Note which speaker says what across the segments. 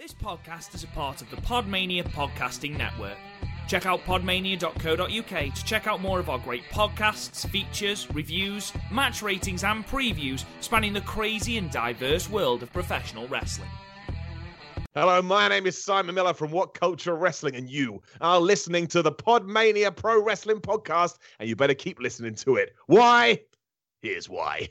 Speaker 1: This podcast is a part of the Podmania Podcasting Network. Check out podmania.co.uk to check out more of our great podcasts, features, reviews, match ratings, and previews spanning the crazy and diverse world of professional wrestling.
Speaker 2: Hello, my name is Simon Miller from What Culture Wrestling, and you are listening to the Podmania Pro Wrestling Podcast, and you better keep listening to it. Why? Here's why.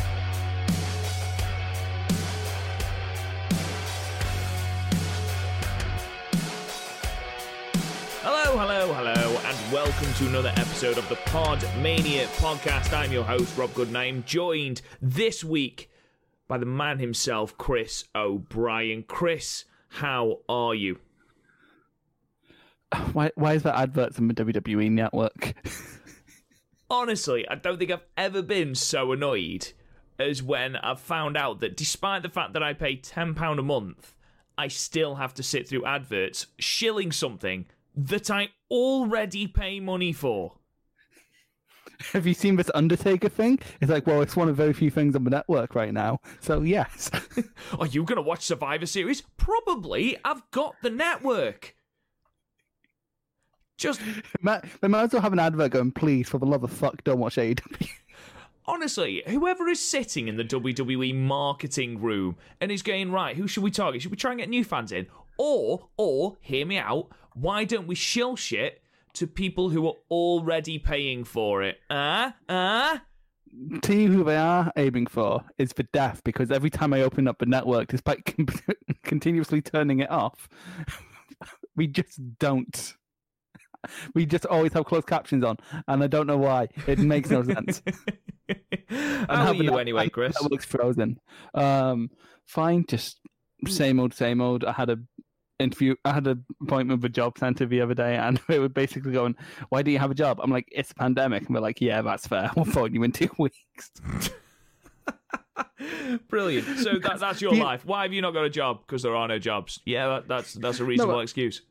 Speaker 1: Welcome to another episode of the Pod Mania podcast. I'm your host, Rob Goodwin, joined this week by the man himself, Chris O'Brien. Chris, how are you?
Speaker 3: Why, why is that adverts on the WWE network?
Speaker 1: Honestly, I don't think I've ever been so annoyed as when I've found out that despite the fact that I pay £10 a month, I still have to sit through adverts shilling something that I already pay money for.
Speaker 3: Have you seen this Undertaker thing? It's like, well, it's one of very few things on the network right now. So yes.
Speaker 1: Are you going to watch Survivor Series? Probably. I've got the network. Just
Speaker 3: might, they might as well have an advert going, please, for the love of fuck, don't watch AEW.
Speaker 1: honestly, whoever is sitting in the WWE marketing room and is going, right, who should we target? Should we try and get new fans in? Or, or, hear me out, why don't we shill shit to people who are already paying for it? Ah, uh, ah. Uh?
Speaker 3: Who they are aiming for is for death because every time I open up the network, despite continuously turning it off, we just don't. We just always have closed captions on, and I don't know why. It makes no sense.
Speaker 1: How are you anyway, Chris?
Speaker 3: That looks frozen. Um, fine, just same old, same old. I had a interview. I had an appointment with a job center the other day, and they were basically going, "Why do you have a job?" I'm like, "It's a pandemic," and they're like, "Yeah, that's fair. We'll phone you in two weeks."
Speaker 1: Brilliant. So that, that's your life. Why have you not got a job? Because there are no jobs. Yeah, that, that's that's a reasonable
Speaker 3: No,
Speaker 1: excuse.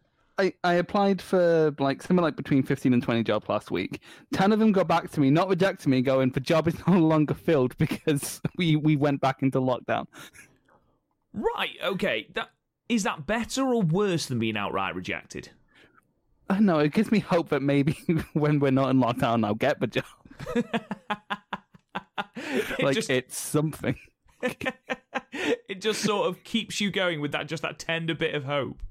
Speaker 3: I, I applied for like something like between 15 and 20 jobs last week. 10 of them got back to me, not rejecting me, going, the job is no longer filled because we, we went back into lockdown.
Speaker 1: Right. Okay. That is that better or worse than being outright rejected?
Speaker 3: I know, it gives me hope that maybe when we're not in lockdown, I'll get the job.
Speaker 1: It
Speaker 3: like,
Speaker 1: just-
Speaker 3: it's something.
Speaker 1: it just sort of keeps you going with that just that tender bit of hope.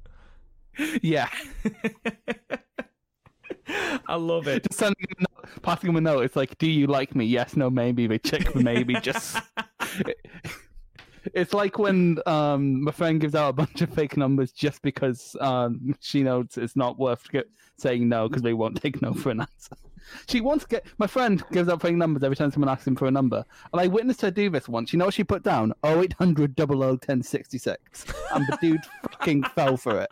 Speaker 3: Yeah.
Speaker 1: I love it.
Speaker 3: Just sending them a note, passing them a note. It's like, do you like me? Yes, no, maybe. They check for maybe. Just. It's like when um, my friend gives out a bunch of fake numbers just because um, she knows it's not worth get, saying no because they won't take no for an answer. She wants to get my friend gives out fake numbers every time someone asks him for a number, and I witnessed her do this once. You know what she put down? 0800 001066 and the dude fucking fell for it.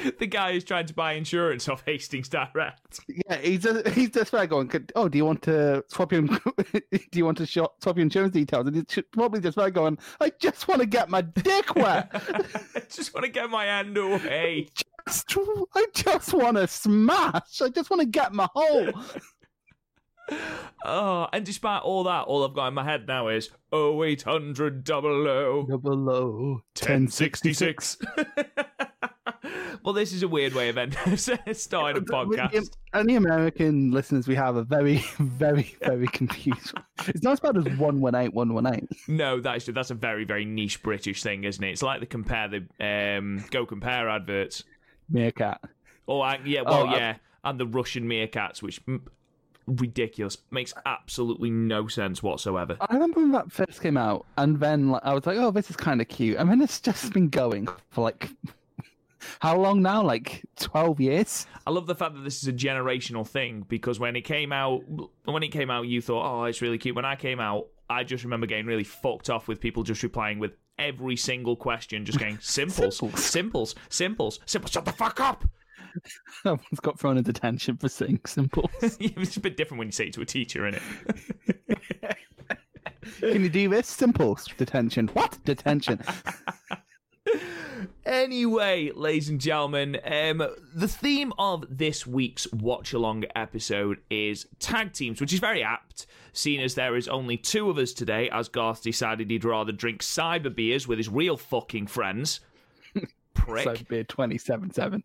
Speaker 1: The guy who's trying to buy insurance off Hastings Direct.
Speaker 3: Yeah, he's just, he's just there going. "Could- Oh, do you want to swap your do you want to shop, swap your insurance details? And he's probably just there going. I just want to get my dick wet.
Speaker 1: I just want to get my hand away.
Speaker 3: Just- I just want to smash. I just want to get my hole.
Speaker 1: Oh, and despite all that, all I've got in my head now is 0800 double O
Speaker 3: Double O
Speaker 1: 1066. well, this is a weird way of end- starting a podcast.
Speaker 3: Any American listeners we have are very, very, very confused. It's not as bad as one one eight one one eight.
Speaker 1: No, that's that's a very very niche British thing, isn't it? It's like the compare the um, go compare adverts.
Speaker 3: Meerkat.
Speaker 1: Oh, I, yeah, well,
Speaker 3: Oh,
Speaker 1: yeah, and the Russian meerkats, which ridiculous, makes absolutely no sense whatsoever.
Speaker 3: I remember when that first came out, and then like, I was like, "Oh, this is kind of cute," and then it's just been going for like how long now? Like twelve years.
Speaker 1: I love the fact that this is a generational thing because when it came out, when it came out, you thought, "Oh, it's really cute." When I came out, I just remember getting really fucked off with people just replying with every single question, just going simples,
Speaker 3: Simples.
Speaker 1: simples, simples, simples. Shut the fuck up.
Speaker 3: Someone's got thrown in detention for saying simple.
Speaker 1: it's a bit different when you say it to a teacher, isn't it?
Speaker 3: Can you do this? Simple detention. What detention?
Speaker 1: Anyway, ladies and gentlemen, um, the theme of this week's watch along episode is tag teams, which is very apt, seeing as there is only two of us today, as Garth decided he'd rather drink cyber beers with his real fucking friends. Prick.
Speaker 3: so beer twenty seven seven.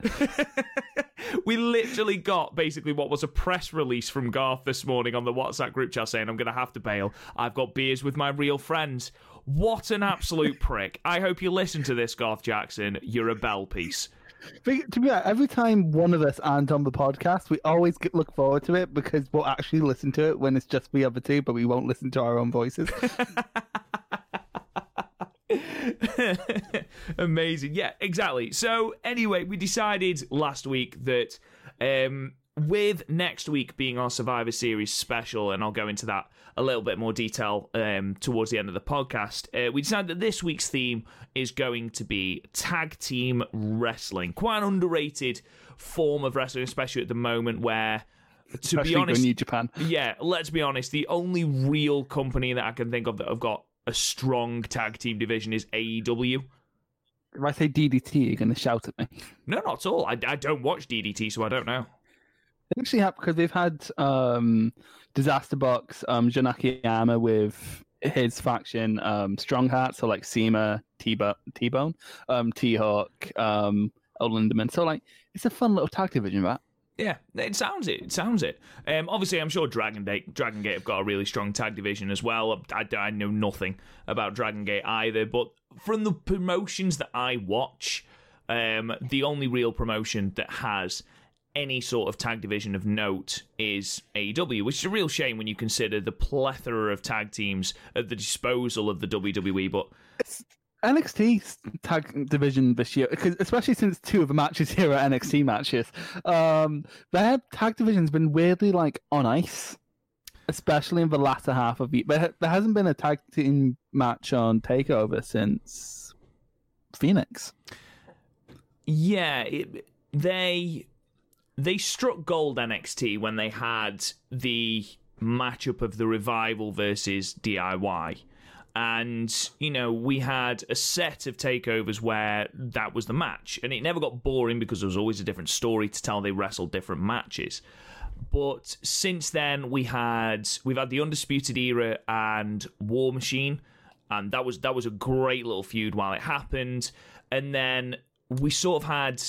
Speaker 1: we literally got basically what was a press release from Garth this morning on the WhatsApp group chat saying, I'm going to have to bail. I've got beers with my real friends. What an absolute prick. I hope you listen to this, Garth Jackson. You're a bell piece.
Speaker 3: To be honest, every time one of us aren't on the podcast, we always get, look forward to it because we'll actually listen to it when it's just the other two, but we won't listen to our own voices.
Speaker 1: Amazing. Yeah, exactly. So, anyway, we decided last week that um, with next week being our Survivor Series special, and I'll go into that a little bit more detail um, towards the end of the podcast, uh, we decided that this week's theme is going to be tag team wrestling. Quite an underrated form of wrestling, especially at the moment where. To
Speaker 3: Especially
Speaker 1: be honest,
Speaker 3: New Japan.
Speaker 1: yeah, let's be honest. The only real company that I can think of that have got a strong tag team division is AEW.
Speaker 3: If I say DDT, you're going to shout at me.
Speaker 1: No, not at all. I, I don't watch DDT, so I don't know.
Speaker 3: They actually have because they've had um, Disaster Box, um, Jun Akiyama with his faction, um, Strong Heart, so like CIMA, T Bone, um, T Hawk, um, El Lindaman. So like, it's a fun little tag division, that.
Speaker 1: Yeah, it sounds it. It sounds it. Um, obviously, I'm sure Dragon Gate, Dragon Gate have got a really strong tag division as well. I, I know nothing about Dragon Gate either, but from the promotions that I watch, um, the only real promotion that has any sort of tag division of note is AEW, which is a real shame when you consider the plethora of tag teams at the disposal of the WWE. But
Speaker 3: NXT tag division this year, especially since two of the matches here are NXT matches, um, their tag division's been weirdly like on ice, especially in the latter half of the. There, there hasn't been a tag team match on Takeover since Phoenix.
Speaker 1: Yeah, it, they they struck gold NXT when they had the matchup of the revival versus DIY. And, you know, we had a set of takeovers where that was the match. And it never got boring because there was always a different story to tell. They wrestled different matches. But since then we had we've had the Undisputed Era and War Machine. And that was that was a great little feud while it happened. And then we sort of had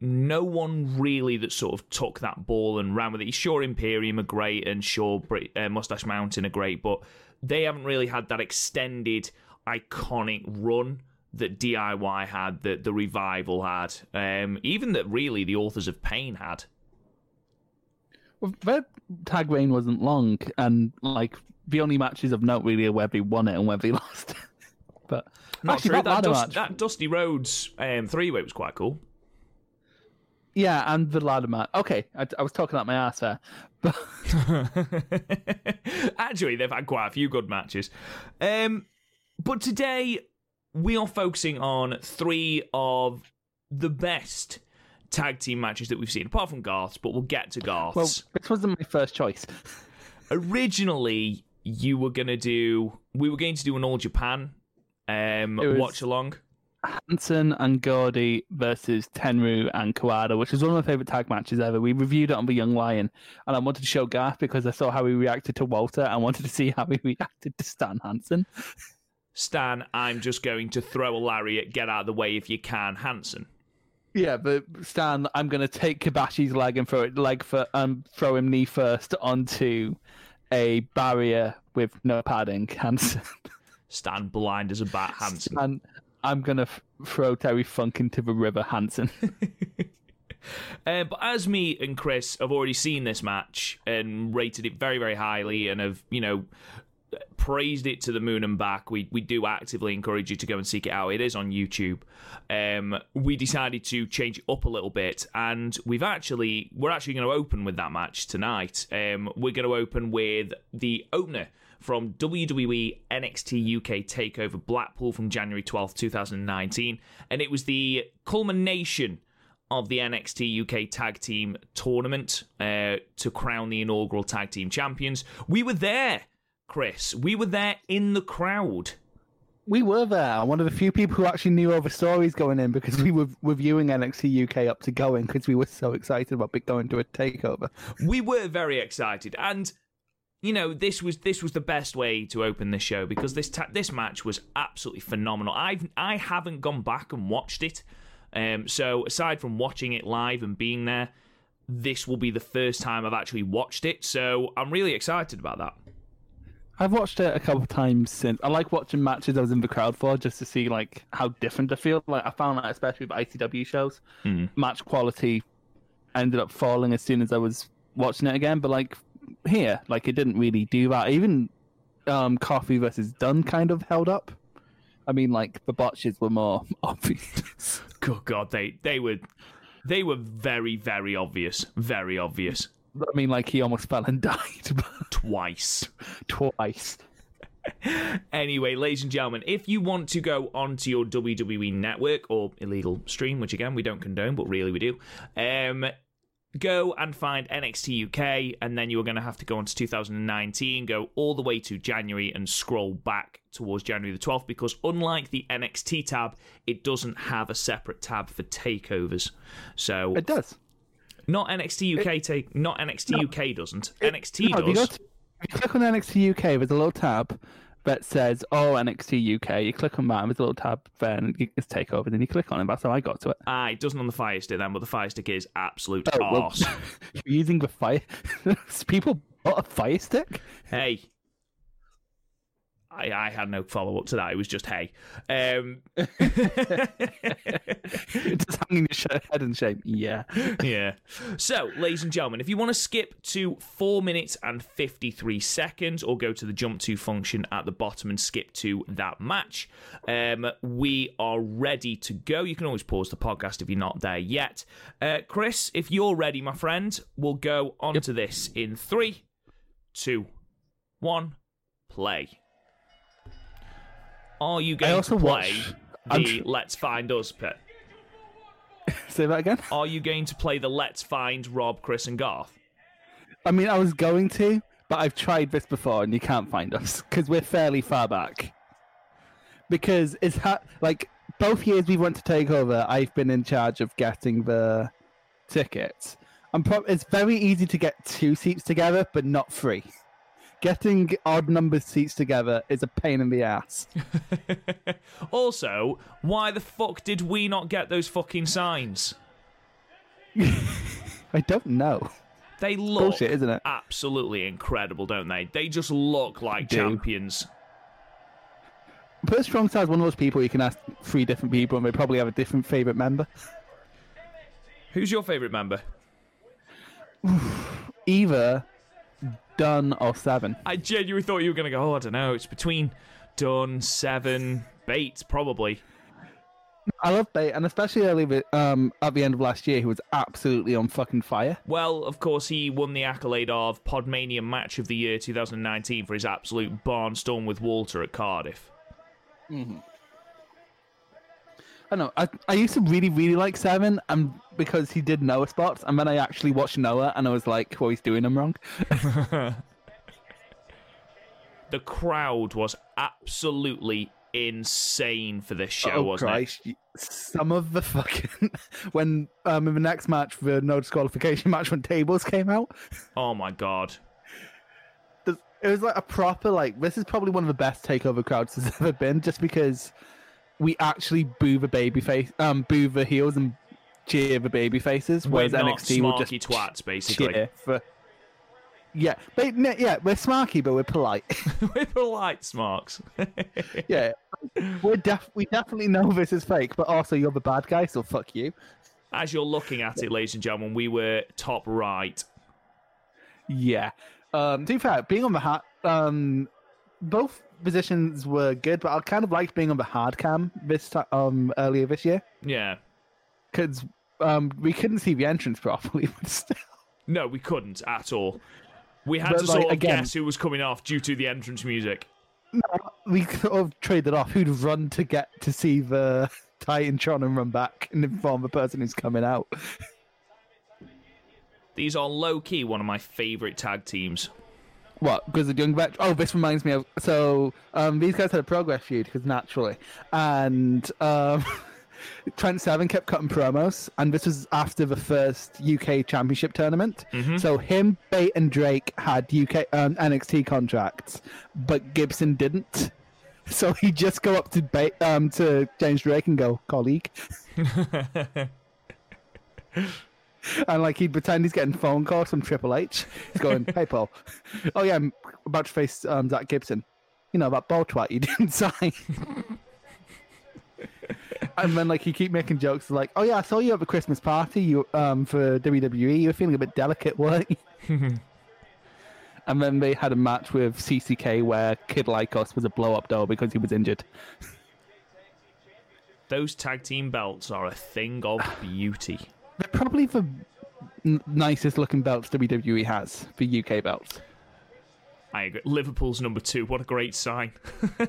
Speaker 1: no one really that sort of took that ball and ran with it. Sure, Imperium are great, and sure, uh, Mustache Mountain are great, but they haven't really had that extended, iconic run that DIY had, that the revival had, um, even that really the authors of Pain had.
Speaker 3: Well, their tag reign wasn't long, and like the only matches of note really are where they won it and where they lost. but
Speaker 1: Not
Speaker 3: actually, that
Speaker 1: That, Dust, that Dusty Rhodes um, three way was quite cool.
Speaker 3: Yeah, and the ladder match. Okay, I, I was talking out my ass there, but
Speaker 1: Actually, they've had quite a few good matches. Um, but today we are focusing on three of the best tag team matches that we've seen, apart from Garth's. But we'll get to Garth's.
Speaker 3: well, this wasn't my first choice.
Speaker 1: Originally, you were gonna do. We were going to do an All Japan um,
Speaker 3: was-
Speaker 1: watch along.
Speaker 3: Hansen and Gordy versus Tenryu and Kawada, which is one of my favorite tag matches ever. We reviewed it on the Young Lion, and I wanted to show Garth because I saw how he reacted to Walter. I wanted to see how he reacted to Stan Hansen.
Speaker 1: Stan, I'm just going to throw a lariat. Get out of the way if you can, Hansen.
Speaker 3: Yeah, but Stan, I'm going to take Kobashi's leg and throw it leg for um throw him knee first onto a barrier with no padding. Hansen,
Speaker 1: Stan blind as a bat, Hansen.
Speaker 3: and I'm to f- throw Terry Funk into the river. Hansen.
Speaker 1: Uh, but as me and Chris have already seen this match and rated it very, very highly, and have you know praised it to the moon and back, we we do actively encourage you to go and seek it out. It is on YouTube. Um, we decided to change it up a little bit, and we've actually we're actually going to open with that match tonight. Um, we're going to open with the opener from WWE NXT UK Takeover Blackpool from January twelfth, two thousand nineteen, and it was the culmination of the NXT UK Tag Team Tournament uh, to crown the inaugural Tag Team Champions. We were there, Chris. We were there in the crowd.
Speaker 3: We were there. One of the few people who actually knew all the stories going in because we were reviewing NXT UK up to going because we were so excited about going to a takeover.
Speaker 1: We were very excited, and you know this was this was the best way to open the show because this ta- this match was absolutely phenomenal. I've I haven't gone back and watched it, um, so aside from watching it live and being there, this will be the first time I've actually watched it. So I'm really excited about that.
Speaker 3: I've watched it a couple of times since. I like watching matches I was in the crowd for just to see like how different I feel. Like I found that especially with ICW shows, match quality ended up falling as soon as I was watching it again. But like here, like it didn't really do that. Even um, Coffey versus Dunne kind of held up. I mean, like the botches were more obvious.
Speaker 1: Good God, they they were they were very very obvious, very obvious
Speaker 3: I mean, like he almost fell and died
Speaker 1: twice.
Speaker 3: twice.
Speaker 1: Anyway, ladies and gentlemen, if you want to go onto your WWE network or illegal stream, which again we don't condone, but really we do, um, go and find NXT UK, and then you are going to have to go on to 2019, go all the way to January, and scroll back towards January the 12th, because unlike the NXT tab, it doesn't have a separate tab for takeovers. So
Speaker 3: It does.
Speaker 1: not NXT UK take, not NXT UK doesn't. NXT
Speaker 3: No, if you,
Speaker 1: does.
Speaker 3: to, if you click on NXT UK, there's a little tab that says "Oh NXT UK." You click on that, and there's a little tab there, and it's takeover. Then you click on it. That's how I got to it.
Speaker 1: Ah, it doesn't on the Fire Stick then, but the Fire Stick is absolute
Speaker 3: Oh, well,
Speaker 1: arse.
Speaker 3: you're using the fire. People bought a fire stick.
Speaker 1: hey. I, I had no follow up to that. It was just hey. Um,
Speaker 3: Just hanging your head in shame. Yeah.
Speaker 1: yeah. So, ladies and gentlemen, if you want to skip to four minutes and 53 seconds or go to the jump to function at the bottom and skip to that match, um, we are ready to go. You can always pause the podcast if you're not there yet. Uh, Chris, if you're ready, my friend, we'll go on to this in three, two, one, play. Are you going
Speaker 3: also
Speaker 1: to play
Speaker 3: watch-
Speaker 1: the
Speaker 3: tr-
Speaker 1: Let's Find Us pit?
Speaker 3: Say that again.
Speaker 1: Are you going to play the Let's Find Rob, Chris, and Garth?
Speaker 3: I mean, I was going to, but I've tried this before, and you can't find us because we're fairly far back. Because it's ha- like both years we went to take over, I've been in charge of getting the tickets. I'm pro- it's very easy to get two seats together, but not three. Getting odd numbered seats together is a pain in the ass.
Speaker 1: also, why the fuck did we not get those fucking signs?
Speaker 3: I don't know.
Speaker 1: They look
Speaker 3: Bullshit, isn't it?
Speaker 1: absolutely incredible, don't they? They just look like
Speaker 3: Do.
Speaker 1: champions.
Speaker 3: But Strong Style's one of those people you can ask three different people, and they probably have a different favorite member.
Speaker 1: Who's your favourite member?
Speaker 3: Either Dunne or Seven.
Speaker 1: I genuinely thought you were going to go, oh, I don't know. It's between Dunne, Seven, Bates, probably.
Speaker 3: I love Bate, and especially early um, at the end of last year, he was absolutely on fucking fire.
Speaker 1: Well, of course, he won the accolade of Podmania Match of the Year 2019 for his absolute barnstorm with Walter at Cardiff.
Speaker 3: I know. I, I used to really, really like Seven, and because he did Noah spots, and then I actually watched Noah, and I was like, well, he's doing them wrong.
Speaker 1: The crowd was absolutely insane for this show,
Speaker 3: oh,
Speaker 1: wasn't it?
Speaker 3: Christ. Some of the fucking. when, um, in the next match, the no disqualification match, when tables came out,
Speaker 1: Oh my god.
Speaker 3: it was like a proper, like, this is probably one of the best takeover crowds there's ever been, just because we actually boo the baby face, um, boo the heels and cheer the baby faces, whereas NXT will just
Speaker 1: twats, basically.
Speaker 3: for. Yeah, but, yeah, we're smarky, but we're polite.
Speaker 1: We're polite smarks.
Speaker 3: yeah, we're def- we definitely know this is fake, but also you're the bad guy, so fuck you.
Speaker 1: As you're looking at it, ladies and gentlemen, we were top right.
Speaker 3: Yeah. Um, to be fair, being on the hat, um, both positions were good, but I kind of liked being on the hard cam this time, um, earlier this year
Speaker 1: Yeah.
Speaker 3: because um, we couldn't see the entrance properly. But still,
Speaker 1: No, we couldn't at all. We had
Speaker 3: But,
Speaker 1: to
Speaker 3: like,
Speaker 1: sort of
Speaker 3: again-
Speaker 1: guess who was coming off due to the entrance music.
Speaker 3: we sort of traded off who'd run to get to see the Titantron and run back and inform the person who's coming out.
Speaker 1: These are low key one of my favorite tag teams.
Speaker 3: What? Because the young vet. Oh, this reminds me of. So um, these guys had a progress feud because naturally, and um, Trent Seven kept cutting promos, and this was after the first UK Championship tournament. So him, Bate, and Drake had UK um, NXT contracts, but Gibson didn't. So he just go up to Bate, um, to James Drake and go, colleague. And like he'd pretend he's getting phone calls from Triple H. He's going, "Hey Paul, oh yeah, I'm about to face um, Zach Gibson. You know that ball twat you didn't sign." and then like he keep making jokes like, "Oh yeah, I saw you at the Christmas party. You um for WWE. You were feeling a bit delicate, weren't you?" and then they had a match with CCK where Kid Lycos was a blow up doll because he was injured.
Speaker 1: Those tag team belts are a thing of beauty.
Speaker 3: They're probably the n- nicest looking belts WWE has, the UK belts.
Speaker 1: I agree. Liverpool's number two. What a great sign.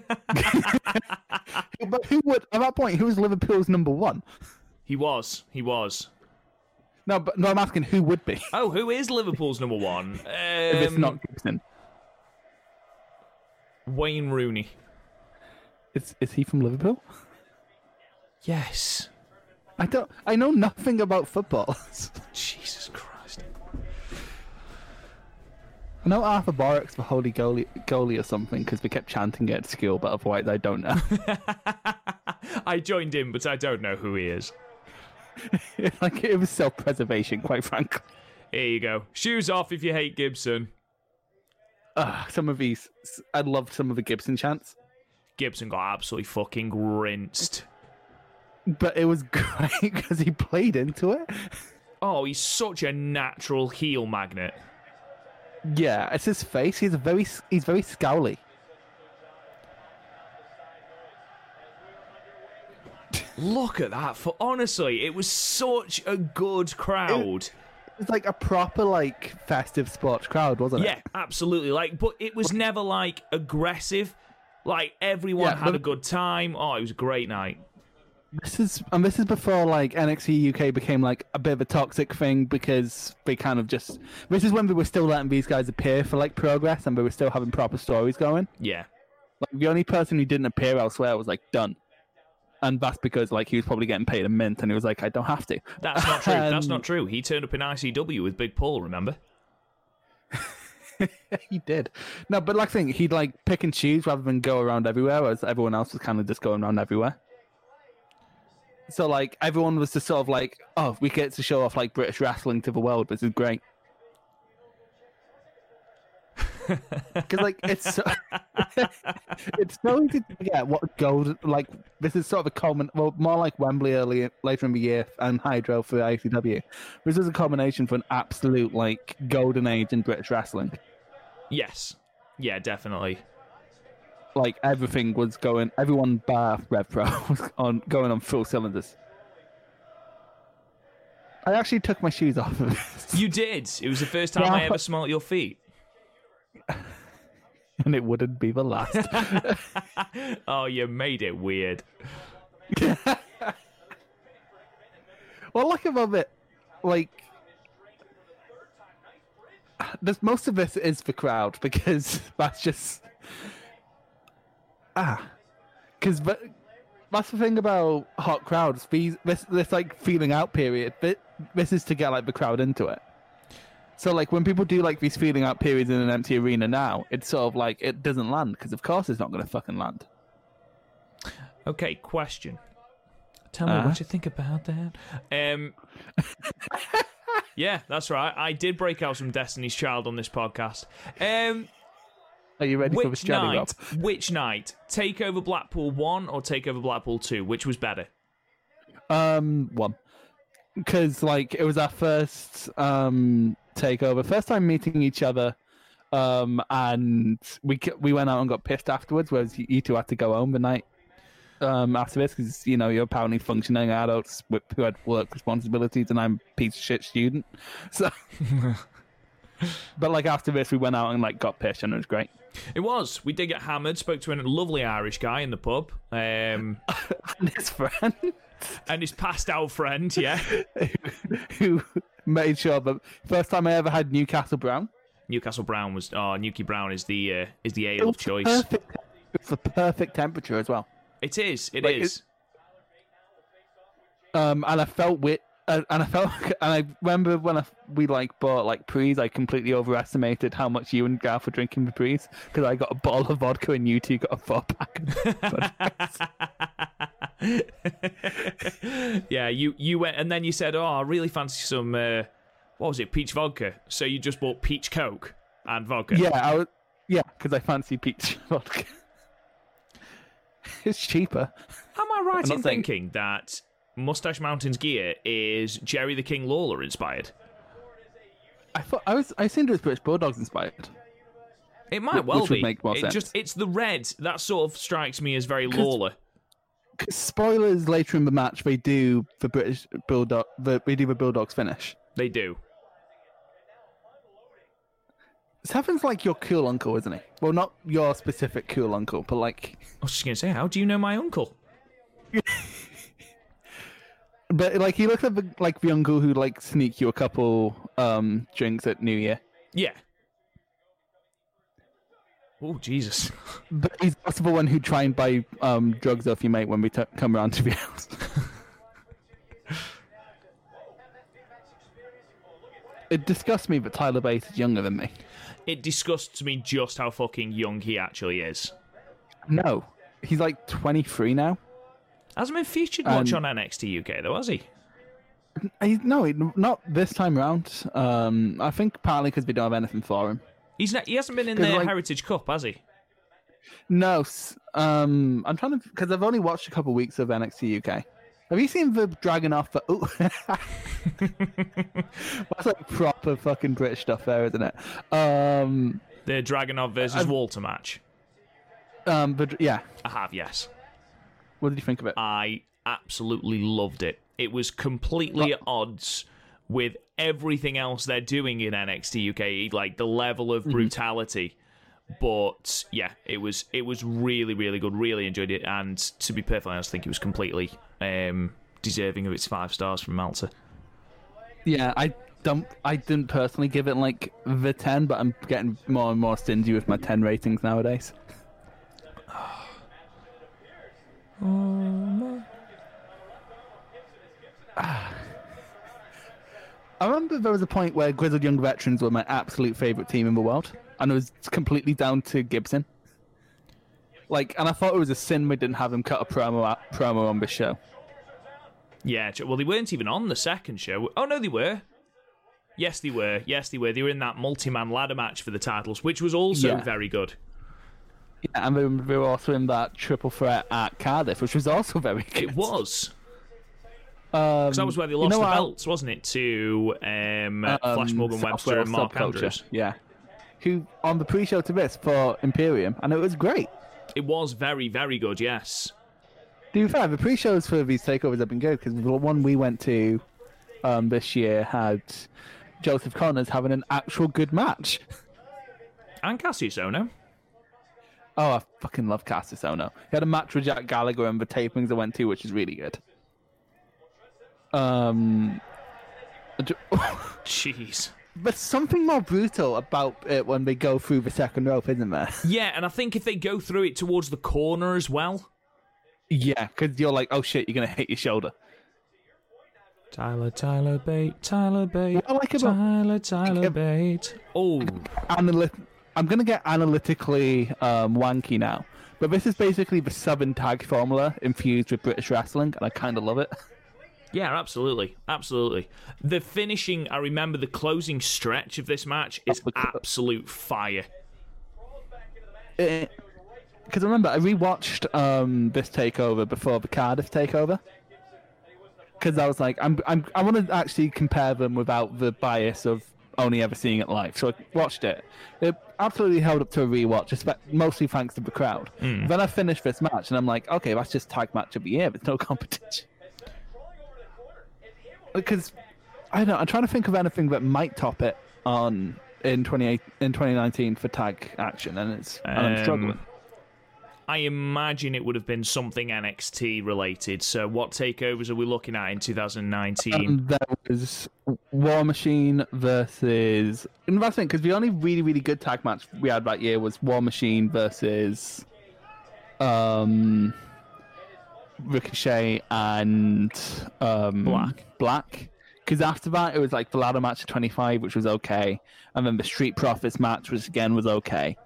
Speaker 3: But who would at that point? Who was Liverpool's number one?
Speaker 1: he was. He was.
Speaker 3: No, but no, I'm asking who would be
Speaker 1: Oh, who is Liverpool's number one?
Speaker 3: if it's
Speaker 1: Um,
Speaker 3: not Gibson.
Speaker 1: Wayne Rooney.
Speaker 3: Is is he from Liverpool?
Speaker 1: Yes.
Speaker 3: I don't. I know nothing about football.
Speaker 1: Jesus Christ.
Speaker 3: I know Arthur Borwick's the holy goalie, goalie or something because we kept chanting it at school, but otherwise I don't know.
Speaker 1: I joined in, but I don't know who he is.
Speaker 3: like it was self-preservation, quite frankly.
Speaker 1: Here you go. Shoes off if you hate Gibson.
Speaker 3: Ugh, some of these, I loved some of the Gibson chants,
Speaker 1: Gibson got absolutely fucking rinsed.
Speaker 3: But it was great because he played into it.
Speaker 1: Oh, he's such a natural heel magnet.
Speaker 3: Yeah, it's his face. He's very, he's very scowly.
Speaker 1: Look at that. For honestly, it was such a good crowd.
Speaker 3: It, It's like a proper like festive sports crowd, wasn't it?
Speaker 1: Yeah, absolutely. Like, but it was never like aggressive. Like everyone
Speaker 3: Yeah,
Speaker 1: had
Speaker 3: but-
Speaker 1: a good time. Oh, it was a great night.
Speaker 3: This is and this is before like NXT UK became like a bit of a toxic thing because they kind of just this is when we were still letting these guys appear for like progress and we were still having proper stories going.
Speaker 1: Yeah.
Speaker 3: Like the only person who didn't appear elsewhere was like Dunne. And that's because like he was probably getting paid a mint and he was like, I don't have to.
Speaker 1: That's not true. That's
Speaker 3: Um,
Speaker 1: not true. He turned up in ICW with Big Paul, remember?
Speaker 3: he did. No, but like thing, he'd like pick and choose rather than go around everywhere, whereas everyone else was kind of just going around everywhere. So like everyone was just sort of like, oh, we get to show off like British wrestling to the world. This is great. Because like it's so, it's so easy to forget what gold like. This is sort of a common, well, more like Wembley early later in the year and Hydro for the ICW. This is a combination for an absolute like golden age in British wrestling.
Speaker 1: Yes. Yeah, definitely.
Speaker 3: Like everything was going everyone bar RevPro was on going on full cylinders. I actually took my shoes off of this,
Speaker 1: You did. It was the first time
Speaker 3: Yeah.
Speaker 1: I ever smelt your feet.
Speaker 3: and it wouldn't be the last.
Speaker 1: Oh, you made it weird.
Speaker 3: well, look above it, like there's most of this is the crowd because that's just ah, because but that's the thing about hot crowds. These this this like feeling out period. This, this is to get like the crowd into it. So like when people do like these feeling out periods in an empty arena now, it's sort of like it doesn't land because of course it's not going to fucking land.
Speaker 1: Okay, question. Tell me
Speaker 3: Uh?
Speaker 1: what you think about that. Um, yeah, that's right. I did break out some Destiny's Child on this podcast. Um,
Speaker 3: Are you ready for the
Speaker 1: which
Speaker 3: Johnny Rob?
Speaker 1: night? Which night? Takeover Blackpool one or take over Blackpool two? Which was better?
Speaker 3: Um, one. Because like it was our first um takeover, first time meeting each other, um, and we we went out and got pissed afterwards. Whereas you, you two had to go home the night um after this because you know you're apparently functioning adults with, who had work responsibilities, and I'm a piece of shit student. So, but like after this, we went out and like got pissed, and it was great.
Speaker 1: It was. We did get hammered. Spoke to a lovely Irish guy in the pub, um,
Speaker 3: And his friend
Speaker 1: and his passed out friend. Yeah,
Speaker 3: who made sure that first time I ever had Newcastle Brown.
Speaker 1: Newcastle Brown was. Oh, Newkie Brown is the uh, is the
Speaker 3: It
Speaker 1: ale of choice.
Speaker 3: Perfect. It's the perfect temperature as well.
Speaker 1: It is. It
Speaker 3: Like,
Speaker 1: is.
Speaker 3: Um, and I felt wit. Uh, and I felt, and I remember when I, we like bought like prees, I completely overestimated how much you and Garth were drinking the prees because I got a bottle of vodka and you two got a four pack.
Speaker 1: yeah, you you went and then you said, "Oh, I really fancy some uh, what was it, peach vodka?" So you just bought peach coke and vodka.
Speaker 3: yeah, I was, yeah, because I fancy peach vodka. it's cheaper.
Speaker 1: Am I right
Speaker 3: I'm not
Speaker 1: in
Speaker 3: saying-
Speaker 1: thinking that Mustache Mountain's gear is Jerry the King Lawler inspired?
Speaker 3: I thought I was. I assumed it was British Bulldogs inspired.
Speaker 1: It might
Speaker 3: Wh-
Speaker 1: well
Speaker 3: which would
Speaker 1: be.
Speaker 3: make more
Speaker 1: it
Speaker 3: sense.
Speaker 1: just it's the red that sort of strikes me as very Lawler.
Speaker 3: 'Cause spoilers later in the match, they do the British Bulldog. The, they do the Bulldogs finish.
Speaker 1: They do.
Speaker 3: Seven's like your cool uncle, isn't he? Well, not your specific cool uncle, but like,
Speaker 1: I was just gonna say, how do you know my uncle?
Speaker 3: but like he looks like the, like the uncle who like sneak you a couple um drinks at New Year.
Speaker 1: Yeah. Oh Jesus!
Speaker 3: But he's also the one who try and buy um drugs off you, mate when we t- come around to the house. it disgusts me that Tyler Bates is younger than me.
Speaker 1: It disgusts me just how fucking young he actually is.
Speaker 3: No, he's like 23 now.
Speaker 1: Hasn't been featured much
Speaker 3: Um,
Speaker 1: on NXT UK though, has he?
Speaker 3: He, no, he- not this time round. Um, I think partly because we don't have anything for him.
Speaker 1: He's not, he hasn't been in the
Speaker 3: like-
Speaker 1: Heritage Cup, has he?
Speaker 3: No, um, I'm trying to because I've only watched a couple weeks of NXT UK. Have you seen the Dragunov? The, ooh. That's like proper fucking British stuff there, isn't it? Um,
Speaker 1: The Dragunov versus Walter match.
Speaker 3: um, but yeah,
Speaker 1: I have, yes.
Speaker 3: What did you think of it?
Speaker 1: I absolutely loved it. It was completely at odds with everything else they're doing in NXT UK, like the level of brutality. But yeah, it was it was really really good. Really enjoyed it, and to be perfectly honest, I think it was completely um, deserving of its five stars from Meltzer.
Speaker 3: Yeah, I don't. I didn't personally give it like the ten, but I'm getting more and more stingy with my ten ratings nowadays. Ah. I remember there was a point where Grizzled Young Veterans were my absolute favorite team in the world, and it was completely down to Gibson. Like, and I thought it was a sin we didn't have him cut a promo out, promo on this show.
Speaker 1: Yeah, well, they weren't even on the second show. Oh no, they were. Yes, they were. Yes, they were. They were in that multi-man ladder match for the titles, which was also
Speaker 3: Yeah.
Speaker 1: very good.
Speaker 3: Yeah, and we, were- were also in that triple threat at Cardiff, which was also very good.
Speaker 1: It was.
Speaker 3: Um,
Speaker 1: Because that was where they
Speaker 3: you
Speaker 1: lost
Speaker 3: know
Speaker 1: the belts, wasn't it? To um,
Speaker 3: um,
Speaker 1: Flash Morgan Webster
Speaker 3: Southwell
Speaker 1: and Mark
Speaker 3: Subculture,
Speaker 1: Andrews.
Speaker 3: Yeah. Who on the pre-show to this for Imperium, and it was great.
Speaker 1: It was very, very good, yes.
Speaker 3: To be fair, the pre-shows for these takeovers have been good because the one we went to um, this year had Joseph Connors having an actual good match.
Speaker 1: And Kassius Ohno.
Speaker 3: Oh, I fucking love Kassius Ohno. He had a match with Jack Gallagher and the tapings I went to, which is really good. Um,
Speaker 1: Jeez.
Speaker 3: But something more brutal about it when they go through the second rope, isn't there?
Speaker 1: Yeah, and I think if they go through it towards the corner as well.
Speaker 3: Yeah, because you're like, oh shit, you're gonna hit your shoulder.
Speaker 1: Tyler, Tyler Bate, Tyler Bate,
Speaker 3: What I like about-
Speaker 1: Tyler, Tyler
Speaker 3: Like,
Speaker 1: Bate. Oh,
Speaker 3: Analyt- I'm gonna get analytically um, wanky now, but this is basically the seven tag formula infused with British wrestling, and I kind of love it.
Speaker 1: yeah, absolutely, absolutely. The finishing, I remember the closing stretch of this match is absolute fire.
Speaker 3: Because remember, I rewatched um, this takeover before the Cardiff takeover. Because I was like, I'm, I'm, I want to actually compare them without the bias of only ever seeing it live. So I watched it. It absolutely held up to a rewatch, mostly thanks to the crowd. Then I finished this match, and I'm like, okay, that's just tag match of the year. There's no competition. Because I don't know. I'm trying to think of anything that might top it on in 28 in 2019 for tag action, and it's and I'm
Speaker 1: Um,
Speaker 3: struggling.
Speaker 1: I imagine it would have been something NXT related. So, what takeovers are we looking at in 2019?
Speaker 3: Um, there was War Machine versus. That's because the only really really good tag match we had that year was War Machine versus um Ricochet and um
Speaker 1: Black.
Speaker 3: Black. Because after that, it was like the ladder match at 25, which was okay, and then the Street Profits match, which again was okay,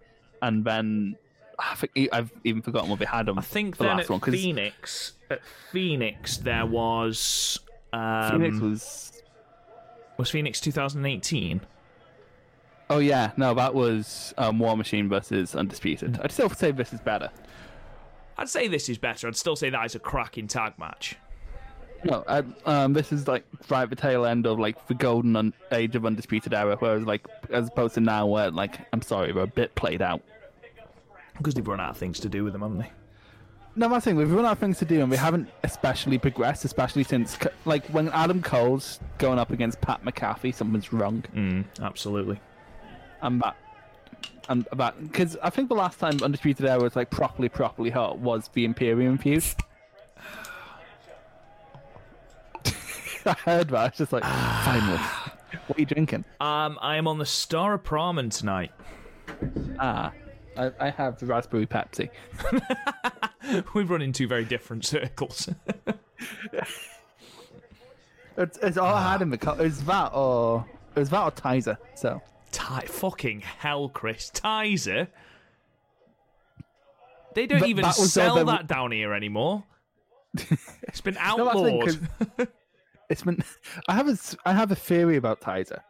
Speaker 3: and then I think I've even forgotten what we had on
Speaker 1: I think
Speaker 3: the
Speaker 1: then
Speaker 3: last
Speaker 1: at
Speaker 3: one
Speaker 1: Phoenix, at Phoenix there was um,
Speaker 3: Phoenix was
Speaker 1: was Phoenix 2018.
Speaker 3: Oh yeah, no, that was um, War Machine versus Undisputed. I'd still say this is better.
Speaker 1: I'd say this is better. I'd still say that is a cracking tag match.
Speaker 3: No, I, um, this is like right at the tail end of like the golden un- age of Undisputed era, whereas like as opposed to now, where like I'm sorry, we're a bit played out.
Speaker 1: Because they've run out of things to do with them, haven't they?
Speaker 3: No, my thing, we've run out of things to do, and we haven't especially progressed, especially since like when Adam Cole's going up against Pat McAfee, something's wrong,
Speaker 1: Mm, absolutely.
Speaker 3: and that. And that, because I think the last time Undisputed Era was like properly, properly hot was the Imperium feud. I heard that. I was just like, finally. What are you drinking?
Speaker 1: Um, I am on the Staropramen tonight.
Speaker 3: Ah, I, I have raspberry Pepsi.
Speaker 1: We've run in two very different circles.
Speaker 3: It's, it's all I had in the cup. Was that or was that or Tizer. So
Speaker 1: Ty- fucking hell, Chris. Tizer? They don't even
Speaker 3: that was
Speaker 1: sell that down here anymore. It's been
Speaker 3: No, that's the
Speaker 1: outlawed.
Speaker 3: thing, 'cause it's been. I have a s- I have a theory about Tizer,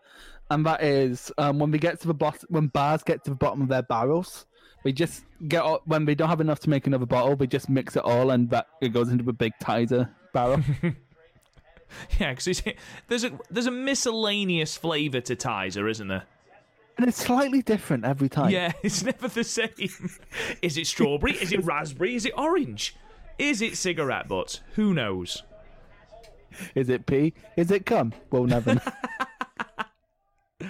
Speaker 3: and that is um, when we get to the bottom, when bars get to the bottom of their barrels, we just get all- when we don't have enough to make another bottle, we just mix it all, and that it goes into a big Tizer barrel.
Speaker 1: yeah, because there's a there's a miscellaneous flavour to Tizer, isn't there?
Speaker 3: and it's slightly different every time.
Speaker 1: Yeah, it's never the same. Is it strawberry? Is it raspberry? Is it orange? Is it cigarette butts? Who knows?
Speaker 3: Is it pee? Is it cum? We'll never know.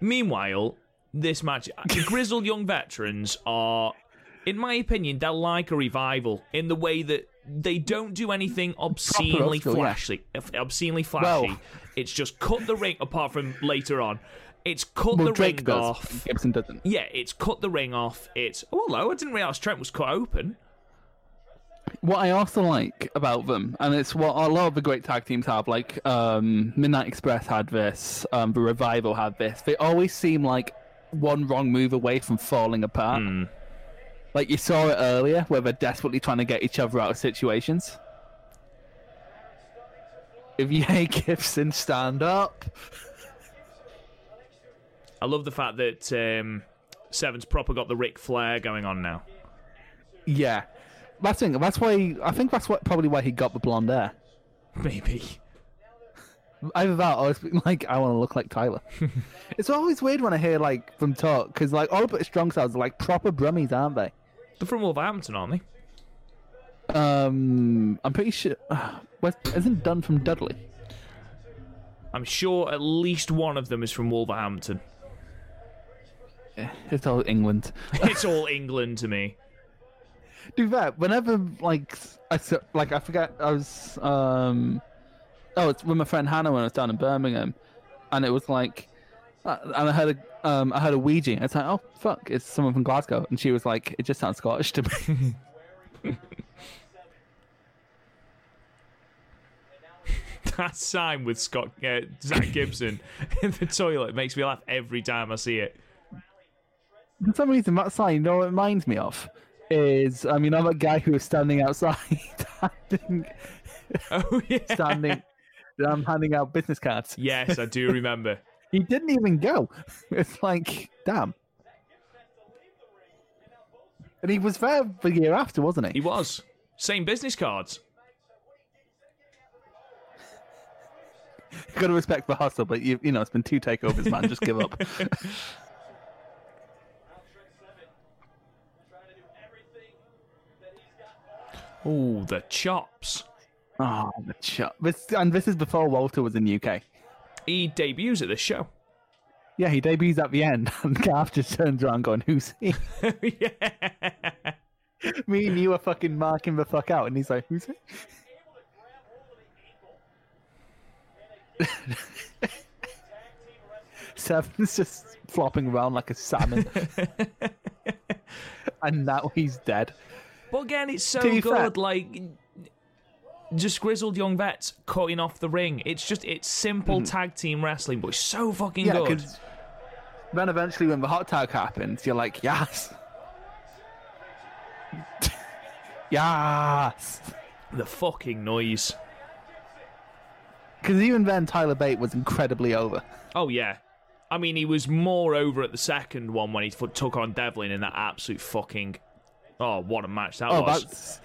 Speaker 1: Meanwhile, this match, the grizzled young veterans are, in my opinion, they're like a revival in the way that they don't do anything obscenely
Speaker 3: school, yeah.
Speaker 1: flashy. Obscenely flashy.
Speaker 3: Well-
Speaker 1: it's just cut the ring. Apart from later on, it's cut
Speaker 3: well,
Speaker 1: the
Speaker 3: Drake
Speaker 1: ring
Speaker 3: does.
Speaker 1: off.
Speaker 3: Gibson doesn't.
Speaker 1: Yeah, it's cut the ring off. It's oh hello, I didn't realize Trent was cut open.
Speaker 3: What I also like about them, and it's what a lot of the great tag teams have, like um, Midnight Express had this, um, the Revival had this. They always seem like one wrong move away from falling apart. Like you saw it earlier, where they're desperately trying to get each other out of situations. If you hate Gibson, stand up.
Speaker 1: I love the fact that um, Seven's proper got the Ric Flair going on now.
Speaker 3: Yeah, that's thing. That's why I think that's what probably why he got the blonde hair.
Speaker 1: Maybe.
Speaker 3: Either that, or it's like I want to look like Tyler. it's always weird when I hear like them talk because like all but strong styles are like proper brummies, aren't they?
Speaker 1: They're from Wolverhampton, aren't they?
Speaker 3: Um, I'm pretty sure. West, isn't Dunne from Dudley?
Speaker 1: I'm sure at least one of them is from Wolverhampton.
Speaker 3: Yeah, it's all England.
Speaker 1: it's all England to me.
Speaker 3: Do that whenever like I like I forget I was um oh it's with my friend Hannah when I was down in Birmingham, and it was like. Uh, and I heard a um, I heard a Ouija. It's like, oh fuck, it's someone from Glasgow, and she was like, it just sounds Scottish to me.
Speaker 1: That sign with Scott uh, Zach Gibson in the toilet makes me laugh every time I see it.
Speaker 3: For some reason, that sign, you know what it reminds me of? Is, I mean, I'm a guy who was standing outside, handing,
Speaker 1: Oh yeah.
Speaker 3: standing, um, handing out business cards.
Speaker 1: Yes, I do remember.
Speaker 3: He didn't even go. It's like, damn. And he was there the year after, wasn't
Speaker 1: He
Speaker 3: he?
Speaker 1: was. Same business cards.
Speaker 3: Got to respect the hustle, but you, you know, it's been two takeovers, man. Just give up.
Speaker 1: Oh, the chops.
Speaker 3: Oh, the chop. This, and this is before Walter was in UK.
Speaker 1: He debuts at this show.
Speaker 3: Yeah, he debuts at the end, and Garth just turns around going, "Who's he?"
Speaker 1: yeah.
Speaker 3: Me and you are fucking marking the fuck out, and he's like, "Who's he?" Seven's just flopping around like a salmon, and now he's dead.
Speaker 1: But again, it's so good.
Speaker 3: fair-
Speaker 1: Like, just grizzled young vets cutting off the ring. It's just it's simple tag team wrestling, but it's so fucking
Speaker 3: Mm-hmm. Yeah,
Speaker 1: good.
Speaker 3: then eventually, when the hot tag happens, you're like, "Yes, yes."
Speaker 1: The fucking noise.
Speaker 3: Because even then, Tyler Bate was incredibly over.
Speaker 1: Oh yeah. I mean, he was more over at the second one when he took on Devlin in that absolute fucking. Oh, what a match that
Speaker 3: Oh,
Speaker 1: was!
Speaker 3: that's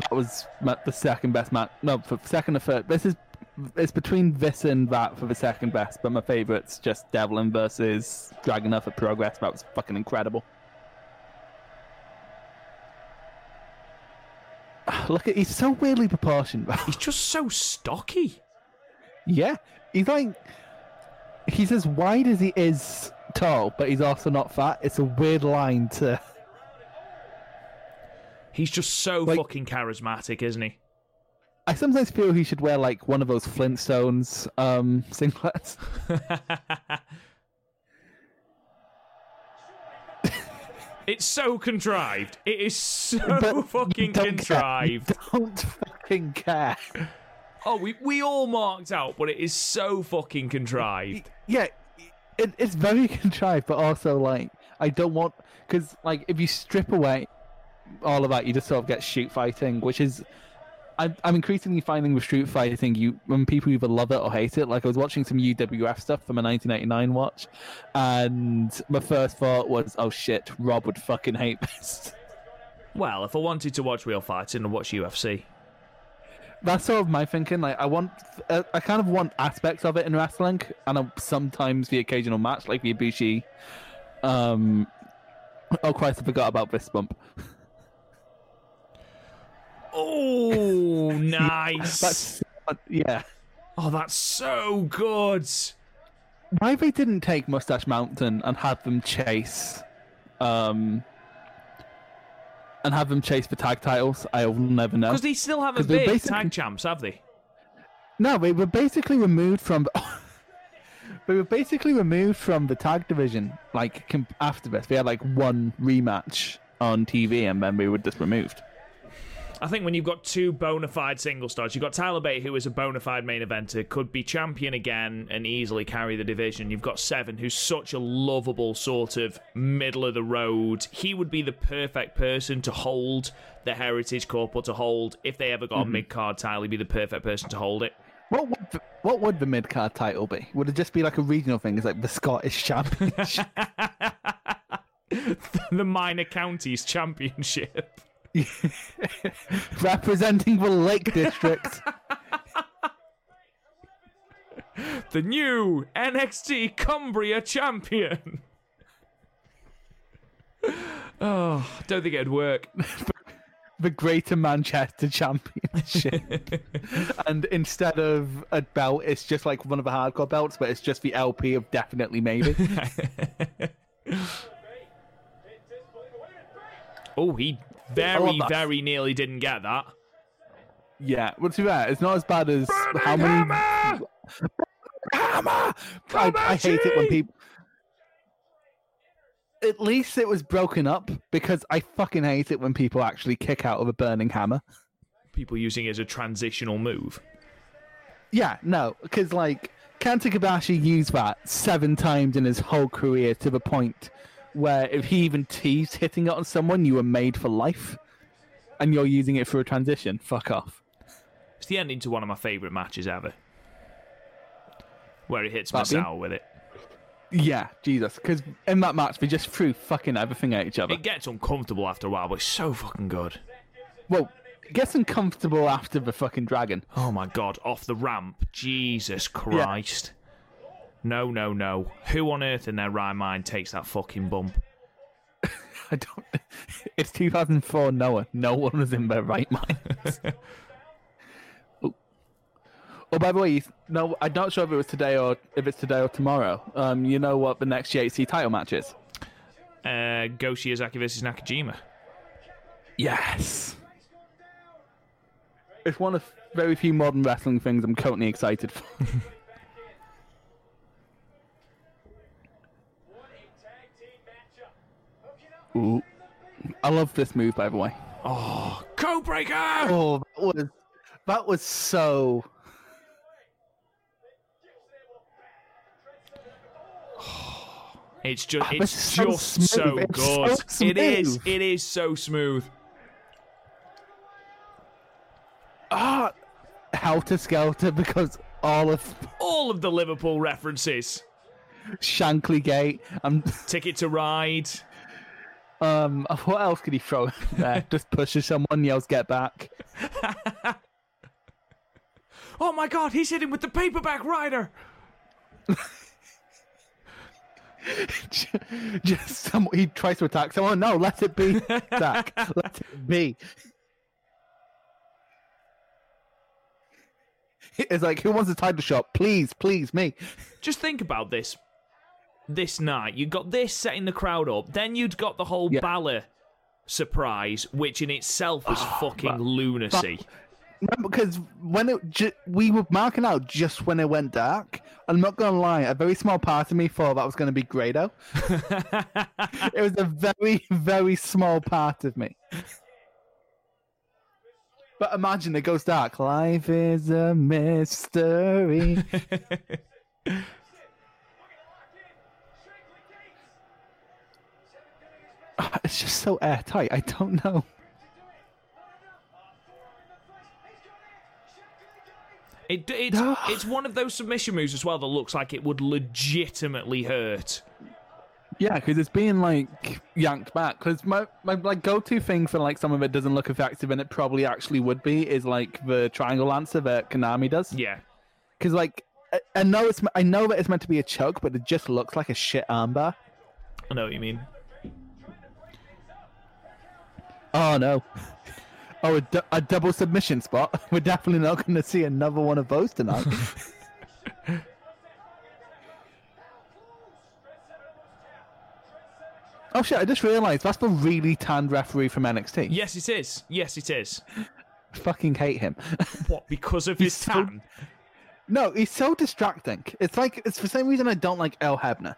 Speaker 3: that was the second best match. No, for second or third. This is it's between this and that for the second best, but my favorite's just Devlin versus Dragunov for Progress. That was fucking incredible. Look at he's so weirdly proportioned.
Speaker 1: He's just so stocky.
Speaker 3: yeah, he's like he's as wide as he is tall, but he's also not fat. It's a weird line to.
Speaker 1: He's just so
Speaker 3: Like-
Speaker 1: fucking charismatic, isn't he?
Speaker 3: I sometimes feel he should wear like one of those Flintstones um singlets.
Speaker 1: it's so contrived. It is so
Speaker 3: But
Speaker 1: fucking. Contrived.
Speaker 3: Don't fucking care.
Speaker 1: Oh, we we all marked out, but it is so fucking contrived.
Speaker 3: Yeah, it, it's very contrived, but also like I don't want because like if you strip away all of that, you just sort of get shoot fighting, which is. I'm, I'm increasingly finding with Street Fighting, you when people either love it or hate it. Like I was watching some UWF stuff from a 1989 watch, and my first thought was, "Oh shit, Rob would fucking hate this."
Speaker 1: Well, if I wanted to watch real fighting, I'd watch UFC.
Speaker 3: that's sort of my thinking. Like, I want, uh, I kind of want aspects of it in wrestling, and sometimes the occasional match, like the Ibushi. Um, oh Christ, I forgot about this bump.
Speaker 1: Oh, nice.
Speaker 3: That's yeah.
Speaker 1: Oh, that's so good.
Speaker 3: Why they didn't take Moustache Mountain and have them chase, um, and have them chase the tag titles, I will never know.
Speaker 1: Because they still haven't been
Speaker 3: basically-
Speaker 1: tag champs, have they?
Speaker 3: No, they were basically removed from. they were basically removed from the tag division. Like after this, we had like one rematch on TV, and then we were just removed.
Speaker 1: I think when you've got two bona fide single stars, you've got Tyler Bate, who is a bona fide main eventer, could be champion again and easily carry the division. You've got Seven, who's such a lovable sort of middle of the road. He would be the perfect person to hold the Heritage Cup or to hold, if they ever got a mm-hmm. mid card title, he'd be the perfect person to hold it.
Speaker 3: What would the, what would the mid card title be? Would it just be like a regional thing? It's like the Scottish Championship.
Speaker 1: the Minor Counties Championship.
Speaker 3: representing the Lake District.
Speaker 1: The new NXT Cumbria champion. oh, don't think it'd work.
Speaker 3: the Greater Manchester Championship. and instead of a belt, it's just like one of the hardcore belts, but it's just the LP of definitely maybe.
Speaker 1: Oh, he very,
Speaker 3: oh, that.
Speaker 1: very nearly didn't get that.
Speaker 3: yeah, but to be fair, it's not as bad as how many. Hammer! I, I hate it when people. At least it was broken up because I fucking hate it when people actually kick out of a burning hammer.
Speaker 1: People using it as a transitional move.
Speaker 3: Yeah, no, because like Kenta Kobashi used that seven times in his whole career to the point where if he even teased hitting it on someone, you were made for life, and you're using it for a transition. Fuck off.
Speaker 1: It's the ending to one of my favourite matches ever. Where he hits
Speaker 3: Fabian?
Speaker 1: Masao with it.
Speaker 3: Yeah, Jesus, because in that match they just threw fucking everything at each other.
Speaker 1: It gets uncomfortable after a while, but it's so fucking good.
Speaker 3: Well, it gets uncomfortable after the fucking dragon.
Speaker 1: Oh my god, off the ramp. Jesus Christ. No, no, no. Who on earth in their right mind takes that fucking bump?
Speaker 3: I don't. It's 2004. Noah. No one was in their right mind. oh. Oh, by the way, no, I'm not sure if it was today or if it's today or tomorrow. Um, you know what the next GHC title match is?
Speaker 1: Uh, Go Shiozaki versus Nakajima.
Speaker 3: Yes. It's one of very few modern wrestling things I'm currently excited for. Ooh. I love this move, by the way.
Speaker 1: Oh, Code Breaker!
Speaker 3: Oh, that was that was so.
Speaker 1: It's just,
Speaker 3: It's
Speaker 1: it's
Speaker 3: so
Speaker 1: just
Speaker 3: smooth.
Speaker 1: so
Speaker 3: It's
Speaker 1: good.
Speaker 3: so
Speaker 1: it is, it is so smooth.
Speaker 3: Ah, helter skelter because all of
Speaker 1: All of the Liverpool references.
Speaker 3: Shankly Gate. Um,
Speaker 1: Ticket to Ride.
Speaker 3: Um, what else could he throw in there? Just pushes someone, yells "Get back!"
Speaker 1: Oh my God! He's hitting with the paperback writer.
Speaker 3: Just some. He tries to attack someone. No, let it be. Attack. let it be. It's like, who wants a title shot? Please, please, me.
Speaker 1: Just think about this. This night, you got this setting the crowd up. Then you'd got the whole
Speaker 3: Yeah.
Speaker 1: Balor surprise, which in itself was ah, fucking
Speaker 3: but-
Speaker 1: lunacy.
Speaker 3: Because when it ju- we were marking out just when it went dark. I'm not gonna lie, a very small part of me thought that was gonna be Grado. it was a very, very small part of me. But imagine it goes dark. Life is a mystery. it's just so airtight. I don't know.
Speaker 1: It, it's, it's one of those submission moves as well that looks like it would legitimately hurt.
Speaker 3: Yeah, because it's being like yanked back. Because my, my like go-to thing for like some of it doesn't look effective, and it probably actually would be is like the triangle lancer that Konami does.
Speaker 1: Yeah.
Speaker 3: Because like I, I know it's I know that it's meant to be a choke, but it just looks like a shit armbar.
Speaker 1: I know what you mean.
Speaker 3: Oh no. Oh, a, du- a double submission spot. We're definitely not going to see another one of those tonight. oh shit! I just realised that's the really tanned referee from NXT.
Speaker 1: Yes, it is. Yes, it is.
Speaker 3: Fucking hate him.
Speaker 1: What? Because of his
Speaker 3: so-
Speaker 1: tan?
Speaker 3: No, he's so distracting. It's like it's for the same reason I don't like Earl Hebner.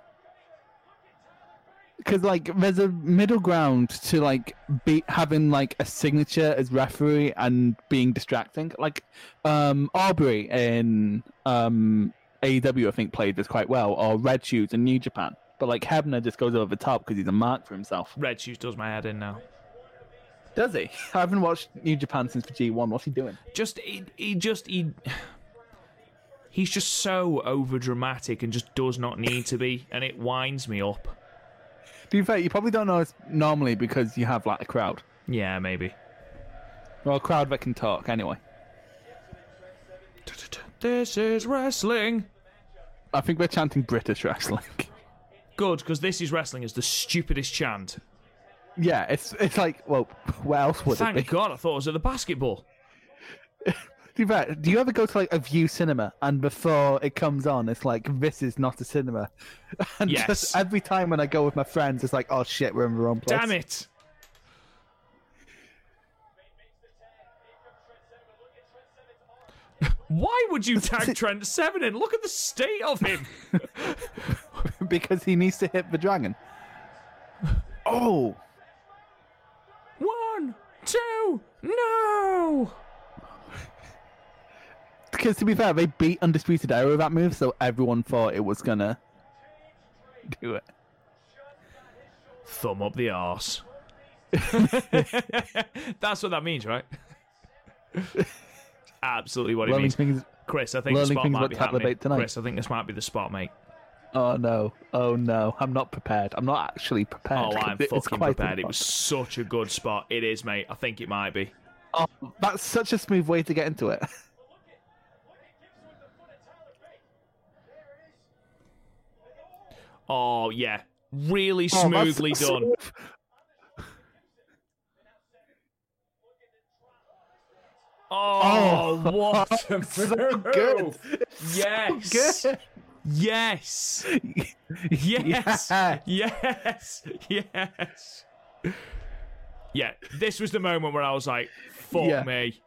Speaker 3: Because like there's a middle ground to like be having like a signature as referee and being distracting. Like um Aubrey in um AEW I think played this quite well, or Red Shoes in New Japan. But like Hebner just goes over the top because he's a mark for himself.
Speaker 1: Red Shoes does my head in now.
Speaker 3: Does he? I haven't watched New Japan since the G1. What's he doing?
Speaker 1: Just he, he just he. He's just so over dramatic and just does not need to be, and it winds me up.
Speaker 3: To be fair, you probably don't know it's normally because you have like a crowd.
Speaker 1: Yeah, maybe.
Speaker 3: Well, a crowd that can talk anyway.
Speaker 1: This is wrestling.
Speaker 3: I think we're chanting British wrestling.
Speaker 1: Good, because this is wrestling is the stupidest chant.
Speaker 3: yeah, it's it's like, well, where else would
Speaker 1: Thank
Speaker 3: it be?
Speaker 1: Thank god, I thought it was at the basketball.
Speaker 3: Do you ever go to like a Vue cinema and before it comes on, it's like this is not a cinema, and
Speaker 1: Yes.
Speaker 3: just every time when I go with my friends, it's like, oh shit, we're in the wrong place.
Speaker 1: Damn it! Why would you tag Trent Seven in? Look at the state of him.
Speaker 3: because he needs to hit the dragon. Oh,
Speaker 1: One, two, no.
Speaker 3: Because to be fair, they beat Undisputed Era with that move, so everyone thought it was gonna do it.
Speaker 1: Thumb up the arse. That's what that means, right? Absolutely what it
Speaker 3: Learning
Speaker 1: means.
Speaker 3: things.
Speaker 1: Chris, I think the spot might be happening.
Speaker 3: Tonight.
Speaker 1: Chris, I think this might be the spot, mate.
Speaker 3: Oh no! Oh no! I'm not prepared. I'm not actually prepared.
Speaker 1: Oh, I'm
Speaker 3: It's
Speaker 1: fucking
Speaker 3: quite
Speaker 1: prepared. It was such a good spot. It is, mate. I think it might be.
Speaker 3: Oh, that's such a smooth way to get into it.
Speaker 1: Oh yeah, really
Speaker 3: Oh,
Speaker 1: smoothly
Speaker 3: so
Speaker 1: done. Oh,
Speaker 3: Oh,
Speaker 1: what a
Speaker 3: so good.
Speaker 1: Yes.
Speaker 3: Good.
Speaker 1: Yes. Yes.
Speaker 3: Yeah.
Speaker 1: Yes. Yes. Yeah, this was the moment where I was like, fuck
Speaker 3: Yeah.
Speaker 1: me.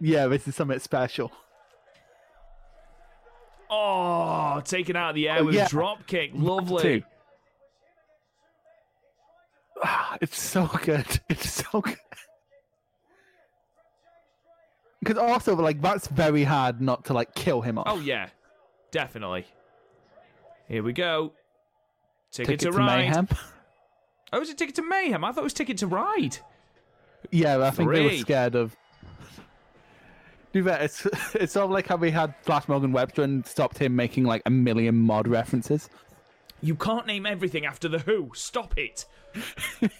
Speaker 3: Yeah, this is something special.
Speaker 1: Oh, taken out of the air
Speaker 3: Oh,
Speaker 1: with
Speaker 3: yeah.
Speaker 1: a drop kick. Lovely.
Speaker 3: Ah, It's so good. It's so good. Because also, like, that's very hard not to like kill him off.
Speaker 1: Oh, yeah. Definitely. Here we go. Ticket,
Speaker 3: Ticket
Speaker 1: to,
Speaker 3: to
Speaker 1: ride.
Speaker 3: mayhem.
Speaker 1: Oh, was it Ticket to Mayhem? I thought it was Ticket to Ride.
Speaker 3: Yeah, I think they were scared of. Do that. It's it's sort of like how we had Flash Morgan Webster and stopped him making like a million mod references.
Speaker 1: You can't name everything after The Who. Stop it.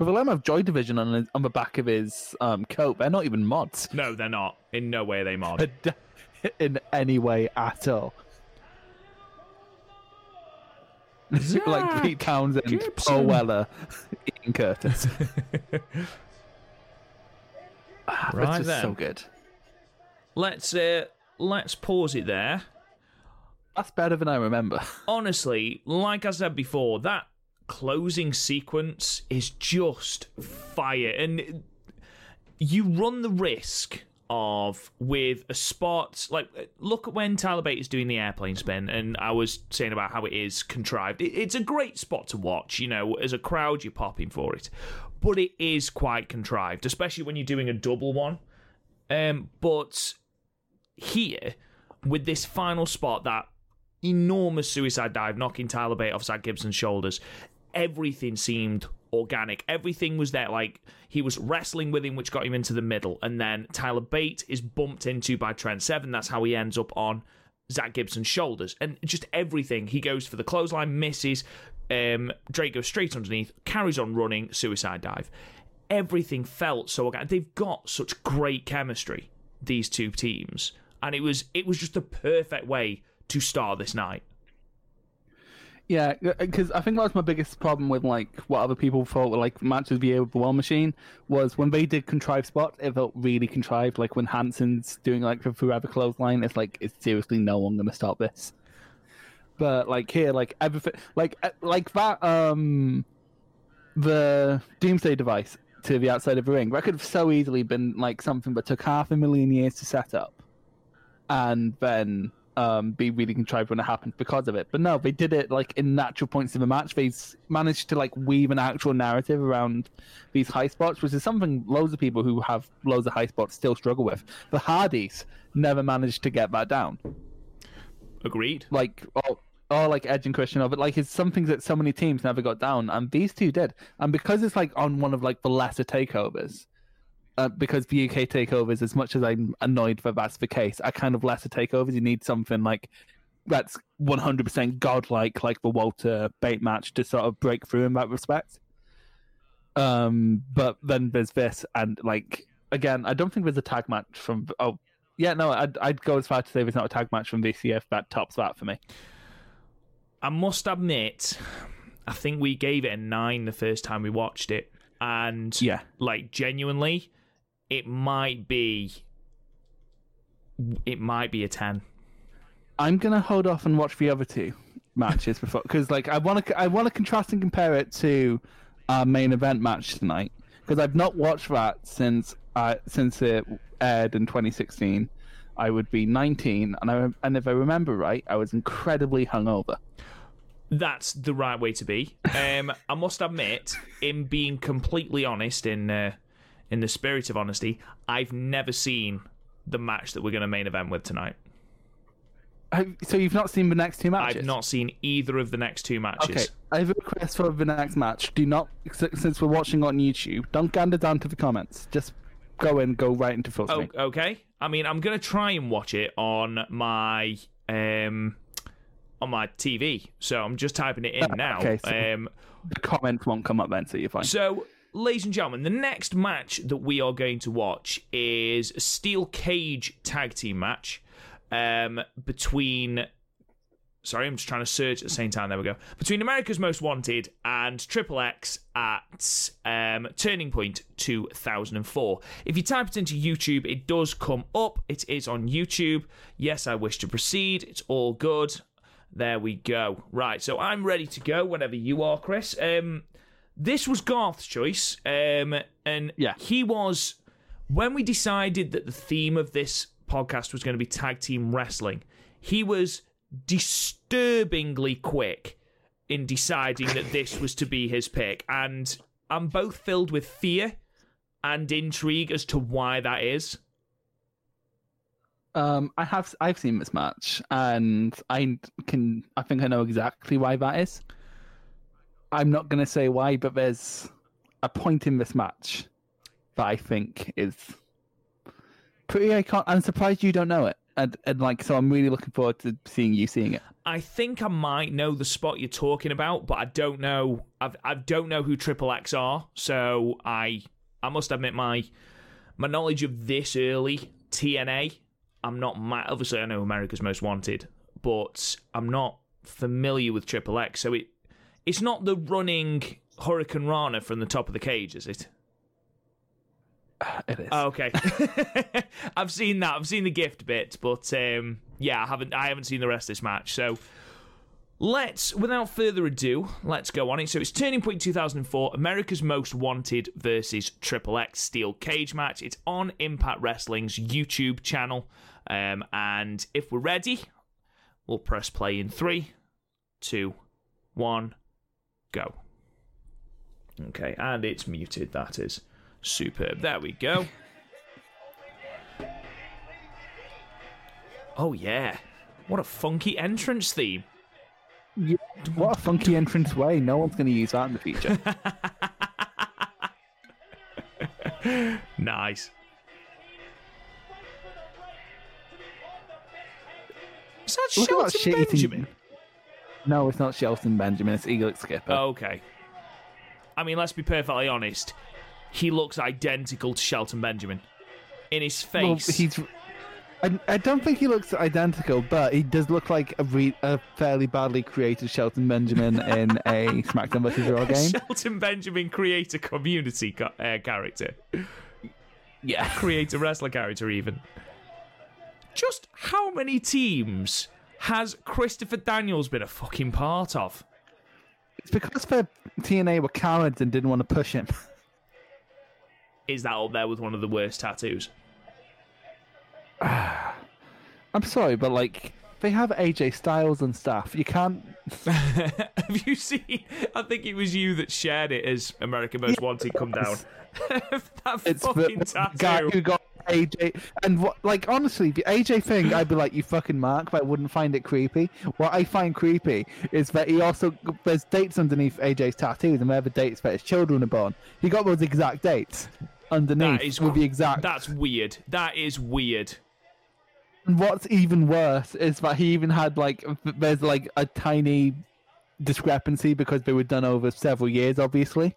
Speaker 3: But the lemon of Joy Division on his, on the back of his um, coat, they're not even mods
Speaker 1: No, they're not. In no way are they mod.
Speaker 3: in any way at all. like Pete Townshend,
Speaker 1: Gibson.
Speaker 3: Paul Weller, Ian Curtis. Ah,
Speaker 1: Right then.
Speaker 3: so good.
Speaker 1: Let's uh, let's pause it there.
Speaker 3: That's better than I remember.
Speaker 1: honestly, like I said before, that closing sequence is just fire. And you run the risk of with a spot like look at when Tyler Bate is doing the airplane spin and I was saying about how it is contrived. It's a great spot to watch, you know, as a crowd you're popping for it. But it is quite contrived, especially when you're doing a double one. Um but here with this final spot that enormous suicide dive knocking Tyler Bate off Zack Gibson's shoulders. Everything seemed organic. Everything was there. Like he was wrestling with him, which got him into the middle, and then Tyler Bate is bumped into by Trent Seven. That's how he ends up on Zack Gibson's shoulders, and just everything. He goes for the clothesline, misses. Um, Drake goes straight underneath, carries on running, suicide dive. Everything felt so organic. They've got such great chemistry. These two teams, and it was it was just the perfect way to start this night.
Speaker 3: Yeah, because I think that was my biggest problem with like what other people thought were like matches via with the War Machine was when they did contrived spots, it felt really contrived. Like when Hansen's doing like the forever clothesline, it's like it's seriously no one gonna stop this. But like here, like everything, like uh, like that, um, the Doomsday device to the outside of the ring, that could have so easily been like something that took half a million years to set up, and then um, be really contrived when it happened because of it. But no, they did it like in natural points of the match. They managed to like weave an actual narrative around these high spots, which is something loads of people who have loads of high spots still struggle with. The Hardys never managed to get that down.
Speaker 1: Agreed.
Speaker 3: Like all, all like Edge and Christian of it. Like it's something that so many teams never got down, and these two did. And because it's like on one of like the lesser takeovers. Uh, because the UK takeovers, as much as I'm annoyed that that's the case, are kind of lesser takeovers. You need something like that's 100% godlike, like the Walter Bate match, to sort of break through in that respect. Um, but then there's this, and like again, I don't think there's a tag match from. Oh, yeah, no, I'd I'd go as far to say there's not a tag match from VCF that tops that for me.
Speaker 1: I must admit, I think we gave it a nine the first time we watched it, and
Speaker 3: Yeah.
Speaker 1: like genuinely, it might be, it might be a ten.
Speaker 3: I'm gonna hold off and watch the other two matches before, because like I want to I want to contrast and compare it to our main event match tonight, because I've not watched that since uh, since it aired in 2016. I would be 19, and I and if I remember right, I was incredibly hungover.
Speaker 1: That's the right way to be. Um, I must admit, in being completely honest, in uh, in the spirit of honesty, I've never seen the match that we're going to main event with tonight.
Speaker 3: Have- So you've not seen the next two matches?
Speaker 1: I've not seen either of the next two matches.
Speaker 3: Okay, I have a request for the next match. Do not, since we're watching on YouTube, don't gander down to the comments. Just go in, go right into full
Speaker 1: Oh, okay. I mean, I'm gonna try and watch it on my um on my TV. So I'm just typing it in
Speaker 3: Ah,
Speaker 1: now.
Speaker 3: okay, so-
Speaker 1: Um,
Speaker 3: The comments won't come up then, so you're fine.
Speaker 1: so, ladies and gentlemen, the next match that we are going to watch is a steel cage tag team match um, between Sorry, I'm just trying to search at the same time. There we go. Between America's Most Wanted and Triple X at um, Turning Point 2004. If you type it into YouTube, it does come up. It is on YouTube. Yes, I wish to proceed. It's all good. There we go. Right, so I'm ready to go whenever you are, Chris. Um, this was Garth's choice, um, and
Speaker 3: Yeah.
Speaker 1: he was when we decided that the theme of this podcast was going to be tag team wrestling. He was disturbingly quick in deciding that this was to be his pick, and I'm both filled with fear and intrigue as to why that is.
Speaker 3: Um, I have I've seen this match, and I can I think I know exactly why that is. I'm not gonna say why, but there's a point in this match that I think is pretty iconic. I'm surprised you don't know it, and and like so, I'm really looking forward to seeing you seeing it.
Speaker 1: I think I might know the spot you're talking about, but I don't know. I've, I don't know who Triple X are, so I I must admit my my knowledge of this early TNA. I'm not ma- obviously I know America's Most Wanted, but I'm not familiar with Triple X. So it it's not the running hurricanrana from the top of the cage, is it?
Speaker 3: It is.
Speaker 1: Oh, okay. I've seen that. I've seen the gift bit, but um, yeah, I haven't. I haven't seen the rest of this match. So let's, without further ado, let's go on it. So it's Turning Point 2004, America's Most Wanted versus Triple X Steel Cage match. It's on Impact Wrestling's YouTube channel, um, and if we're ready, we'll press play in three, two, one, go. Okay, and it's muted. That is. Superb. There we go. Oh, yeah. What a funky entrance theme.
Speaker 3: Yeah, what a funky entrance way! No one's gonna use that in the future.
Speaker 1: Nice. Is that
Speaker 3: Look that
Speaker 1: Shelton
Speaker 3: shitty
Speaker 1: Benjamin?
Speaker 3: No, it's not Shelton Benjamin. It's Elix Skipper.
Speaker 1: Okay. I mean, let's be perfectly honest. He looks identical to Shelton Benjamin. In his
Speaker 3: Well,
Speaker 1: face.
Speaker 3: he's. I, I don't think he looks identical, but he does look like a, re, a fairly badly created Shelton Benjamin in a SmackDown vs. Raw game.
Speaker 1: Shelton Benjamin create a community co- uh, character.
Speaker 3: Yeah.
Speaker 1: create a wrestler character even. Just how many teams has Christopher Daniels been a fucking part of?
Speaker 3: It's because the TNA were cowards and didn't want to push him.
Speaker 1: Is that up there with one of the worst tattoos?
Speaker 3: I'm sorry, but like they have AJ Styles and stuff. You can't.
Speaker 1: Have you seen? I think it was you that shared it as American Most Wanted come down. that
Speaker 3: It's
Speaker 1: fucking
Speaker 3: the guy who got AJ. And what, like, honestly, the AJ thing, I'd be like, you fucking mark, but I wouldn't find it creepy. What I find creepy is that he also there's dates underneath AJ's tattoos, and they're the dates that his children are born. He got those exact dates underneath
Speaker 1: That is
Speaker 3: with the exact.
Speaker 1: That's weird. That is weird.
Speaker 3: And what's even worse is that he even had like there's like a tiny discrepancy because they were done over several years, obviously.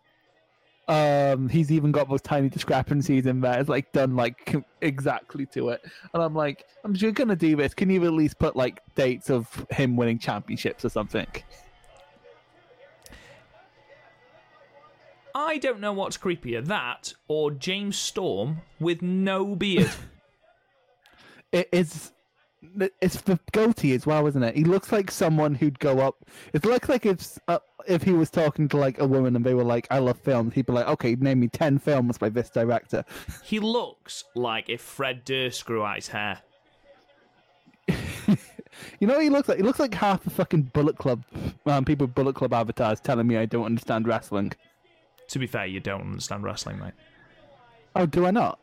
Speaker 3: Um, he's even got those tiny discrepancies in there. It's like done like exactly to it, and I'm like, I'm you're gonna do this. Can you at least put like dates of him winning championships or something?
Speaker 1: I don't know what's creepier, that or James Storm with no beard.
Speaker 3: It is. It's the goatee as well, isn't it? He looks like someone who'd go up. It looks like if uh, if he was talking to like a woman and they were like, "I love films," he'd be like, "Okay, name me ten films by this director."
Speaker 1: he looks like if Fred Durst grew out his hair.
Speaker 3: You know what he looks like? He looks like half the fucking Bullet Club um, people Bullet Club avatars telling me I don't understand wrestling.
Speaker 1: To be fair, you don't understand wrestling, mate.
Speaker 3: Oh, do I not?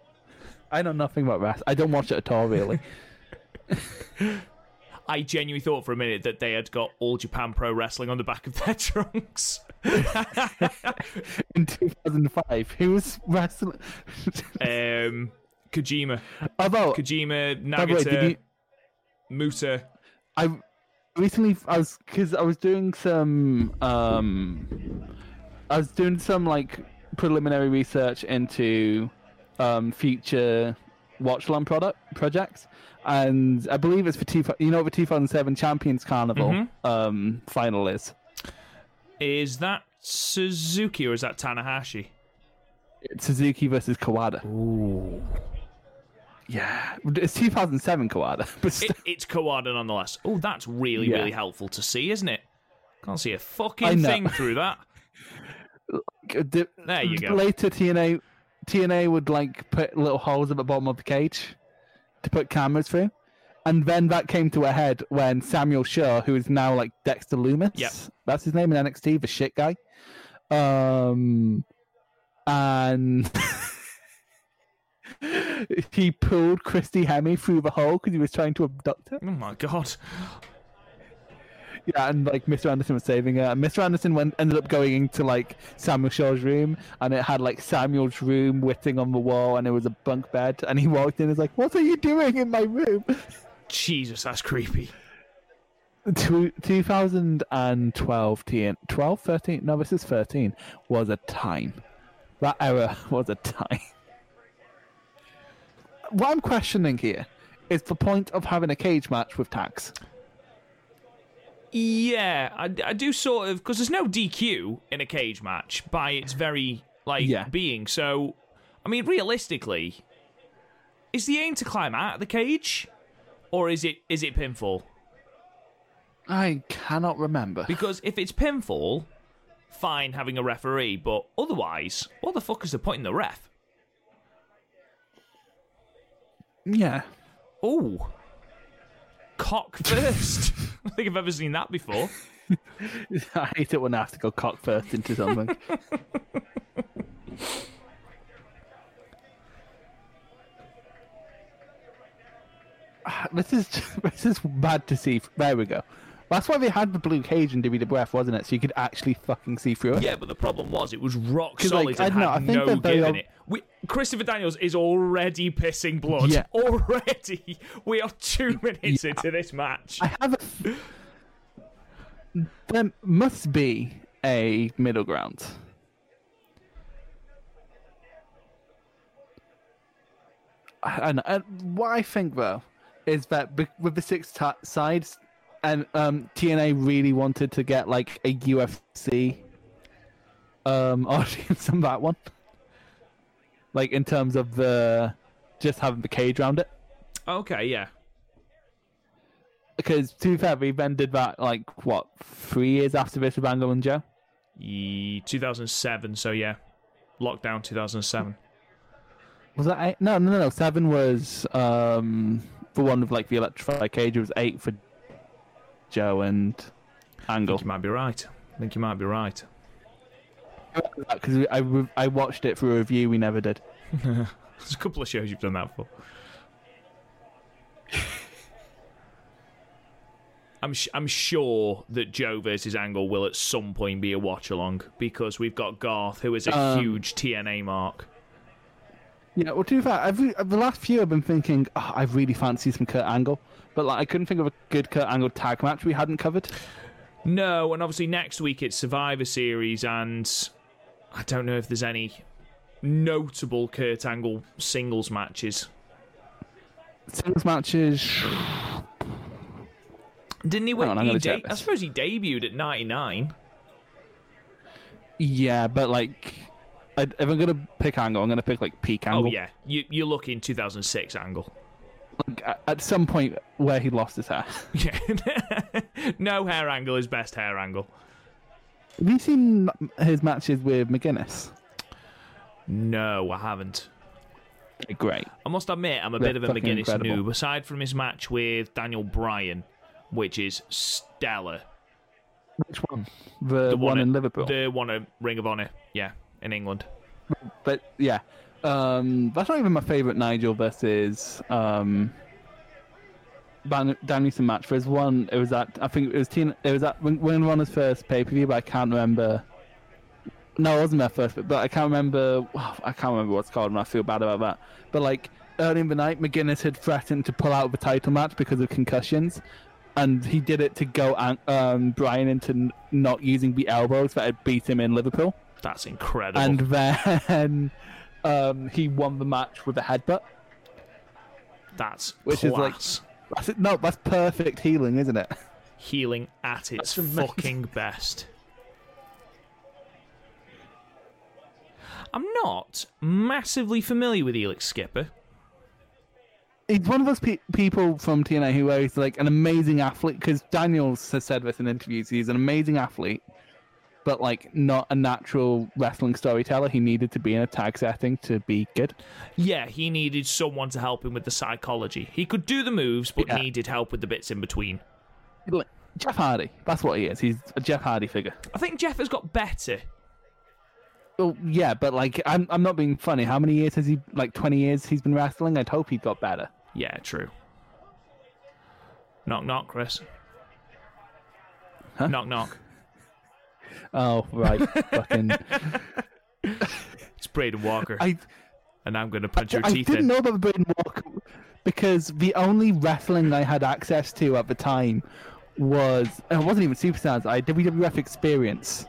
Speaker 3: I know nothing about wrestling. I don't watch it at all, really.
Speaker 1: I genuinely thought for a minute that they had got All Japan Pro Wrestling on the back of their trunks.
Speaker 3: In 2005, who was wrestling?
Speaker 1: um, Kojima,
Speaker 3: Although,
Speaker 1: Kojima,
Speaker 3: by the way,
Speaker 1: Nagata,
Speaker 3: you,
Speaker 1: Muta.
Speaker 3: I recently I was because I was doing some um I was doing some like preliminary research into um future watch along product projects, and I believe it's for two, you know what the 2007 Champions Carnival
Speaker 1: Mm-hmm.
Speaker 3: um, final is.
Speaker 1: Is that Suzuki or is that Tanahashi?
Speaker 3: It's Suzuki versus Kawada.
Speaker 1: Ooh.
Speaker 3: Yeah, it's 2007 Kawada, but
Speaker 1: It, it's Kawada nonetheless. Oh, that's really,
Speaker 3: Yeah.
Speaker 1: really helpful to see, isn't it? Can't see a fucking thing through that.
Speaker 3: the-
Speaker 1: There you go.
Speaker 3: Later, TNA TNA would like put little holes at the bottom of the cage to put cameras through, and then that came to a head when Samuel Shaw, who is now like Dexter Lumis,
Speaker 1: Yep.
Speaker 3: that's his name in NXT, the shit guy, um, and. he pulled Christy Hemme through the hole because he was trying to abduct her.
Speaker 1: Oh my god.
Speaker 3: Yeah, and like Mr. Anderson was saving her. And Mr. Anderson went ended up going into like Samuel Shaw's room, and it had like Samuel's room written on the wall, and it was a bunk bed. And he walked in, and was like, "What are you doing in my room?"
Speaker 1: Jesus, that's creepy.
Speaker 3: Two, 2012, TN, 12, 13, no, this is 13, was a time. That era was a time. What I'm questioning here is the point of having a cage match with tags.
Speaker 1: Yeah, I, I do sort of because there's no DQ in a cage match by its very like
Speaker 3: Yeah.
Speaker 1: being. So, I mean, realistically, is the aim to climb out of the cage, or is it is it pinfall?
Speaker 3: I cannot remember.
Speaker 1: Because if it's pinfall, fine having a referee, but otherwise, what the fuck is the point in the ref?
Speaker 3: Yeah.
Speaker 1: Oh, cock first. I think I've ever seen that before.
Speaker 3: I hate it when I have to go cock first into something. This is this is bad to see. There we go. That's why they had the blue cage in Breath, wasn't it? So you could actually fucking see through it.
Speaker 1: Yeah, but the problem was it was rock solid
Speaker 3: like,
Speaker 1: and
Speaker 3: I don't know,
Speaker 1: had no give in
Speaker 3: ob-
Speaker 1: it. We, Christopher Daniels is already pissing blood.
Speaker 3: Yeah.
Speaker 1: Already, we are two minutes into this match.
Speaker 3: I have a. There must be a middle ground. Know. And what I think though is that with the six ta sides, and um, TNA really wanted to get like a UFC um, audience on that one, like in terms of the just having the cage around it
Speaker 1: Okay, yeah.
Speaker 3: because to be fair, we then did that like what three years after this with Angle and Joe.
Speaker 1: Ye- 2007, so yeah. Lockdown 2007.
Speaker 3: Was that eight? No, no, no, no. Seven was um the one with like the electrified cage. It was eight for Joe and
Speaker 1: I
Speaker 3: Angle.
Speaker 1: think you might be right. I think you might be right.
Speaker 3: Because I, I watched it for a review. We never did.
Speaker 1: There's a couple of shows you've done that for. I'm sh- I'm sure that Joe versus Angle will at some point be a watch along because we've got Garth, who is a
Speaker 3: Um,
Speaker 1: huge TNA mark.
Speaker 3: Yeah. Well, to be fair, I've the last few I've been thinking oh, I really fancy some Kurt Angle, but like I couldn't think of a good Kurt Angle tag match we hadn't covered.
Speaker 1: No, and obviously next week it's Survivor Series, and I don't know if there's any notable Kurt Angle singles matches.
Speaker 3: Singles matches.
Speaker 1: Didn't he?
Speaker 3: win? on,
Speaker 1: he de- I suppose he debuted at 99.
Speaker 3: Yeah, but like, I, if I'm gonna pick Angle, I'm gonna pick like peak oh, Angle.
Speaker 1: Oh yeah, you you look in 2006 Angle.
Speaker 3: Like, at- some point where he lost his hair.
Speaker 1: Yeah, no hair angle is best hair angle.
Speaker 3: Have you seen his matches with McGuinness?
Speaker 1: No, I haven't.
Speaker 3: They're Great.
Speaker 1: I must admit, I'm a
Speaker 3: They're
Speaker 1: bit of a McGuinness
Speaker 3: incredible.
Speaker 1: noob. Aside from his match with Daniel Bryan, which is stellar.
Speaker 3: Which one? The,
Speaker 1: The
Speaker 3: one,
Speaker 1: at-
Speaker 3: in Liverpool.
Speaker 1: The one at Ring of Honor, yeah, in England.
Speaker 3: But yeah, um, that's not even my favorite Nigel versus um, Dan- Danielson match. There's one. It was that I think it was Tina. It was at when when Ronna's first pay per view, but I can't remember. No, it wasn't their first, but I can't remember. I can't remember what's called, and I feel bad about that. But like early in the night, McGuinness had threatened to pull out of the title match because of concussions, and he did it to go um, Bryan into not using the elbows that had beat him in Liverpool
Speaker 1: That's incredible.
Speaker 3: and then um, he won the match with a headbutt.
Speaker 1: That's
Speaker 3: Which is like- That's no, that's perfect heeling, isn't it?
Speaker 1: heeling at its fucking best. I'm not massively familiar with Elix Skipper.
Speaker 3: He's one of those pe- people from TNA who is like an amazing athlete. Because Daniels has said this in interviews. He's an amazing athlete, but like not a natural wrestling storyteller. He needed to be in a tag setting to be good.
Speaker 1: Yeah, he needed someone to help him with the psychology. He could do the moves, but
Speaker 3: Yeah.
Speaker 1: needed help with the bits in between.
Speaker 3: Jeff Hardy. That's what he is. He's a Jeff Hardy figure.
Speaker 1: I think Jeff has got better.
Speaker 3: Well, yeah, but like I'm I'm not being funny. How many years has he? Like twenty years he's been wrestling. I'd hope he got better.
Speaker 1: Yeah, true. Knock knock, Chris.
Speaker 3: Huh?
Speaker 1: Knock knock.
Speaker 3: Oh right, fucking.
Speaker 1: It's Braden Walker,
Speaker 3: I
Speaker 1: and I'm going to punch your teeth
Speaker 3: I
Speaker 1: teeth
Speaker 3: didn't
Speaker 1: in.
Speaker 3: know about Braden Walker because the only wrestling I had access to at the time was it wasn't even Superstars. I had WWF Experience.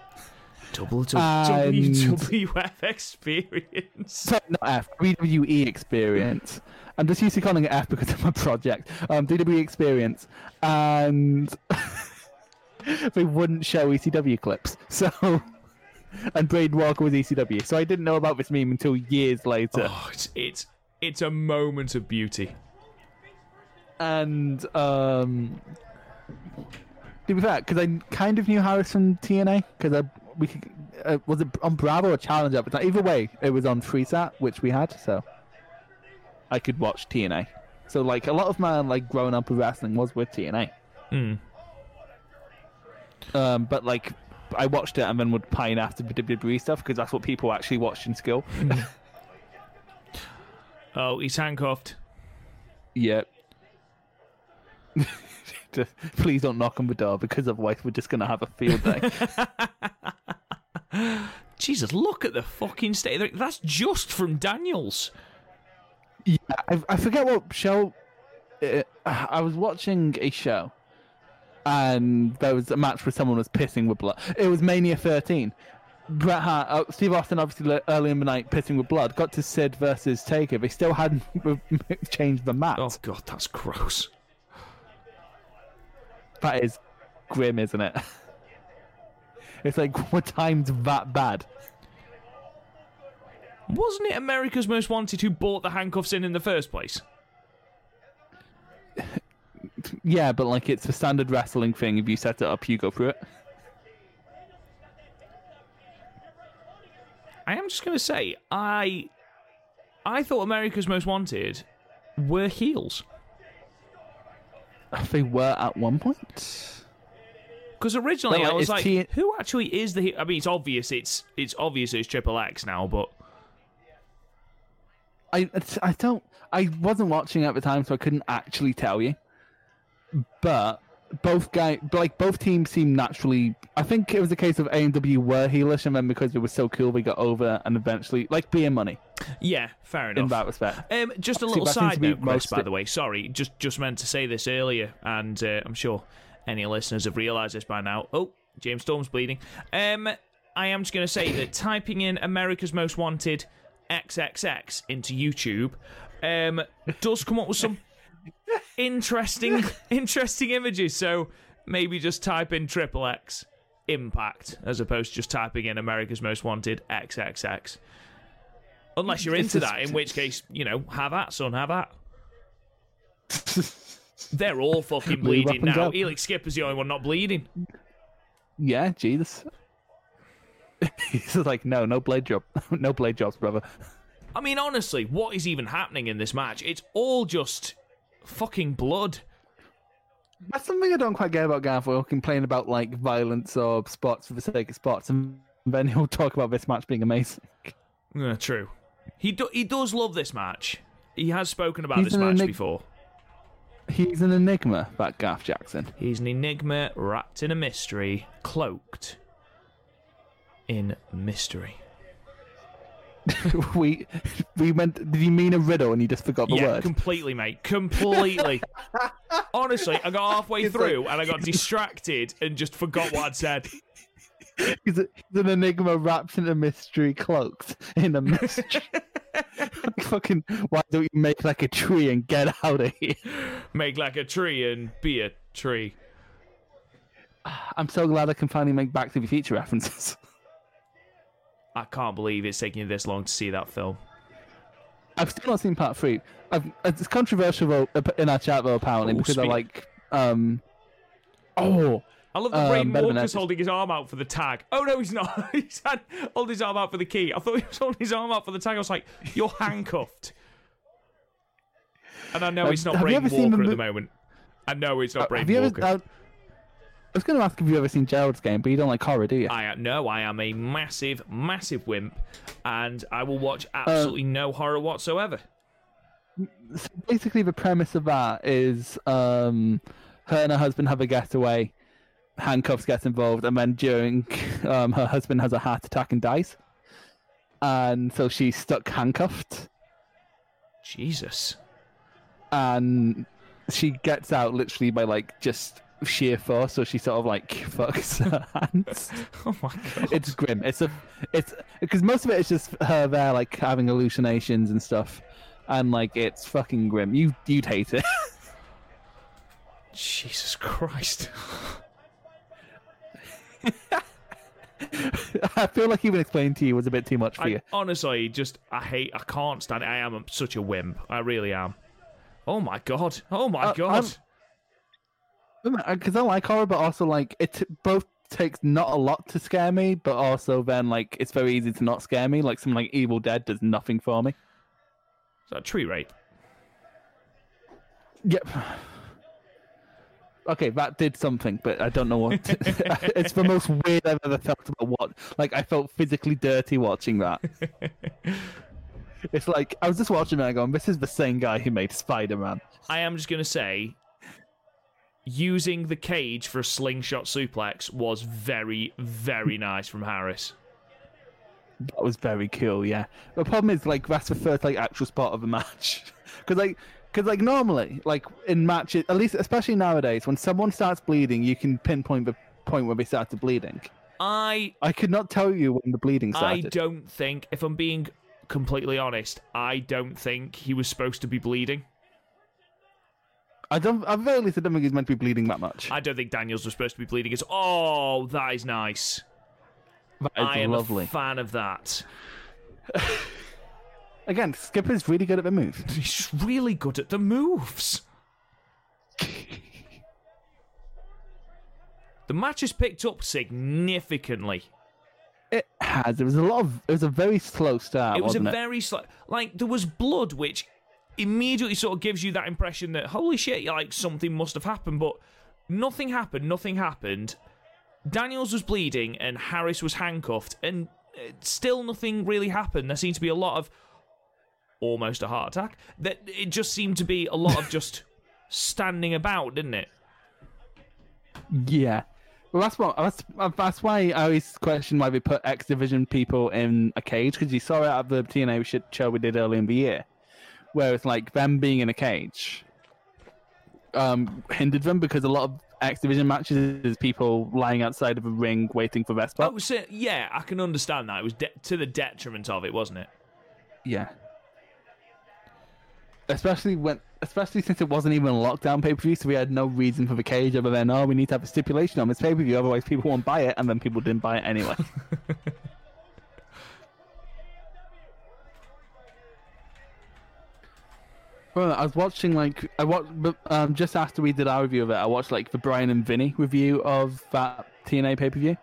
Speaker 1: Double to
Speaker 3: And-
Speaker 1: WWF experience.
Speaker 3: Sorry, not F. WWE Experience. I'm just used to calling it F because of my project. Um, WWE Experience, and they wouldn't show ECW clips. So, and Braden Walker was ECW. So I didn't know about this meme until years later.
Speaker 1: Oh, it's it's it's a moment of beauty.
Speaker 3: and um, to be fair, because I kind of knew Harris from TNA, because I we could, uh, was it on Bravo or Challenge at the time. Either way, it was on FreeSat, which we had, so I could watch TNA. So like a lot of my like growing up with wrestling was with TNA.
Speaker 1: Hmm.
Speaker 3: Um, but like I watched it and then would pine after the WWE stuff because that's what people actually watched in school.
Speaker 1: Oh, he's handcuffed.
Speaker 3: Yep. Just- Please don't knock on the door because otherwise we're just gonna have a field day.
Speaker 1: Jesus, look at the fucking state. That's just from Daniels.
Speaker 3: Yeah, I, I forget what show. Uh, I was watching a show, and there was a match where someone was pissing with blood. It was Mania 13. Bret Hart, uh, Steve Austin, obviously early in the night, pissing with blood. Got to Sid versus Taker. They still hadn't changed the mat.
Speaker 1: Oh god, that's gross.
Speaker 3: That is grim, isn't it? It's like what time's that bad?
Speaker 1: Wasn't it America's Most Wanted who bought the handcuffs in in the first place?
Speaker 3: Yeah, but like it's a standard wrestling thing. If you set it up, you go through it.
Speaker 1: I am just going to say, I, I thought America's Most Wanted were heels
Speaker 3: They were at one point.
Speaker 1: because originally
Speaker 3: Well,
Speaker 1: I was like,
Speaker 3: T-
Speaker 1: who actually is the? he- I mean, it's obvious. It's it's obvious it's Triple X now, but
Speaker 3: I I don't I wasn't watching at the time, so I couldn't actually tell you. But both guy like both teams seem naturally. I think it was a case of A and W were heelish, and then because it was so cool, we got over, and eventually like being money
Speaker 1: yeah, fair enough.
Speaker 3: in that respect.
Speaker 1: Um, just a little side note, Chris.
Speaker 3: most-
Speaker 1: By the way, sorry, just just meant to say this earlier, and uh, I'm sure any listeners have realised this by now. Oh, James Storm's bleeding. Um, I am just going to say that typing in America's Most Wanted XXX into YouTube um, does come up with some interesting interesting images. So maybe just type in triple X Impact as opposed to just typing in America's Most Wanted XXX. Unless you're into that, in which case, you know, have at, son, have at. They're all fucking bleeding now.
Speaker 3: down.
Speaker 1: Elix Skipper's the only one not bleeding.
Speaker 3: Yeah, Jesus. He's like, no, no blade job, no blade jobs, brother.
Speaker 1: I mean, honestly, what is even happening in this match? It's all just fucking blood.
Speaker 3: That's something I don't quite get about Garth. Will complain about like violence or spots for the sake of spots, and then he'll talk about this match being amazing.
Speaker 1: Yeah, true. He do- he does love this match. He has spoken about
Speaker 3: He's
Speaker 1: this
Speaker 3: an
Speaker 1: match
Speaker 3: enig-
Speaker 1: before.
Speaker 3: He's an enigma, that Garth Jackson.
Speaker 1: He's an enigma wrapped in a mystery, cloaked in mystery.
Speaker 3: we we meant. Did you mean a riddle and you just forgot the
Speaker 1: yeah,
Speaker 3: word?
Speaker 1: completely, mate. Completely. Honestly, I got halfway
Speaker 3: It's
Speaker 1: through
Speaker 3: like-
Speaker 1: and I got distracted and just forgot what I'd said.
Speaker 3: He's, a, he's an enigma wrapped in a mystery, cloaked in a mystery. fucking. Why don't you make like a tree and get out of here?
Speaker 1: Make like a tree and be a tree.
Speaker 3: I'm so glad I can finally make Back to the Future references.
Speaker 1: I can't believe it's taking you this long to see that film.
Speaker 3: I've still not seen part three. I've, it's controversial in our chat though, apparently,
Speaker 1: Oh,
Speaker 3: because I
Speaker 1: speak-
Speaker 3: like. um Oh,
Speaker 1: I love the
Speaker 3: Um,
Speaker 1: Ray
Speaker 3: better
Speaker 1: Walker's holding his arm out for the tag. Oh no, he's not. he's had holding his arm out for the key. I thought he was holding his arm out for the tag. I was like, "You're handcuffed." And I know
Speaker 3: Um,
Speaker 1: it's not Ray Walker at the moment. I know it's not
Speaker 3: Uh,
Speaker 1: Ray
Speaker 3: you ever?
Speaker 1: Walker.
Speaker 3: Uh, I was going to ask if you've ever seen Gerald's game, but you don't like horror, do you?
Speaker 1: I no, I am a massive, massive wimp, and I will watch
Speaker 3: Uh,
Speaker 1: absolutely no horror whatsoever.
Speaker 3: So basically, the premise of that is um, her and her husband have a getaway. Handcuffs gets involved, and then during um, her husband has a heart attack and dies, and so she's stuck handcuffed,
Speaker 1: Jesus.
Speaker 3: and she gets out literally by like just sheer force. So she sort of like fucks her hands.
Speaker 1: Oh my god.
Speaker 3: it's grim. It's a, it's because most of it is just her there like having hallucinations and stuff, and like it's fucking grim. You you'd hate it.
Speaker 1: Jesus Christ.
Speaker 3: I feel like even explaining to you was a bit too much for
Speaker 1: I
Speaker 3: you.
Speaker 1: honestly just I hate I can't stand it. I am such a wimp. I really am. Oh my god. Oh my
Speaker 3: Uh,
Speaker 1: god.
Speaker 3: Because uh, I like horror, but also like it both takes not a lot to scare me, but also then like it's very easy to not scare me. Like something like Evil Dead does nothing for me.
Speaker 1: Is that tree rape?
Speaker 3: Yep. Okay, that did something, but I don't know what. it's the most weird I've ever felt about what. Like I felt physically dirty watching that. it's like I was just watching and going, "This is the same guy who made Spider Man."
Speaker 1: I am just gonna say using the cage for a slingshot suplex was very, very nice from Harris.
Speaker 3: That was very cool, yeah. The problem is, like, that's the first like actual spot of a match, because like, because like normally, like in matches, at least especially nowadays, when someone starts bleeding, you can pinpoint the point where they started bleeding.
Speaker 1: I
Speaker 3: I could not tell you when the bleeding started.
Speaker 1: I don't think if I'm being completely honest, I don't think he was supposed to be bleeding.
Speaker 3: I don't. I I don't think he's meant to be bleeding that much.
Speaker 1: I don't think Daniels was supposed to be bleeding. It's oh, that is nice.
Speaker 3: That is
Speaker 1: I am
Speaker 3: lovely.
Speaker 1: a fan of that.
Speaker 3: Again, Skipper's really good at the moves.
Speaker 1: He's really good at the moves. The match has picked up significantly.
Speaker 3: It has. It was a lot of. It was a very slow start.
Speaker 1: it was a
Speaker 3: it?
Speaker 1: very slow. Like there was blood, which immediately sort of gives you that impression that holy shit, like something must have happened, but nothing happened. Nothing happened. Daniels was bleeding and Harris was handcuffed, and uh, still nothing really happened. There seemed to be a lot of almost a heart attack. That it just seemed to be a lot of just standing about, didn't it?
Speaker 3: Yeah. Well, that's what that's that's why I always question why we put X Division people in a cage because you saw it at the TNA shit show we did early in the year, where it's like them being in a cage, um, hindered them because a lot of X Division matches is people lying outside of a ring waiting for their spot.
Speaker 1: Oh, so, yeah, I can understand that. It was de- to the detriment of it, wasn't it?
Speaker 3: Yeah. Especially when, especially since it wasn't even a lockdown pay per view, so we had no reason for the cage other than oh, we need to have a stipulation on this pay per view, otherwise people won't buy it, and then people didn't buy it anyway. Well, I was watching like I watched um, just after we did our review of it. I watched like the Bryan and Vinny review of that TNA pay per view,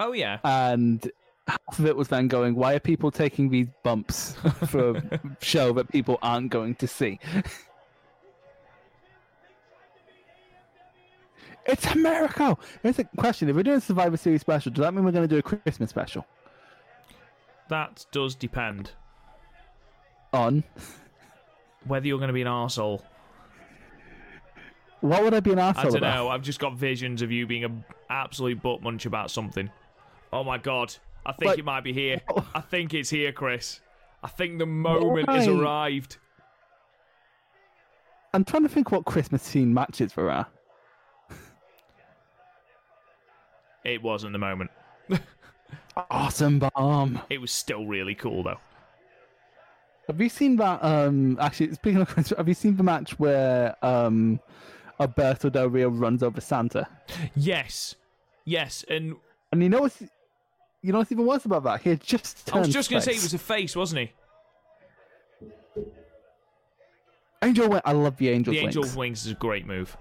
Speaker 1: Oh yeah.
Speaker 3: and half of it was then going, "Why are people taking these bumps for a show that people aren't going to see?" it's America. Here's a question: If we're doing a Survivor Series special, does that mean we're going to do a Christmas special
Speaker 1: That does depend.
Speaker 3: on?
Speaker 1: Whether you're going to be an arsehole.
Speaker 3: What would I be an
Speaker 1: arsehole
Speaker 3: I
Speaker 1: don't
Speaker 3: about?
Speaker 1: know. I've just got visions of you being an absolute butt munch about something. Oh my god. I think
Speaker 3: Like-
Speaker 1: it might be here. Oh. I think it's here, Chris. I think the moment has
Speaker 3: Why?
Speaker 1: arrived.
Speaker 3: I'm trying to think what Christmas scene matches there are.
Speaker 1: It wasn't the moment.
Speaker 3: Awesome bomb.
Speaker 1: It was still really cool though.
Speaker 3: Have you seen that? Um, actually, speaking of, questions? have you seen the match where um, Alberto Del Rio runs over Santa?
Speaker 1: Yes, yes, and
Speaker 3: And you know what's, you know what's even worse about that? He just
Speaker 1: I was just going to say he was a face, wasn't he?
Speaker 3: Angel Wing. I love the Angel
Speaker 1: The
Speaker 3: Wings.
Speaker 1: Angel Wings is a great move.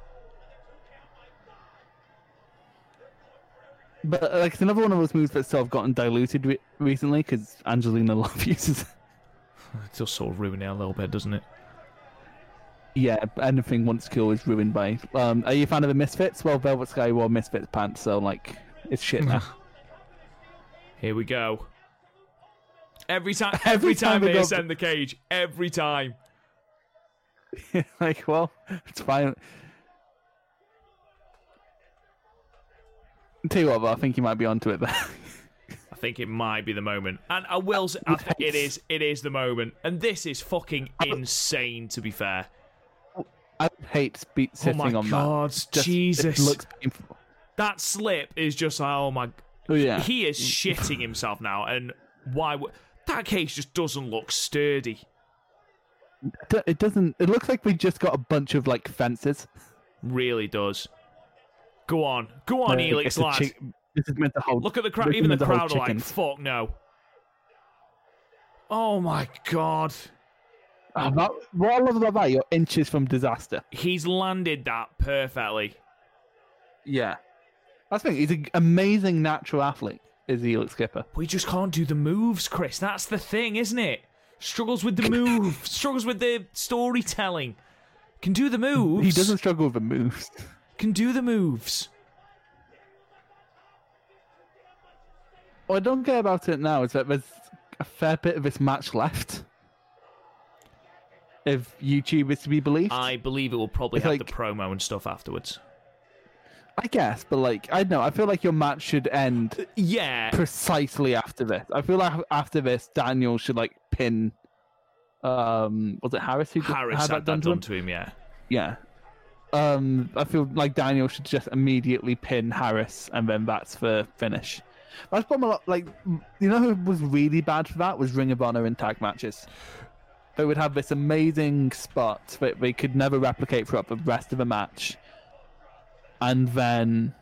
Speaker 3: But like it's another one of those moves that's sort of gotten diluted re- recently because Angelina Love uses. It.
Speaker 1: Does sort of ruin it a little bit, doesn't it?
Speaker 3: Yeah, anything once cool is ruined by. Um, are you a fan of the Misfits? Well, Velvet Sky wore Misfits pants, so like it's shit now.
Speaker 1: Here we go. Every time,
Speaker 3: Every
Speaker 1: every time,
Speaker 3: time
Speaker 1: they
Speaker 3: go-
Speaker 1: ascend the cage, every time.
Speaker 3: like, well, it's fine. Tell you what, though, I think you might be onto it there.
Speaker 1: I think it might be the moment, and I will. Say, I think it is. It is the moment, and this is fucking insane. To be fair,
Speaker 3: I hate
Speaker 1: oh
Speaker 3: sitting
Speaker 1: my
Speaker 3: on
Speaker 1: god,
Speaker 3: that. Just-
Speaker 1: Jesus!
Speaker 3: it looks painful.
Speaker 1: that slip is just like, oh my.
Speaker 3: Oh yeah,
Speaker 1: He is shitting himself now, and why? would that cage just doesn't look sturdy.
Speaker 3: It doesn't. It looks like we just got a bunch of like fences.
Speaker 1: Really does. Go on, go on,
Speaker 3: Uh,
Speaker 1: Elix lad.
Speaker 3: chick- this is meant to hold.
Speaker 1: Look at the crowd. Even the
Speaker 3: meant to hold
Speaker 1: crowd are like, "Fuck no." Oh my god.
Speaker 3: Oh, that, what I love about that, you're inches from disaster.
Speaker 1: He's landed that perfectly.
Speaker 3: Yeah, that's the thing. He's an amazing natural athlete. Is Elix Skipper?
Speaker 1: We just can't do the moves, Chris. That's the thing, isn't it? Struggles with the move, struggles with the storytelling. Can do the moves.
Speaker 3: He doesn't struggle with the moves.
Speaker 1: Can do the moves.
Speaker 3: What I don't get about it now is that there's a fair bit of this match left. If YouTube is to be believed,
Speaker 1: I believe it will probably
Speaker 3: It's
Speaker 1: have
Speaker 3: like-
Speaker 1: the promo and stuff afterwards.
Speaker 3: I guess, but like I don't know. I feel like your match should end
Speaker 1: Yeah.
Speaker 3: precisely after this. I feel like after this, Daniel should like pin. Um, was it Harris who
Speaker 1: Harris
Speaker 3: had
Speaker 1: had
Speaker 3: that done to him?
Speaker 1: to him, yeah.
Speaker 3: Yeah. Um, I feel like Daniel should just immediately pin Harris, and then that's the finish. That's problem. a lot- Like, you know, who was really bad for that was Ring of Honor in tag matches. They would have this amazing spot that they could never replicate throughout the rest of the match, and then,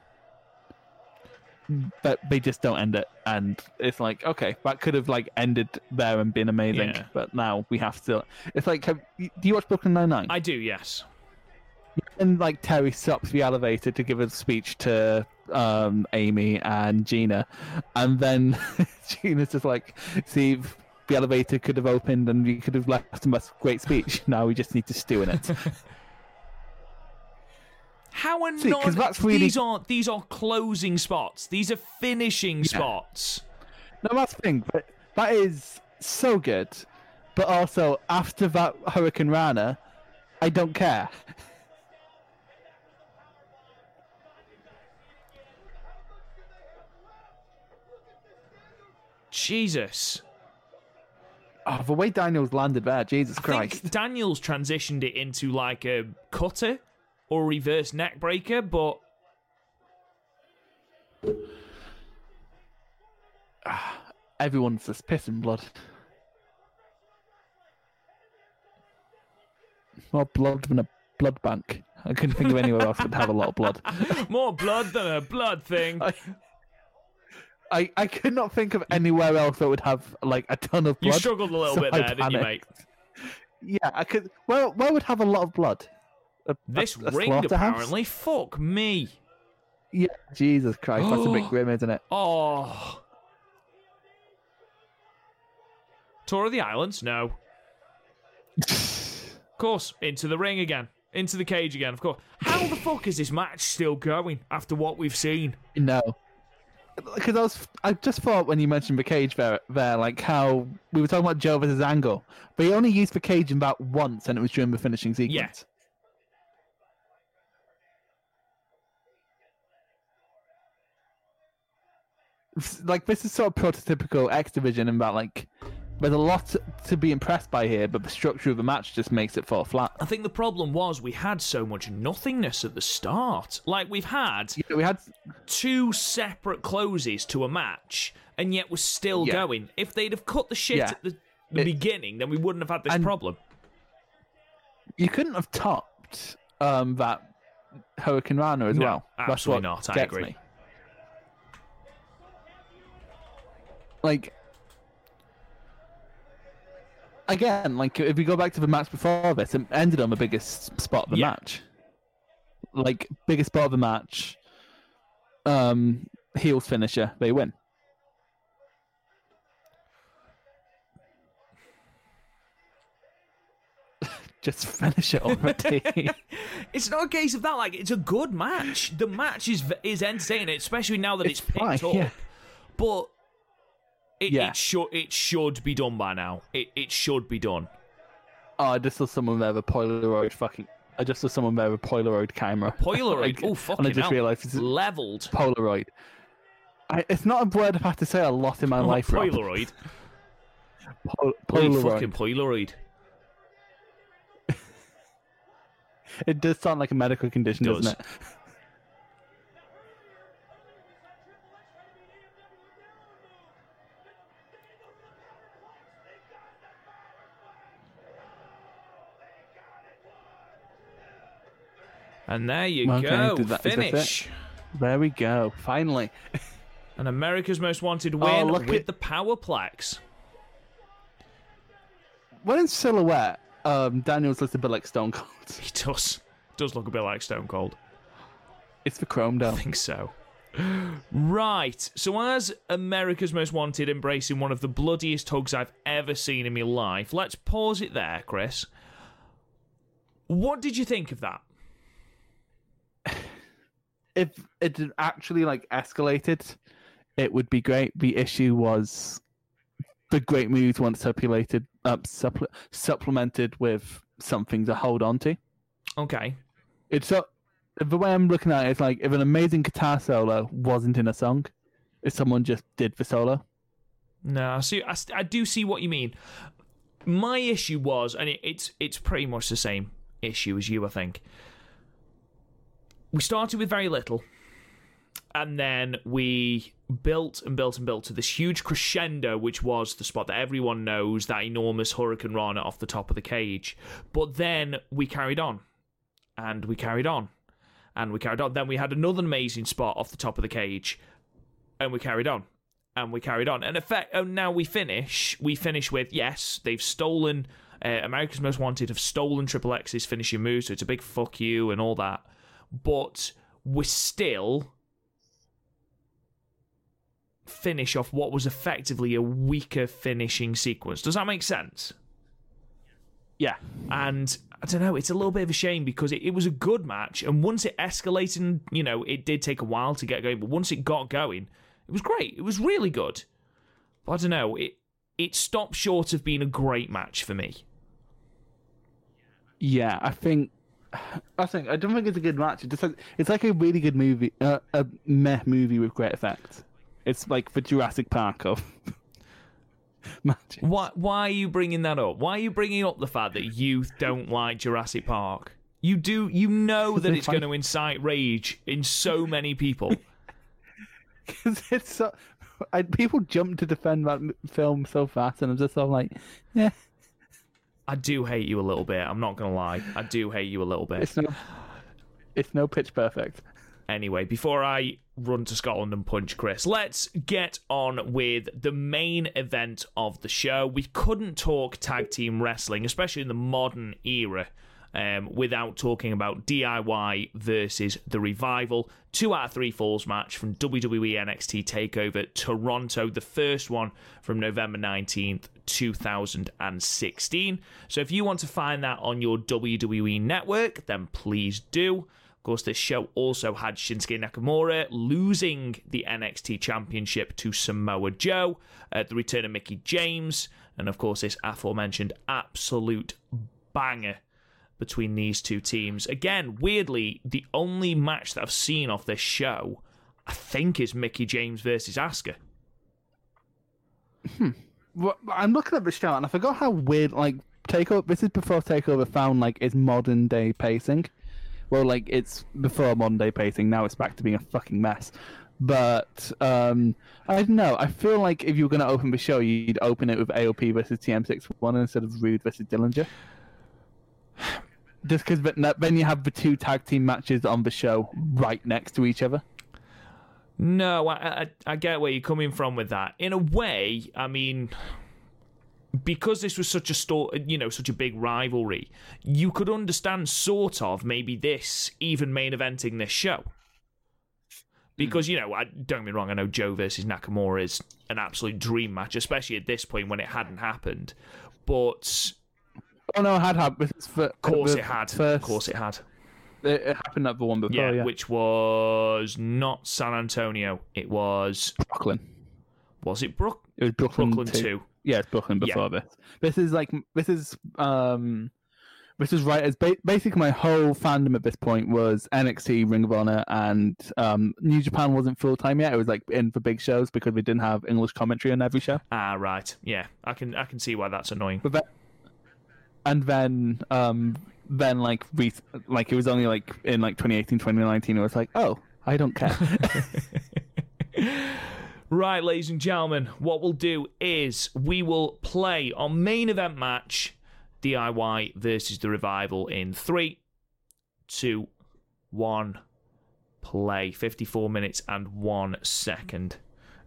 Speaker 3: but they just don't end it, and it's like, okay, that could have like ended there and been amazing,
Speaker 1: Yeah.
Speaker 3: but now we have to. It's like, have, do you watch Brooklyn Nine Nine?
Speaker 1: I do, yes.
Speaker 3: And like Terry stops the elevator to give a speech to um, Amy and Gina, and then Gina's just like, "See, the elevator could have opened and you could have left him a great speech. Now we just need to stew in it."
Speaker 1: How are
Speaker 3: See, 'cause
Speaker 1: not
Speaker 3: that's really-
Speaker 1: these are these are closing spots. These are finishing spots.
Speaker 3: no, that's the thing, but that is so good. But also, after that hurricanrana, I don't care.
Speaker 1: Jesus.
Speaker 3: Oh, the way Daniel's landed there, Jesus
Speaker 1: I
Speaker 3: Christ!
Speaker 1: think Daniels transitioned it into like a cutter or reverse neck breaker, but
Speaker 3: Everyone's just pissing blood. More blood than a blood bank. I couldn't think of anywhere else that would have a lot of blood.
Speaker 1: more blood than a blood thing.
Speaker 3: I, I, I could not think of anywhere else that would have like a ton of blood.
Speaker 1: You struggled a little
Speaker 3: so
Speaker 1: bit there, didn't you, mate?
Speaker 3: Yeah, I could. Where, where would have a lot of blood? A,
Speaker 1: This
Speaker 3: a, a
Speaker 1: ring, apparently. Fuck me.
Speaker 3: Yeah, Jesus Christ, that's a bit grim, isn't it?
Speaker 1: Oh. Tour of the Islands? No. Of course, into the ring again. Into the cage again, of course. How the fuck is this match still going after what we've seen?
Speaker 3: No. Because I was, I just thought when you mentioned the cage there, there, like how we were talking about Joe versus Angle, but he only used the cage in about once, and it was during the finishing sequence. It's Like this is sort of prototypical X Division in that like there's a lot to be impressed by here, but the structure of the match just makes it fall flat.
Speaker 1: I think the problem was we had so much nothingness at the start. Like, we've had
Speaker 3: Yeah, we had
Speaker 1: two separate closes to a match, and yet we're still
Speaker 3: Yeah.
Speaker 1: going. If they'd have cut the shit
Speaker 3: Yeah.
Speaker 1: at the the
Speaker 3: It-
Speaker 1: beginning, then we wouldn't have had this problem.
Speaker 3: You couldn't have topped um, that hurricanrana as
Speaker 1: No,
Speaker 3: well. That's
Speaker 1: absolutely
Speaker 3: what
Speaker 1: not, I agree.
Speaker 3: me. Like again, like if we go back to the match before this, it ended on the biggest spot of the
Speaker 1: Yeah.
Speaker 3: match. Like biggest spot of the match. Um, heels finisher, they win. Just finish it already.
Speaker 1: It's not a case of that. Like, it's a good match. The match is is entertaining, especially now that it's,
Speaker 3: It's
Speaker 1: picked
Speaker 3: fine,
Speaker 1: up.
Speaker 3: yeah.
Speaker 1: But it,
Speaker 3: Yeah.
Speaker 1: it should it should be done by now. It it should be done.
Speaker 3: Oh, I just saw someone there with a Polaroid fucking. I just saw someone there with a Polaroid camera.
Speaker 1: Polaroid.
Speaker 3: Like,
Speaker 1: oh
Speaker 3: And
Speaker 1: fucking
Speaker 3: I just realised it's
Speaker 1: Leveled.
Speaker 3: Polaroid. I, it's not a word I've had to say a lot in my
Speaker 1: Oh,
Speaker 3: life.
Speaker 1: Polaroid.
Speaker 3: Pol- Polaroid.
Speaker 1: Oh, fucking Polaroid.
Speaker 3: It does sound like a medical condition,
Speaker 1: Does.
Speaker 3: doesn't it?
Speaker 1: And there you
Speaker 3: Okay,
Speaker 1: go.
Speaker 3: that- is that?
Speaker 1: Finish.
Speaker 3: There we go. Finally.
Speaker 1: And America's Most Wanted
Speaker 3: Oh,
Speaker 1: win
Speaker 3: look
Speaker 1: with
Speaker 3: at-
Speaker 1: the Powerplex.
Speaker 3: When in silhouette, um, Daniels looks a bit like Stone Cold.
Speaker 1: He does. Does look a bit like Stone Cold.
Speaker 3: It's the Chrome Dome.
Speaker 1: I think so. Right. So, as America's Most Wanted embracing one of the bloodiest hugs I've ever seen in my life, let's pause it there, Chris. What did you think of that?
Speaker 3: If it actually like escalated, it would be great. The issue was the great moves once supplemented, uh, supple- supplemented with something to hold on to.
Speaker 1: Okay.
Speaker 3: It's so the way I'm looking at it is like if an amazing guitar solo wasn't in a song, if someone just did the solo.
Speaker 1: No, I see. I, I do see what you mean. My issue was, and it, it's it's pretty much the same issue as you, I think. We started with very little, and then we built and built and built to this huge crescendo, which was the spot that everyone knows that enormous hurricanrana off the top of the cage. But then we carried on, and we carried on, and we carried on. Then we had another amazing spot off the top of the cage, and we carried on and we carried on. And effect, and now we finish. We finish with yes, they've stolen. Uh, America's Most Wanted have stolen Triple X's finishing move, so it's a big fuck you and all that. But we're still finish off what was effectively a weaker finishing sequence. Does that make sense?
Speaker 3: Yeah.
Speaker 1: And I don't know, it's a little bit of a shame because it, it was a good match. And once it escalated, and, you know, it did take a while to get going, but once it got going, it was great. It was really good. But I don't know, it it stopped short of being a great match for me.
Speaker 3: Yeah, I think. I think I don't think it's a good match. It just like, it's like a really good movie, uh, a meh movie with great effects. It's like the Jurassic Park of magic.
Speaker 1: Why why are you bringing that up? Why are you bringing up the fact that you don't like Jurassic Park? You do. You know that it's going to incite rage in so many people.
Speaker 3: Because it's so, I, people jump to defend that film so fast, and I'm just so like, yeah,
Speaker 1: I do hate you a little bit. I'm not going to lie. I do hate you a little bit.
Speaker 3: it's no, it's no pitch perfect.
Speaker 1: Anyway, before I run to Scotland and punch Chris, let's get on with the main event of the show. We couldn't talk tag team wrestling, especially in the modern era, um, without talking about DIY versus The Revival. Two out of three falls match from WWE NXT TakeOver Toronto, the first one from November 19th, 2016. So if you want to find that on your WWE network, then please do. Of course, this show also had Shinsuke Nakamura losing the NXT Championship to Samoa Joe, the return of Mickie James, and of course, this aforementioned absolute banger between these two teams. Again, weirdly, the only match that I've seen off this show, I think, is Mickie James versus Asuka.
Speaker 3: Well, I'm looking at the show, and I forgot how weird like takeover. This is before takeover found like its modern day pacing. Well, like it's before modern day pacing. Now it's back to being a fucking mess. But um, I don't know. I feel like if you were going to open the show, you'd open it with AOP versus TM61 instead of Roode versus Dillinger. Just because then you have the two tag team matches on the show right next to each other.
Speaker 1: No, I, I, I get where you're coming from with that. In a way, I mean, because this was such a store, you know, such a big rivalry, you could understand sort of maybe this even main eventing this show. Because you know, I, don't get me wrong, I know Joe versus Nakamura is an absolute dream match, especially at this point when it hadn't happened. But
Speaker 3: oh no, it had happened.
Speaker 1: Of course, it had. First... Of course, it had.
Speaker 3: It, it happened at the one before, yeah, yeah,
Speaker 1: which was not San Antonio. It was
Speaker 3: Brooklyn.
Speaker 1: Was it Brook?
Speaker 3: It was Brooklyn,
Speaker 1: Brooklyn
Speaker 3: two. two. Yeah, it's Brooklyn before yeah. this. This is like this is um this is right as ba- basically my whole fandom at this point was NXT, Ring of Honor, and um, New Japan wasn't full time yet. It was like in for big shows because we didn't have English commentary on every show.
Speaker 1: Ah, right. Yeah, I can I can see why that's annoying.
Speaker 3: But then, and then um, then like we like it was only like in like 2018 2019 it was like oh i don't care.
Speaker 1: Right ladies and gentlemen what we'll do is we will play our main event match diy versus the revival in three two one play. 54 minutes and one second.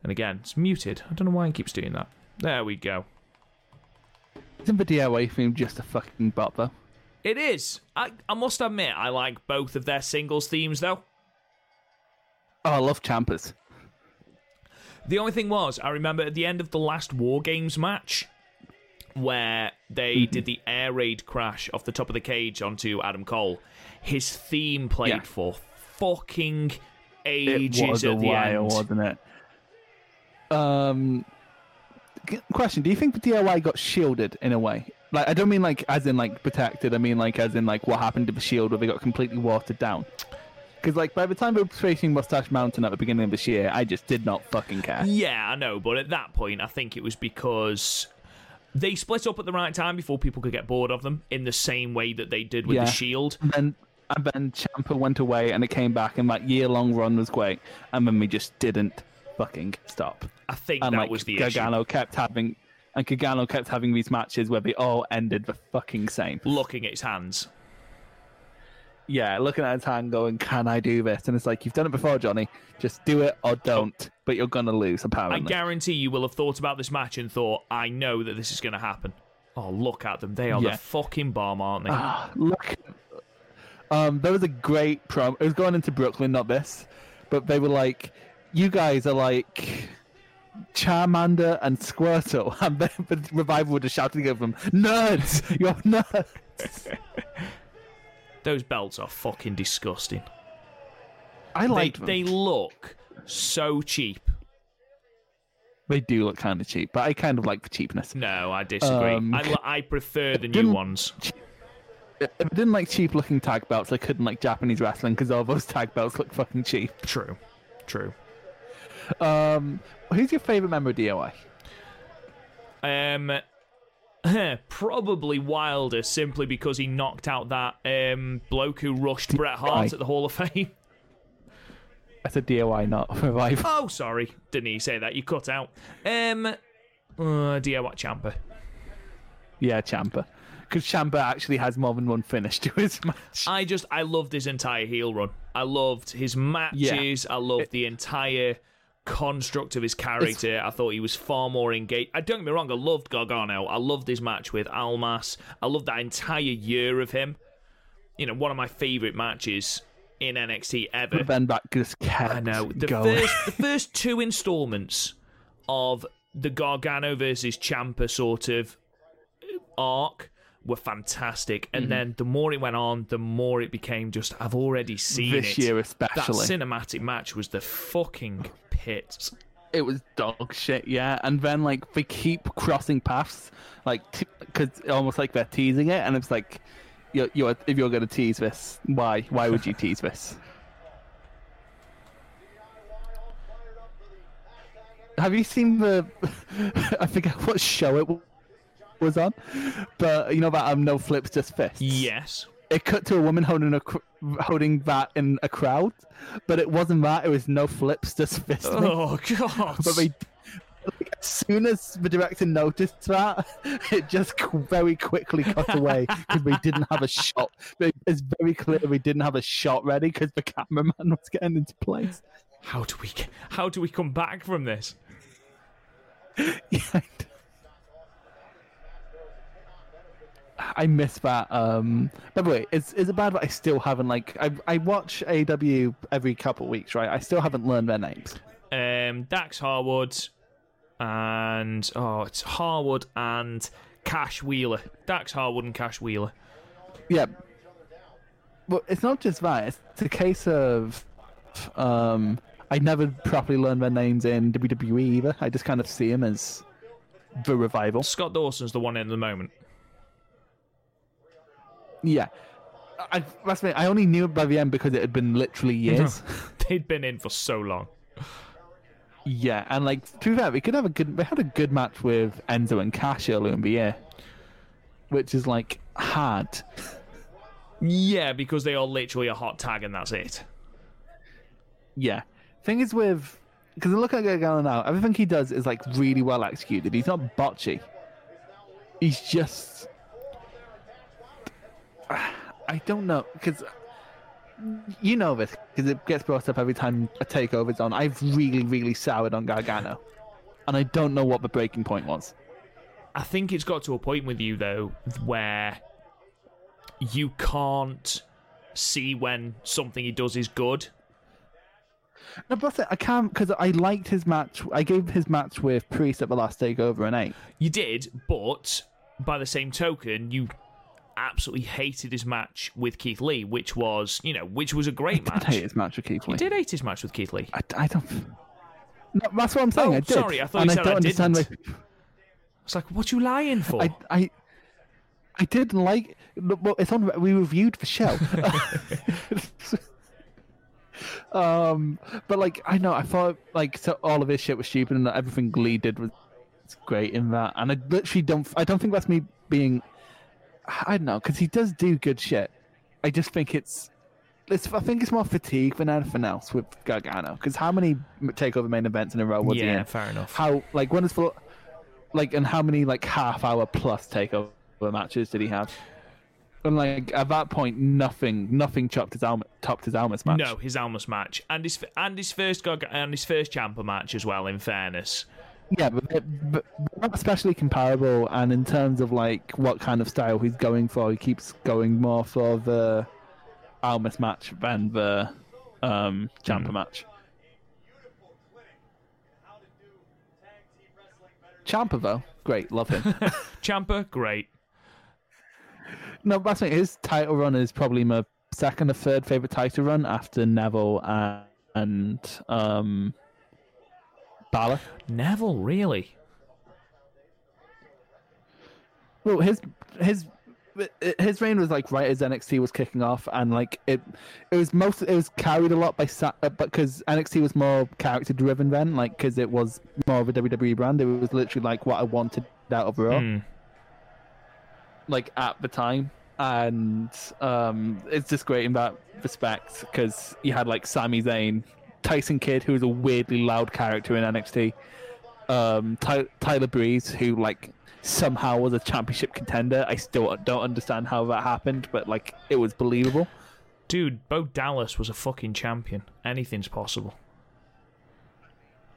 Speaker 1: And again it's muted. I don't know why it keeps doing that. There we go
Speaker 3: isn't the diy theme just a fucking though
Speaker 1: it is. I, I must admit, I like both of their singles themes, though.
Speaker 3: Oh, I love Ciampa's.
Speaker 1: The only thing was, I remember at the end of the last War Games match, where they mm-hmm. did the air raid crash off the top of the cage onto Adam Cole, his theme played yeah. for fucking ages it was a while,
Speaker 3: end. wasn't it? Um, question: Do you think the DIY got shielded in a way? Like, I don't mean like as in like protected. I mean like as in like what happened to the shield where they got completely watered down. Because like by the time we were facing Moustache Mountain at the beginning of this year, I just did not fucking care.
Speaker 1: Yeah, I know, but at that point, I think it was because they split up at the right time before people could get bored of them in the same way that they did with yeah. the Shield.
Speaker 3: And then and then Ciampa went away and it came back and that year long run was great, and then we just didn't fucking stop.
Speaker 1: I think
Speaker 3: and,
Speaker 1: that
Speaker 3: like,
Speaker 1: was the
Speaker 3: Gargano
Speaker 1: issue.
Speaker 3: kept having and Gargano kept having these matches where they all ended the fucking same.
Speaker 1: Looking at his hands.
Speaker 3: Yeah, looking at his hand going, Can I do this? And it's like, You've done it before, Johnny. Just do it or don't. But you're going to lose, apparently.
Speaker 1: I guarantee you will have thought about this match and thought, I know that this is going to happen. Oh, look at them. They are yeah. the fucking bomb, aren't they?
Speaker 3: Ah, look. Um, there was a great promo. It was going into Brooklyn, not this. But they were like, You guys are like Charmander and Squirtle, and then the revival would have shouting over them, "Nerds! You're nerds!"
Speaker 1: Those belts are fucking disgusting.
Speaker 3: I like
Speaker 1: they,
Speaker 3: them.
Speaker 1: They look so cheap.
Speaker 3: They do look kind of cheap, but I kind of like the cheapness.
Speaker 1: No, I disagree. Um, I, I prefer the new ones.
Speaker 3: If I didn't like cheap looking tag belts, I couldn't like Japanese wrestling because all those tag belts look fucking cheap.
Speaker 1: True. True.
Speaker 3: Um, who's your favorite member of DOI?
Speaker 1: Um, probably Wilder, simply because he knocked out that um bloke who rushed DOI. Bret Hart at the Hall of Fame.
Speaker 3: I said DOI, not Revive.
Speaker 1: Oh, sorry, didn't he say that? You cut out. Um, uh, DIY Ciampa.
Speaker 3: Yeah, Ciampa, Because Ciampa actually has more than one finish to his match.
Speaker 1: I just, I loved his entire heel run. I loved his matches. Yeah. I loved it, the entire construct of his character. It's... I thought he was far more engaged. I don't get me wrong, I loved Gargano. I loved his match with Almas. I loved that entire year of him. You know, one of my favourite matches in NXT ever.
Speaker 3: But then back just kept
Speaker 1: I know. The
Speaker 3: going.
Speaker 1: first the first two installments of the Gargano versus Ciampa sort of arc were fantastic. And mm-hmm. then the more it went on, the more it became just I've already seen
Speaker 3: this
Speaker 1: it.
Speaker 3: year especially.
Speaker 1: That cinematic match was the fucking pits.
Speaker 3: It was dog shit, yeah. And then like they keep crossing paths, like because t- almost like they're teasing it, and it's like, you're, you're if you're going to tease this, why? Why would you tease this? Have you seen the? I forget what show it was on, but you know about um, no flips, just fists.
Speaker 1: Yes.
Speaker 3: It cut to a woman holding a cr- holding that in a crowd, but it wasn't that. It was no flips, just fist.
Speaker 1: Oh god!
Speaker 3: But they, like, as soon as the director noticed that, it just very quickly cut away because we didn't have a shot. It's very clear we didn't have a shot ready because the cameraman was getting into place.
Speaker 1: How do we get, how do we come back from this?
Speaker 3: Yeah. I miss that. Um, by the way, is is it bad that I still haven't like I I watch AEW every couple weeks, right? I still haven't learned their names.
Speaker 1: Um, Dax Harwood and oh, it's Harwood and Cash Wheeler. Dax Harwood and Cash Wheeler.
Speaker 3: Yeah. but it's not just that. It's a case of um, I never properly learned their names in WWE either. I just kind of see them as the revival.
Speaker 1: Scott Dawson's the one in the moment.
Speaker 3: Yeah. I, that's me. I only knew it by the end because it had been literally years.
Speaker 1: They'd been in for so long.
Speaker 3: yeah, and like to be fair, we could have a good. We had a good match with Enzo and Cass earlier in the year, which is like hard.
Speaker 1: Yeah, because they are literally a hot tag and that's it.
Speaker 3: Yeah. Thing is with because look at Gargano now, everything he does is like really well executed. He's not botchy. He's just I don't know because you know this because it gets brought up every time a takeover's on. I've really, really soured on Gargano, and I don't know what the breaking point was.
Speaker 1: I think it's got to a point with you though where you can't see when something he does is good.
Speaker 3: No, but I can't because I liked his match. I gave his match with Priest at the last takeover an eight.
Speaker 1: You did, but by the same token, you absolutely hated his match with Keith Lee, which was, you know, which was a great match
Speaker 3: I
Speaker 1: match.
Speaker 3: hate his match with Keith Lee.
Speaker 1: You did hate his match with Keith Lee.
Speaker 3: I, I don't. No, that's what I'm saying.
Speaker 1: Oh,
Speaker 3: I did.
Speaker 1: sorry, I thought
Speaker 3: and
Speaker 1: you
Speaker 3: I
Speaker 1: said
Speaker 3: don't
Speaker 1: I
Speaker 3: understand
Speaker 1: didn't.
Speaker 3: why-
Speaker 1: It's like, what you lying for?
Speaker 3: I, I, I didn't like. Well, it's on. We reviewed the show. um, but like, I know. I thought like so all of his shit was stupid, and that everything Glee did was great in that. And I literally don't. I don't think that's me being. I don't know because he does do good shit. I just think it's. It's, I think it's more fatigue than anything else with Gargano. Because how many takeover main events in a row was he
Speaker 1: yeah,
Speaker 3: in?
Speaker 1: fair enough.
Speaker 3: How like when is full, like and how many like half hour plus takeover matches did he have? And like at that point, nothing, nothing chopped his Almas, topped his Almas match.
Speaker 1: No, his Almas match and his and his first Garg- and his first Ciampa match as well. In fairness,
Speaker 3: Yeah, but, they're- but they're not especially comparable. And in terms of like what kind of style he's going for, he keeps going more for the Almas match than the um, Ciampa match. Ciampa though, great, love him.
Speaker 1: Ciampa, great.
Speaker 3: No, that's the thing. His title run is probably my second or third favorite title run after Neville and, and um, Balor.
Speaker 1: Neville, really?
Speaker 3: Well, his his his reign was like right as NXT was kicking off, and like it it was most it was carried a lot by Sa- uh, but because NXT was more character driven then, like because it was more of a WWE brand. It was literally like what I wanted out of Raw.
Speaker 1: Hmm.
Speaker 3: like at the time and um it's just great in that respect because you had like Sami Zayn Tyson Kidd who was a weirdly loud character in NXT um Ty- Tyler Breeze who like somehow was a championship contender. I still don't understand how that happened but like it was believable.
Speaker 1: Dude, Bo Dallas was a fucking champion. Anything's possible.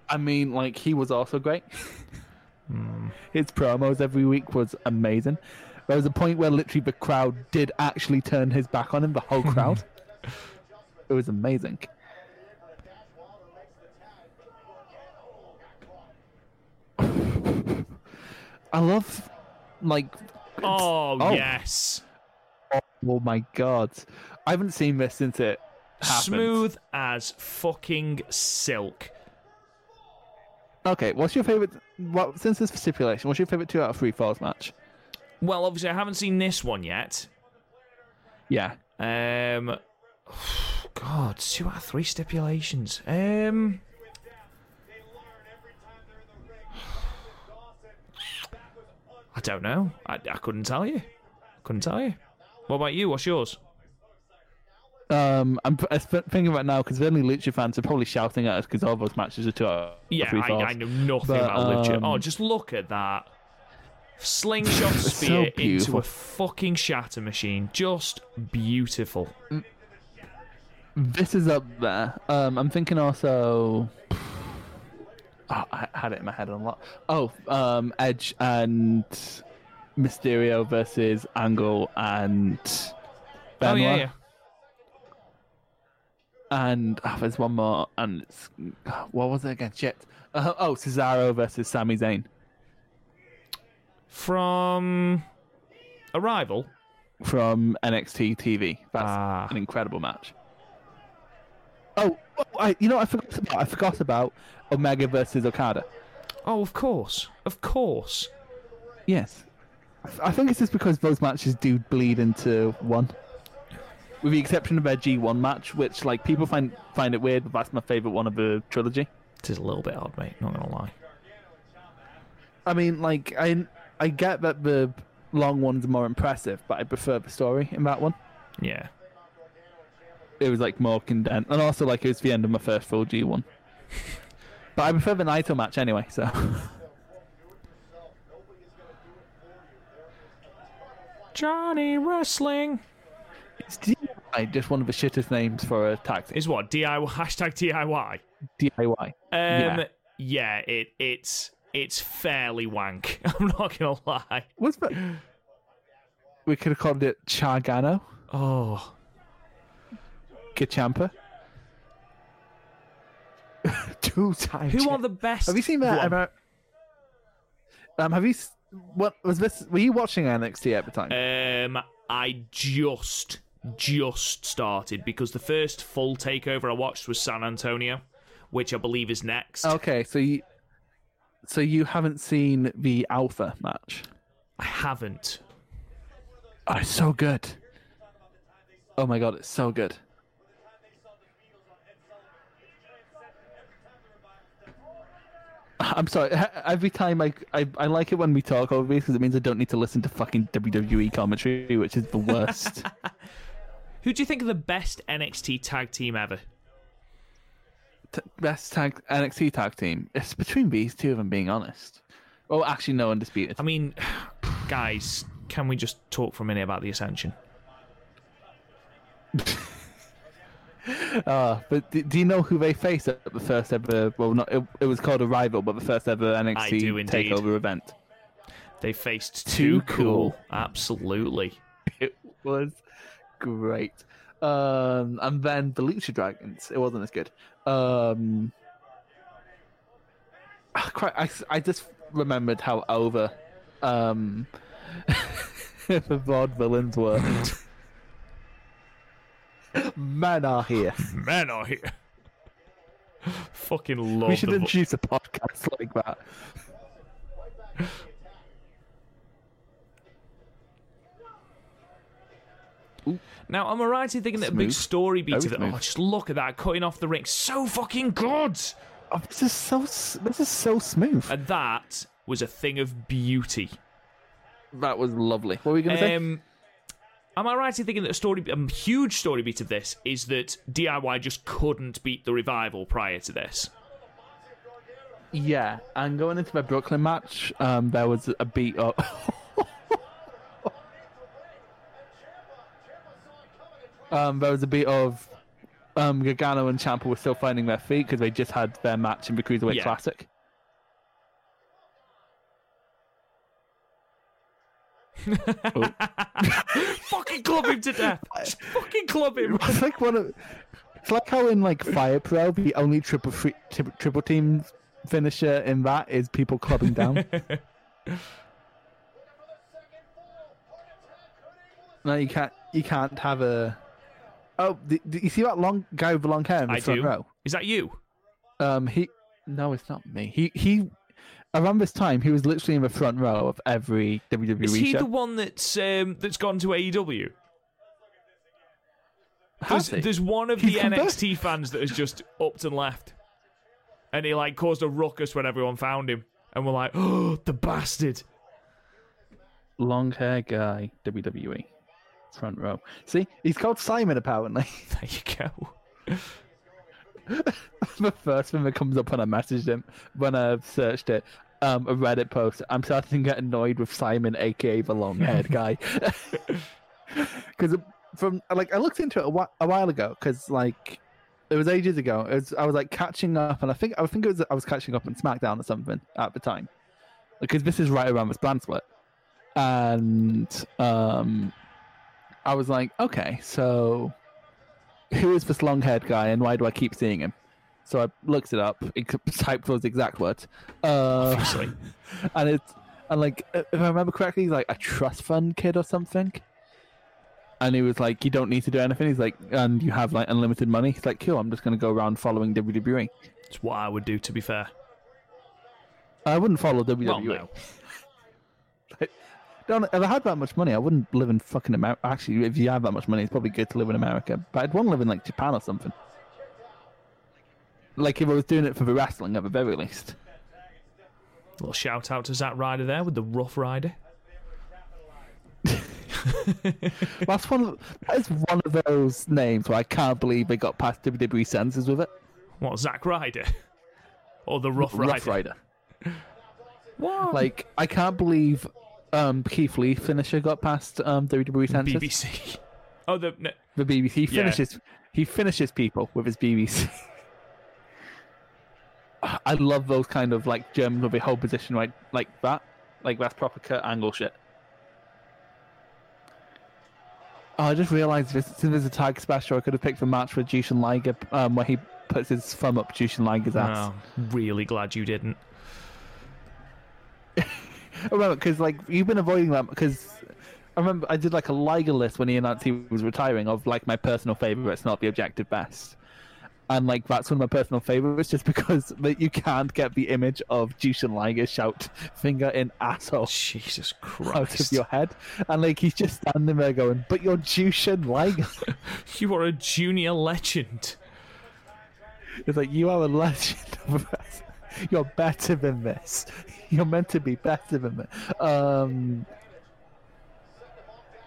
Speaker 3: I mean like he was also great. His promos every week was amazing. There was a point where literally the crowd did actually turn his back on him the whole crowd. It was amazing I love, like,
Speaker 1: Oh,
Speaker 3: Oh.
Speaker 1: yes.
Speaker 3: oh my god, I haven't seen this since it happened.
Speaker 1: Smooth as fucking silk.
Speaker 3: Okay, what's your favorite? What since this stipulation? What's your favorite two out of three falls match?
Speaker 1: Well, obviously, I haven't seen this one yet.
Speaker 3: Yeah,
Speaker 1: Um, God, two out of three stipulations. Um, I don't know. I, I couldn't tell you. Couldn't tell you. What about you? What's yours?
Speaker 3: Um, I'm I was thinking about now because only Lucha fans are probably shouting at us because all those matches are two out of
Speaker 1: Yeah,
Speaker 3: three
Speaker 1: I. I know nothing
Speaker 3: But,
Speaker 1: about Lucha.
Speaker 3: um,
Speaker 1: Oh, just look at that. Slingshot
Speaker 3: so
Speaker 1: into a fucking shatter machine. Just beautiful.
Speaker 3: This is up there. Um, I'm thinking also. Oh, I had it in my head a lot. Oh, um, Edge and Mysterio versus Angle and Benoit.
Speaker 1: Oh, yeah, yeah.
Speaker 3: And oh, there's one more, and it's what was it again? Shit. Uh, oh, Cesaro versus Sami Zayn
Speaker 1: From Arrival.
Speaker 3: from NXT TV. That's
Speaker 1: Ah.
Speaker 3: an incredible match. Oh, oh, I, you know what I forgot about? I forgot about Omega versus Okada.
Speaker 1: Oh, of course. Of course.
Speaker 3: Yes. I think it's just because those matches do bleed into one. With the exception of their G1 match, which like people find find it weird, but that's my favourite one of the trilogy.
Speaker 1: It is a little bit odd, mate. Not gonna lie.
Speaker 3: I mean, like I I get that the long ones are more impressive, but I prefer the story in that one.
Speaker 1: Yeah.
Speaker 3: It was like more condensed, and also like it was the end of my first full G1. but I prefer the Naito match anyway. So
Speaker 1: Johnny Wrestling
Speaker 3: it's DIY, just one of the shittest names for a tag team.
Speaker 1: is what DIY hashtag DIY.
Speaker 3: DIY.
Speaker 1: Um,
Speaker 3: Yeah.
Speaker 1: yeah. it it's it's fairly wank. I'm not gonna lie.
Speaker 3: What's that? We could have called it Chargano.
Speaker 1: Oh,
Speaker 3: Kachampa. Two times.
Speaker 1: who are the best?
Speaker 3: Have you seen that?
Speaker 1: on.
Speaker 3: Ever... Um, have you? What was this? Were you watching NXT at the time?
Speaker 1: Um, I just just started because the first full takeover I watched was San Antonio, which I believe is next.
Speaker 3: okay, so you, so you haven't seen the Alpha match?
Speaker 1: I haven't.
Speaker 3: Oh, it's so good. Oh my god, it's so good. I'm sorry. Every time I, I I like it when we talk over these because it means I don't need to listen to fucking WWE commentary, which is the worst.
Speaker 1: Who do you think are the best NXT tag team ever?
Speaker 3: T- best tag NXT tag team. It's between these two, if I'm being honest. Oh, actually, no, undisputed.
Speaker 1: I mean, guys, can we just talk for a minute about the Ascension?
Speaker 3: Uh, but do, do you know who they faced at the first ever? Well, not it, it was called Arrival, but the first ever NXT takeover event.
Speaker 1: They faced
Speaker 3: Too
Speaker 1: Cool.
Speaker 3: Cool.
Speaker 1: Absolutely.
Speaker 3: It was great. Um, and then the Lucha Dragons. It wasn't as good. Um, quite, I, I just remembered how over um, the vaudevillains were. Men are here.
Speaker 1: Men are here. Fucking love
Speaker 3: we should
Speaker 1: the vo-
Speaker 3: introduce a podcast like that.
Speaker 1: Now, am I right in thinking that a big story beat
Speaker 3: Very
Speaker 1: of it? Oh, just look at that cutting off the ring. So fucking good.
Speaker 3: Oh, this is so this is so smooth.
Speaker 1: And that was a thing of beauty.
Speaker 3: That was lovely. What were you going to say?
Speaker 1: Um, Am I right in thinking that a story, a huge story beat of this is that DIY just couldn't beat the revival prior to this?
Speaker 3: Yeah, and going into the Brooklyn match, um, there was a beat up. um, there was a beat of um, Gargano and Ciampa were still finding their feet because they just had their match in the Cruiserweight
Speaker 1: Yeah.
Speaker 3: Classic.
Speaker 1: fucking club him to death. Just fucking club him.
Speaker 3: It's like one of, it's like how in like Fire Pro, the only triple free, tri- triple team finisher in that is people clubbing down. no, you can't. You can't have a. Oh, do, do you see that long guy with the long hair in the
Speaker 1: I
Speaker 3: front
Speaker 1: do.
Speaker 3: row?
Speaker 1: Is that you?
Speaker 3: Um, he. No, it's not me. He he. Around this time, he was literally in the front row of every WWE
Speaker 1: Is he
Speaker 3: show.
Speaker 1: the one that's um, that's gone to AEW?
Speaker 3: Has
Speaker 1: There's,
Speaker 3: he?
Speaker 1: there's one of
Speaker 3: He's
Speaker 1: the
Speaker 3: come back.
Speaker 1: NXT fans that has just upped and left, and he like caused a ruckus when everyone found him, and we're like, "Oh, the bastard!"
Speaker 3: long hair guy, WWE. front row. See, he's called Simon apparently.
Speaker 1: There you go.
Speaker 3: the first thing that comes up when I messaged him when I searched it, um, a Reddit post. I'm starting to get annoyed with Simon, aka the long-haired guy, because from like I looked into it a, whi- a while ago because like it was ages ago. It was, I was like catching up, and I think I think it was I was catching up on SmackDown or something at the time, because this is right around the brand split, and um, I was like, okay, so who is this long-haired guy, and why do I keep seeing him? So I looked it up, it typed those exact words, uh,
Speaker 1: Obviously.
Speaker 3: and it's and like if I remember correctly, he's like a trust fund kid or something. And he was like, "You don't need to do anything." He's like, "And you have like unlimited money." He's like, "Cool, I'm just gonna go around following WWE."
Speaker 1: It's what I would do, to be fair.
Speaker 3: I wouldn't follow WWE.
Speaker 1: Well, no.
Speaker 3: Don't, if I had that much money, I wouldn't live in fucking America. Actually, if you have that much money, it's probably good to live in America. But I'd want to live in like Japan or something. Like if I was doing it for the wrestling, at the very least.
Speaker 1: little shout out to Zack Ryder there with the Rough Rider.
Speaker 3: That's one. Of, that is one of those names where I can't believe they got past WWE censors with it.
Speaker 1: What, Zack Ryder? Or the Rough Rider?
Speaker 3: Rough Rider.
Speaker 1: What?
Speaker 3: Like I can't believe um, Keith Lee finisher got past um, WWE censors.
Speaker 1: BBC. Oh, the no,
Speaker 3: The BBC. He
Speaker 1: Yeah.
Speaker 3: finishes. He finishes people with his BBC. I love those kind of like Germans with a whole position right like that. Like that's proper Kurt Angle shit. Oh, I just realised this, since there's a tag special, I could have picked the match with Jushin Liger, um, where he puts his thumb up Jushin Liger's ass.
Speaker 1: oh, really glad you didn't.
Speaker 3: I remember because like you've been avoiding that because I remember I did like a Liger list when he announced he was retiring of like my personal favorites, not the objective best. And like that's one of my personal favorites, just because that you can't get the image of Jushin Liger shout finger in asshole
Speaker 1: Jesus Christ
Speaker 3: out of your head, and like he's just standing there going, "But you're Jushin Liger."
Speaker 1: You are a junior legend.
Speaker 3: It's like you are a legend. You're better than this. You're meant to be better than this. Um,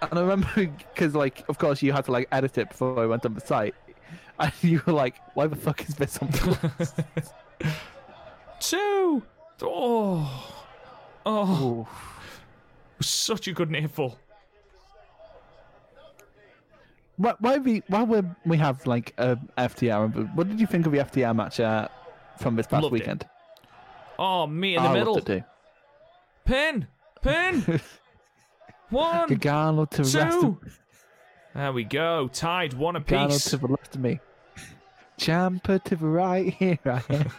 Speaker 3: and I remember because, like, of course, you had to like edit it before I went on the site, and you were like, "Why the fuck is this on?" the list?"
Speaker 1: Two. Oh. Oh. Such a good earful.
Speaker 3: Why, why we why we we have like a FTR? What did you think of the FTR match uh, from this past
Speaker 1: Loved it.
Speaker 3: weekend?
Speaker 1: Oh, me in the
Speaker 3: I
Speaker 1: middle.
Speaker 3: loved it too.
Speaker 1: Pin. Pin. One.
Speaker 3: Gargano to the rest of
Speaker 1: Two. There we go. Tied one
Speaker 3: Gargano
Speaker 1: apiece.
Speaker 3: to the left of me. Ciampa to the right. Here I am.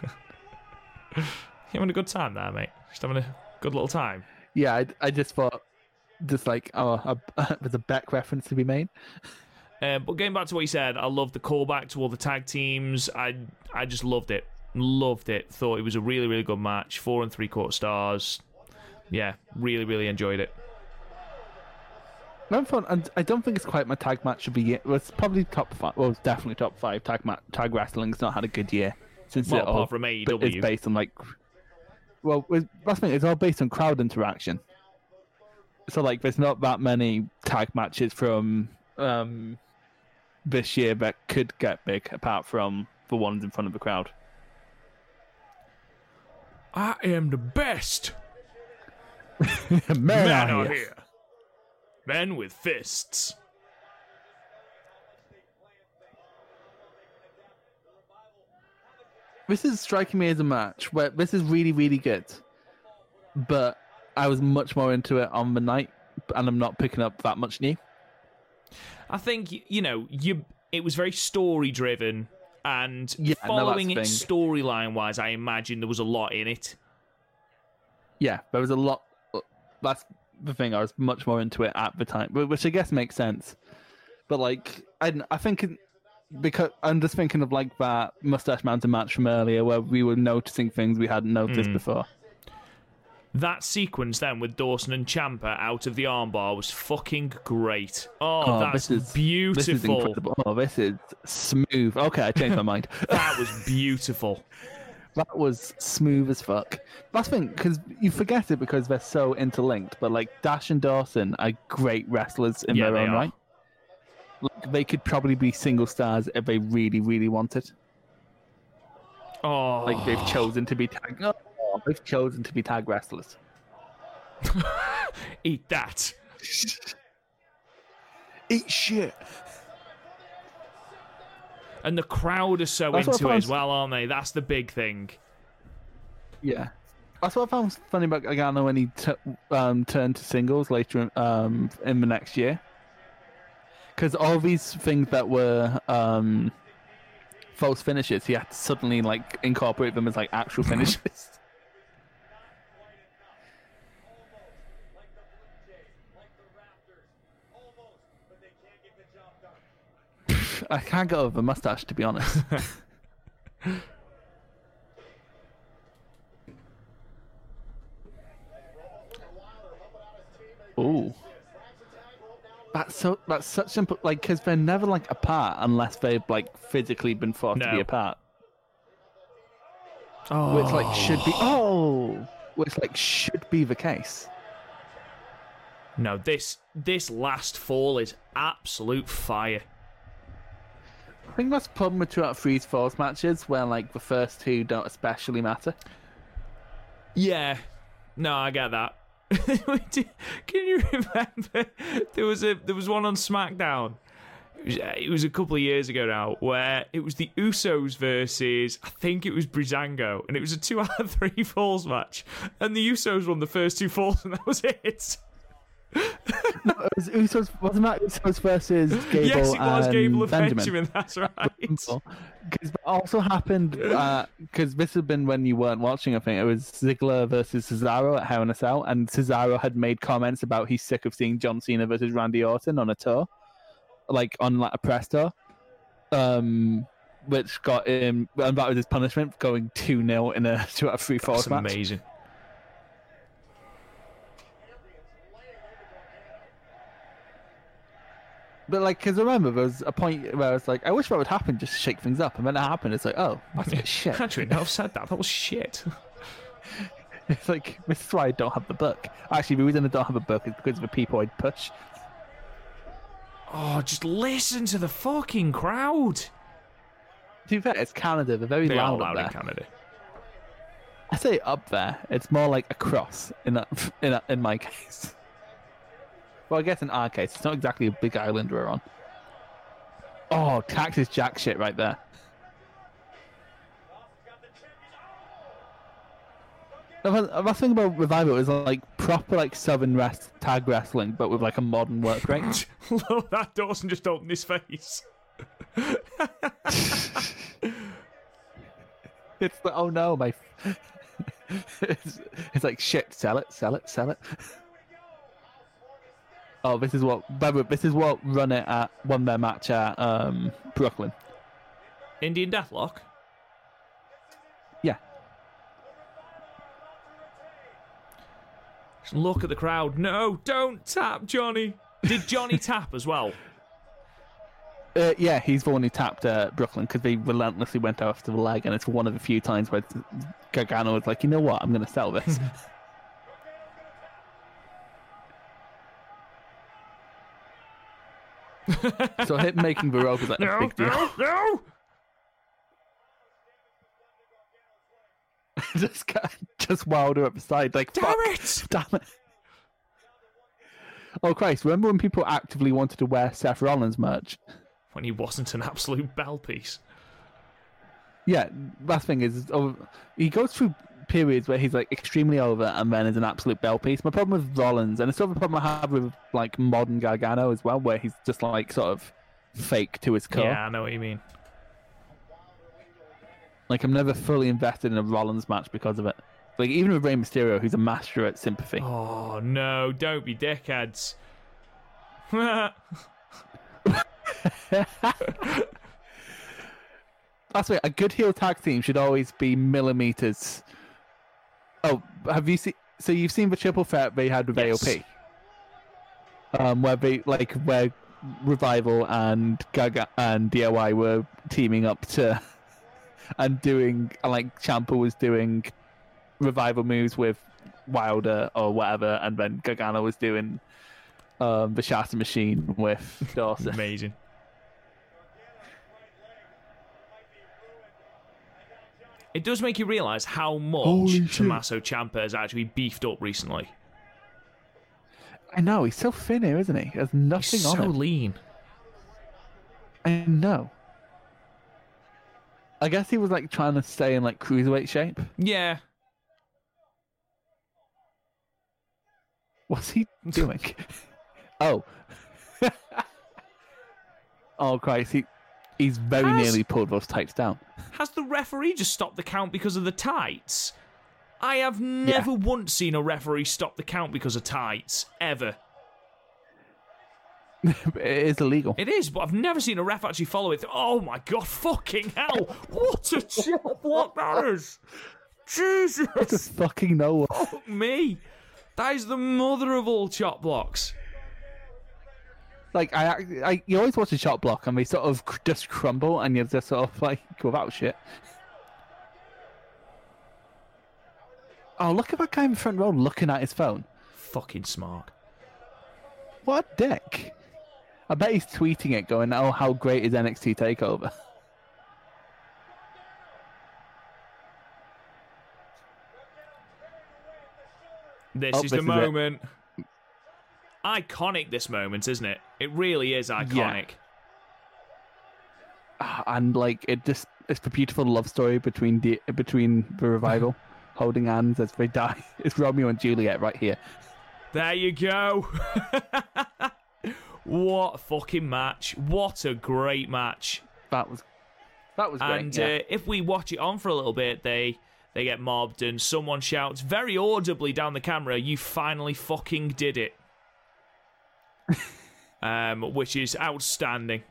Speaker 1: You having a good time there, mate? Just having a good little time.
Speaker 3: Yeah, I, I just thought, just like, oh, a, there's a Beck reference to be made.
Speaker 1: Uh, but getting back to what you said, I love the callback to all the tag teams. I I just loved it. Loved it. Thought it was a really, really good match. Four and three quarter stars. Yeah, really, really enjoyed it.
Speaker 3: No fun, and I don't think it's quite my tag match of the year. Well, it's probably top five. Well, it's definitely top five. Tag ma- tag wrestling's not had a good year since
Speaker 1: Well,
Speaker 3: it all
Speaker 1: apart from
Speaker 3: but
Speaker 1: AEW.
Speaker 3: it's based on like. Well, it's- that's thing. It's all based on crowd interaction. So like, there's not that many tag matches from um this year that could get big, apart from the ones in front of the crowd.
Speaker 1: I am the best.
Speaker 3: Man,
Speaker 1: Men
Speaker 3: are
Speaker 1: are
Speaker 3: here.
Speaker 1: here. Men with fists.
Speaker 3: This is striking me as a match where this is really, really good, but I was much more into it on the night, and I'm not picking up that much new.
Speaker 1: I think you know you. It was very story driven, and
Speaker 3: Yeah, no,
Speaker 1: following it storyline wise, I imagine there was a lot in it.
Speaker 3: Yeah, there was a lot. That's the thing. I was much more into it at the time, which I guess makes sense. But like, I, I think because I'm just thinking of like that Moustache Mountain match from earlier, where we were noticing things we hadn't noticed hmm. before.
Speaker 1: That sequence then with Dawson and Ciampa out of the armbar was fucking great. Oh,
Speaker 3: Oh,
Speaker 1: that's
Speaker 3: this is
Speaker 1: beautiful.
Speaker 3: This is incredible. Oh, this is smooth. Okay, I changed my mind.
Speaker 1: That was beautiful.
Speaker 3: That was smooth as fuck. That's the thing, because you forget it because they're so interlinked. But like Dash and Dawson are great wrestlers in
Speaker 1: Yeah,
Speaker 3: their own
Speaker 1: are.
Speaker 3: right. Like, they could probably be single stars if they really, really wanted.
Speaker 1: Oh,
Speaker 3: Like they've chosen to be tag. Oh, they've chosen to be tag wrestlers.
Speaker 1: eat that.
Speaker 3: Eat shit.
Speaker 1: And the crowd are so
Speaker 3: That's
Speaker 1: into it as well, aren't they? That's the big thing.
Speaker 3: Yeah. That's what I found funny about Gargano when he t- um, turned to singles later in, um, in the next year. Because all these things that were um, false finishes, he had to suddenly like incorporate them as like actual finishes. I can't get over the mustache, to be honest. Ooh. That's so. That's such simple. Like, because they're never like apart unless they've like physically been forced to
Speaker 1: No.
Speaker 3: be apart.
Speaker 1: Oh,
Speaker 3: Which like should be. Oh. oh, which like should be the case.
Speaker 1: no! This this last fall is absolute fire.
Speaker 3: Think that's the problem with two out of three falls matches, where like the first two don't especially matter.
Speaker 1: Yeah, no, I get that. Can you remember there was a there was one on SmackDown? It was, uh, it was a couple of years ago now, where it was the Usos versus I think it was Breezango, and it was a two out of three falls match, and the Usos won the first two falls, and that was it.
Speaker 3: It was Usos, wasn't that Usos versus Gable
Speaker 1: yes, it was
Speaker 3: and
Speaker 1: Gable and
Speaker 3: Benjamin?
Speaker 1: Benjamin. That's right.
Speaker 3: Because also happened because this had been when you weren't watching. I think it was Ziggler versus Cesaro at Hell in a Cell, and Cesaro had made comments about he's sick of seeing John Cena versus Randy Orton on a tour, like on like a press tour, um, which got him, and that was his punishment, for going two 0 in a two out of three falls match.
Speaker 1: amazing.
Speaker 3: But like, because remember, there was a point where I was like, I wish that would happen, just to shake things up, and then it happened. It's like, oh, that's a bit shit.
Speaker 1: Actually, no, I've said that. That was shit.
Speaker 3: It's like this is why I don't have the book. Actually, the reason I don't have a book is because of the people I'd push.
Speaker 1: Oh, just listen to the fucking crowd.
Speaker 3: To be fair, it's Canada. They're very
Speaker 1: They are
Speaker 3: loud,
Speaker 1: loud
Speaker 3: up
Speaker 1: in
Speaker 3: there.
Speaker 1: Canada.
Speaker 3: I say up there. It's more like across in that, in that, in my case. Well, I guess in our case, it's not exactly a big island we're on. Oh, Cactus Jack shit right there. The best thing about Revival is like proper like southern rest tag wrestling, but with like a modern work rate.
Speaker 1: Look, that Dawson just opened his face.
Speaker 3: It's like, oh no, my. it's, it's like shit. Sell it, sell it, sell it. Oh, this is what. by the way, This is what run it at won their match at um, Brooklyn.
Speaker 1: Indian Deathlock.
Speaker 3: Yeah,
Speaker 1: Just look at the crowd. No, don't tap Johnny. Did Johnny tap as well?
Speaker 3: uh, yeah. He's the one who tapped uh, Brooklyn because they relentlessly went after the leg, and it's one of the few times where Gargano was like, you know what, I'm going to sell this. so him making the rope was like a
Speaker 1: No,
Speaker 3: big deal.
Speaker 1: no, no.
Speaker 3: just got, just Wilder up the side, like
Speaker 1: Damn it.
Speaker 3: damn it. Oh Christ! Remember when people actively wanted to wear Seth Rollins merch?
Speaker 1: When he wasn't an absolute bell piece.
Speaker 3: Yeah, last thing is, oh, he goes through periods where he's like extremely over and then is an absolute bell piece. My problem with Rollins, and it's sort of a problem I have with like modern Gargano as well, where he's just like sort of fake to his core.
Speaker 1: Yeah, I know what you mean.
Speaker 3: Like I'm never fully invested in a Rollins match because of it. Like even with Rey Mysterio, who's a master at sympathy.
Speaker 1: Oh no, don't be dickheads.
Speaker 3: That's right. A good heel tag team should always be millimeters. Oh, have you seen? So you've seen the triple threat they had with
Speaker 1: Yes.
Speaker 3: AOP, um, where they like where Revival and Gaga and DIY were teaming up to and doing like Ciampa was doing Revival moves with Wilder or whatever, and then Gargano was doing um, the Shatter Machine with Dawson.
Speaker 1: Amazing. It does make you realise how much
Speaker 3: Holy.
Speaker 1: Tommaso Ciampa has actually beefed up recently.
Speaker 3: I know he's so thin here, isn't he? There's nothing
Speaker 1: He's
Speaker 3: on
Speaker 1: so
Speaker 3: him.
Speaker 1: lean.
Speaker 3: I know. I guess he was like trying to stay in like cruiserweight shape.
Speaker 1: Yeah.
Speaker 3: What's he doing? oh. oh Christ, he he's very
Speaker 1: Has-
Speaker 3: nearly pulled those tights down.
Speaker 1: Has the referee just stopped the count because of the tights? I have never once seen a referee stop the count because of tights, ever.
Speaker 3: it is illegal.
Speaker 1: It is, but I've never seen a ref actually follow it. Oh my god, fucking hell! What a chop block that is! Jesus!
Speaker 3: Just fucking nowhere.
Speaker 1: Fuck me! That is the mother of all chop blocks.
Speaker 3: Like I, I, you always watch a chop block and they sort of cr- just crumble, and you're just sort of like, without shit. Oh, look at that guy in the front row looking at his phone.
Speaker 1: Fucking smart.
Speaker 3: What a dick! I bet he's tweeting it, going, "Oh, how great is NXT Takeover?"
Speaker 1: This
Speaker 3: Oh,
Speaker 1: is
Speaker 3: this
Speaker 1: the
Speaker 3: is it.
Speaker 1: moment. Iconic, this moment, isn't it? It really is iconic.
Speaker 3: Ah, and like it just it's a beautiful love story between the between the revival holding hands as they die. It's Romeo and Juliet right here.
Speaker 1: There you go. what a fucking match. What a great match.
Speaker 3: That was that was great.
Speaker 1: And
Speaker 3: yeah.
Speaker 1: uh, if we watch it on for a little bit, they they get mobbed and someone shouts very audibly down the camera, "You finally fucking did it," um, which is outstanding.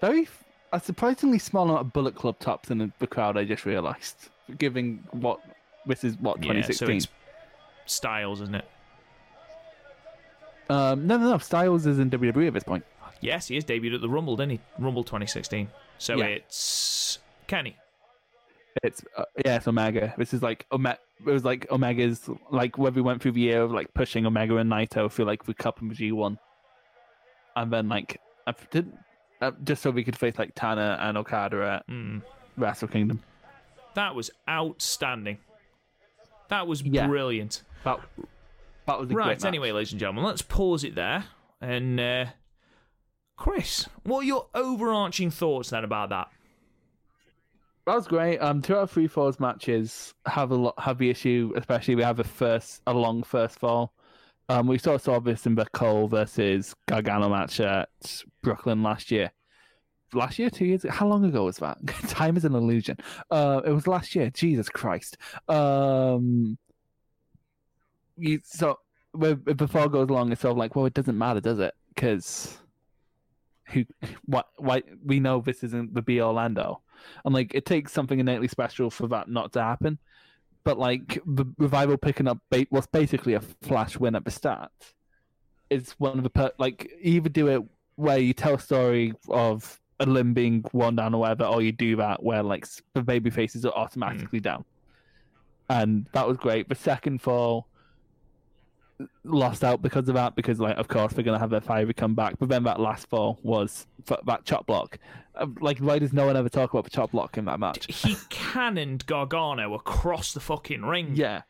Speaker 3: Very a surprisingly small amount of Bullet Club tops in the, crowd. I just realised, given what this is what
Speaker 1: Yeah, so
Speaker 3: 2016.
Speaker 1: Styles, isn't it?
Speaker 3: um, no, no, no. Styles is in WWE at this point.
Speaker 1: Yes, he is debuted at the Rumble, didn't he? Rumble 2016. So
Speaker 3: Yeah.
Speaker 1: it's Kenny.
Speaker 3: It's uh, yeah, it's Omega. This is like Ome- It was like Omega's like where we went through the year of like pushing Omega and Naito through like the Cup and the G one, and then like I did uh, just so we could face like Tana and Okada at
Speaker 1: Mm.
Speaker 3: Wrestle Kingdom.
Speaker 1: That was outstanding. That was
Speaker 3: Yeah.
Speaker 1: brilliant.
Speaker 3: That that was
Speaker 1: Right,
Speaker 3: great
Speaker 1: anyway, ladies and gentlemen, let's pause it there. And, uh, Chris, what are your overarching thoughts then about that?
Speaker 3: That was great. Um, two out of three falls matches have a lot have the issue, especially we have a first a long first fall. Um, we of saw this in the Cole versus Gargano match at Brooklyn last year. Last year, two years. How long ago was that? Time is an illusion. Uh, it was last year. Jesus Christ. Um, you so before it goes along, it's sort of like, well, it doesn't matter, does it? Because who, what, why? We know this isn't the be all. And like it takes something innately special for that not to happen. But like the revival picking up ba- what's basically a flash win at the start is one of the per- like either do it where you tell a story of a limb being worn down or whatever, or you do that where like the baby faces are hmm. automatically down. And that was great. The second fall lost out because of that because like of course they're gonna have their fiery come back. But then that last fall was that chop block. Like why does no one ever talk about the chop block in that match?
Speaker 1: He cannoned Gargano across the fucking ring.
Speaker 3: Yeah.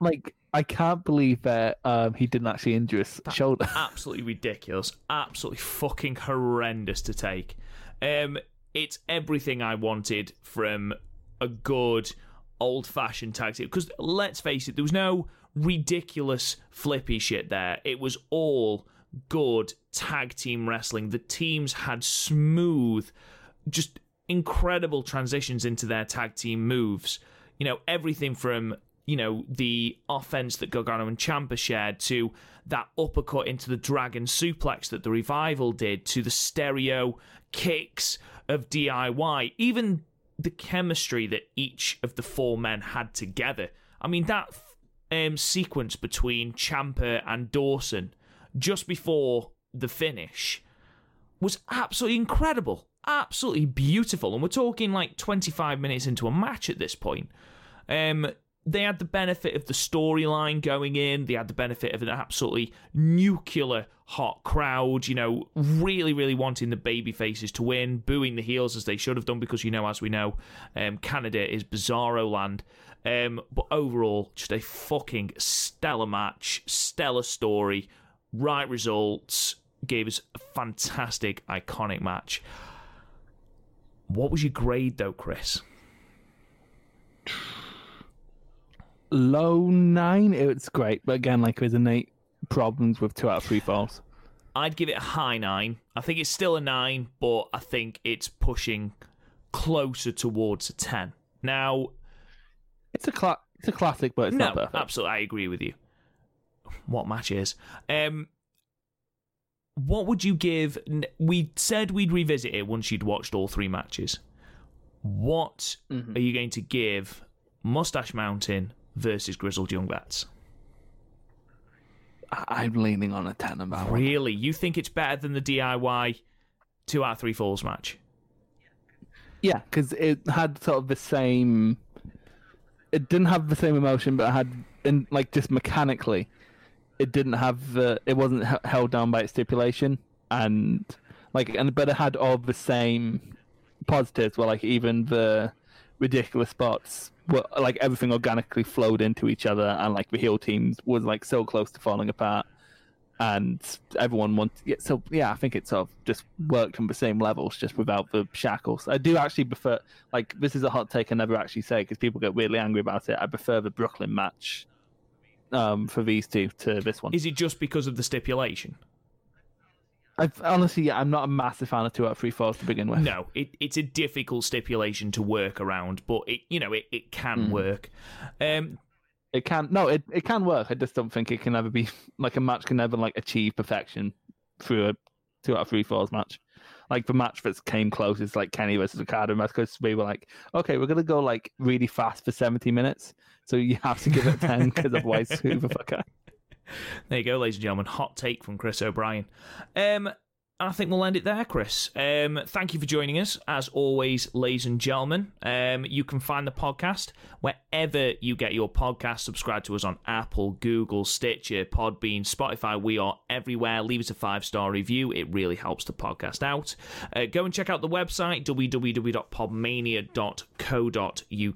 Speaker 3: Like I can't believe that um, he didn't actually injure his shoulder.
Speaker 1: absolutely ridiculous, absolutely fucking horrendous to take. Um, it's everything I wanted from a good old fashioned tag team. Because let's face it, there was no ridiculous flippy shit there. It was all good tag team wrestling. The teams had smooth, just incredible transitions into their tag team moves. You know, everything from you know, the offense that Gargano and Ciampa shared to that uppercut into the dragon suplex that the revival did to the stereo kicks of DIY, even the chemistry that each of the four men had together. I mean, that um, sequence between Ciampa and Dawson just before the finish was absolutely incredible, absolutely beautiful. And we're talking like 25 minutes into a match at this point. Um, they had the benefit of the storyline going in. They had the benefit of an absolutely nuclear hot crowd, you know, really, really wanting the baby faces to win, booing the heels as they should have done because, you know, as we know, um, Canada is bizarro land. Um, but overall, just a fucking stellar match, stellar story, right results, gave us a fantastic, iconic match. What was your grade though, Chris?
Speaker 3: Low nine. It's great, but again, like there's innate problems with two out of three falls.
Speaker 1: I'd give it a high nine. I think it's still a nine, but I think it's pushing closer towards a ten. Now,
Speaker 3: It's a cla- it's a classic, but it's
Speaker 1: no,
Speaker 3: not perfect.
Speaker 1: absolutely, I agree with you. What match is? Um, what would you give? We said we'd revisit it once you'd watched all three matches. What
Speaker 3: Mhm.
Speaker 1: are you going to give Moustache Mountain versus Grizzled Young Vets?
Speaker 3: I- I'm leaning on a ten on that one.
Speaker 1: Really? You think it's better than the DIY two out of three falls match?
Speaker 3: Yeah, because it had sort of the same. It didn't have the same emotion, but it had, in like just mechanically, it didn't have the. It wasn't h- held down by its stipulation, and like, and but it had all the same positives. Where like even the ridiculous spots, were like everything organically flowed into each other, and like the heel teams was like so close to falling apart. And everyone wants. yeah, so yeah, I think it sort of just worked on the same levels, just without the shackles. I do actually prefer, like, this is a hot take I never actually say because people get weirdly angry about it. I prefer the Brooklyn match um, for these two to this one.
Speaker 1: Is it just because of the stipulation?
Speaker 3: I honestly, yeah, I'm not a massive fan of two out of three falls to begin with.
Speaker 1: No, it, it's a difficult stipulation to work around, but it you know it, it can
Speaker 3: Mm.
Speaker 1: work. Um,
Speaker 3: It can no, it, it can work. I just don't think it can ever be like a match can never like achieve perfection through a two out of three falls match. Like the match that came close is like Kenny versus Ricardo because we were like, okay, we're gonna go like really fast for seventy minutes, so you have to give it ten because otherwise who the fuck?
Speaker 1: There you go, ladies and gentlemen. Hot take from Chris O'Brien. Um, I think we'll end it there, Chris. Um, thank you for joining us, as always, ladies and gentlemen. Um, you can find the podcast wherever you get your podcast. Subscribe to us on Apple, Google, Stitcher, Podbean, Spotify. We are everywhere. Leave us a five star review. It really helps the podcast out. Uh, go and check out the website www.podmania.co.uk you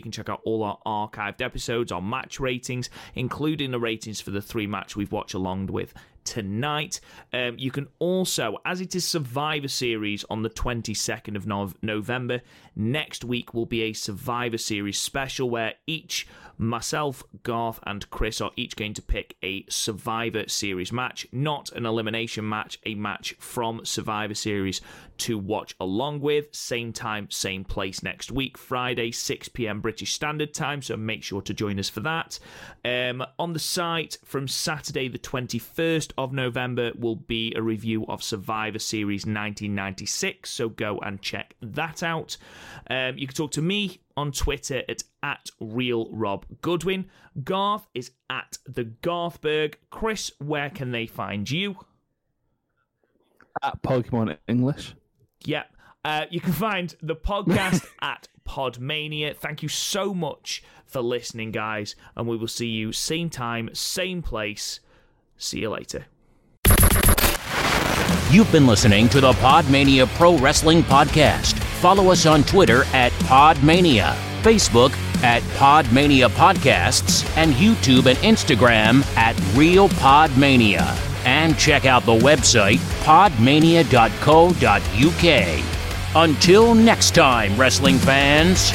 Speaker 1: can check out all our archived episodes, our match ratings, including the ratings for the three match we've watched along with tonight. Um, you can also, as it is Survivor Series on the 22nd of Nov- November, next week will be a Survivor Series special where each myself, Garth, and Chris are each going to pick a Survivor Series match, not an elimination match, a match from Survivor Series to watch along with. Same time, same place next week, Friday, 6 pm British Standard Time. So make sure to join us for that. Um, on the site from Saturday, the 21st of November, will be a review of Survivor Series 1996. So go and check that out. Um, you can talk to me on Twitter at, at Real Rob Goodwin. Garth is at the Garthberg. Chris, where can they find you?
Speaker 3: At Pokemon English.
Speaker 1: Yep. Uh, you can find the podcast at Podmania. Thank you so much for listening, guys, and we will see you same time, same place. See you later.
Speaker 4: You've been listening to the Podmania Pro Wrestling Podcast. Follow us on Twitter at Podmania, Facebook at Podmania Podcasts, and YouTube and Instagram at Real Podmania. And check out the website podmania.co.uk. Until next time, wrestling fans.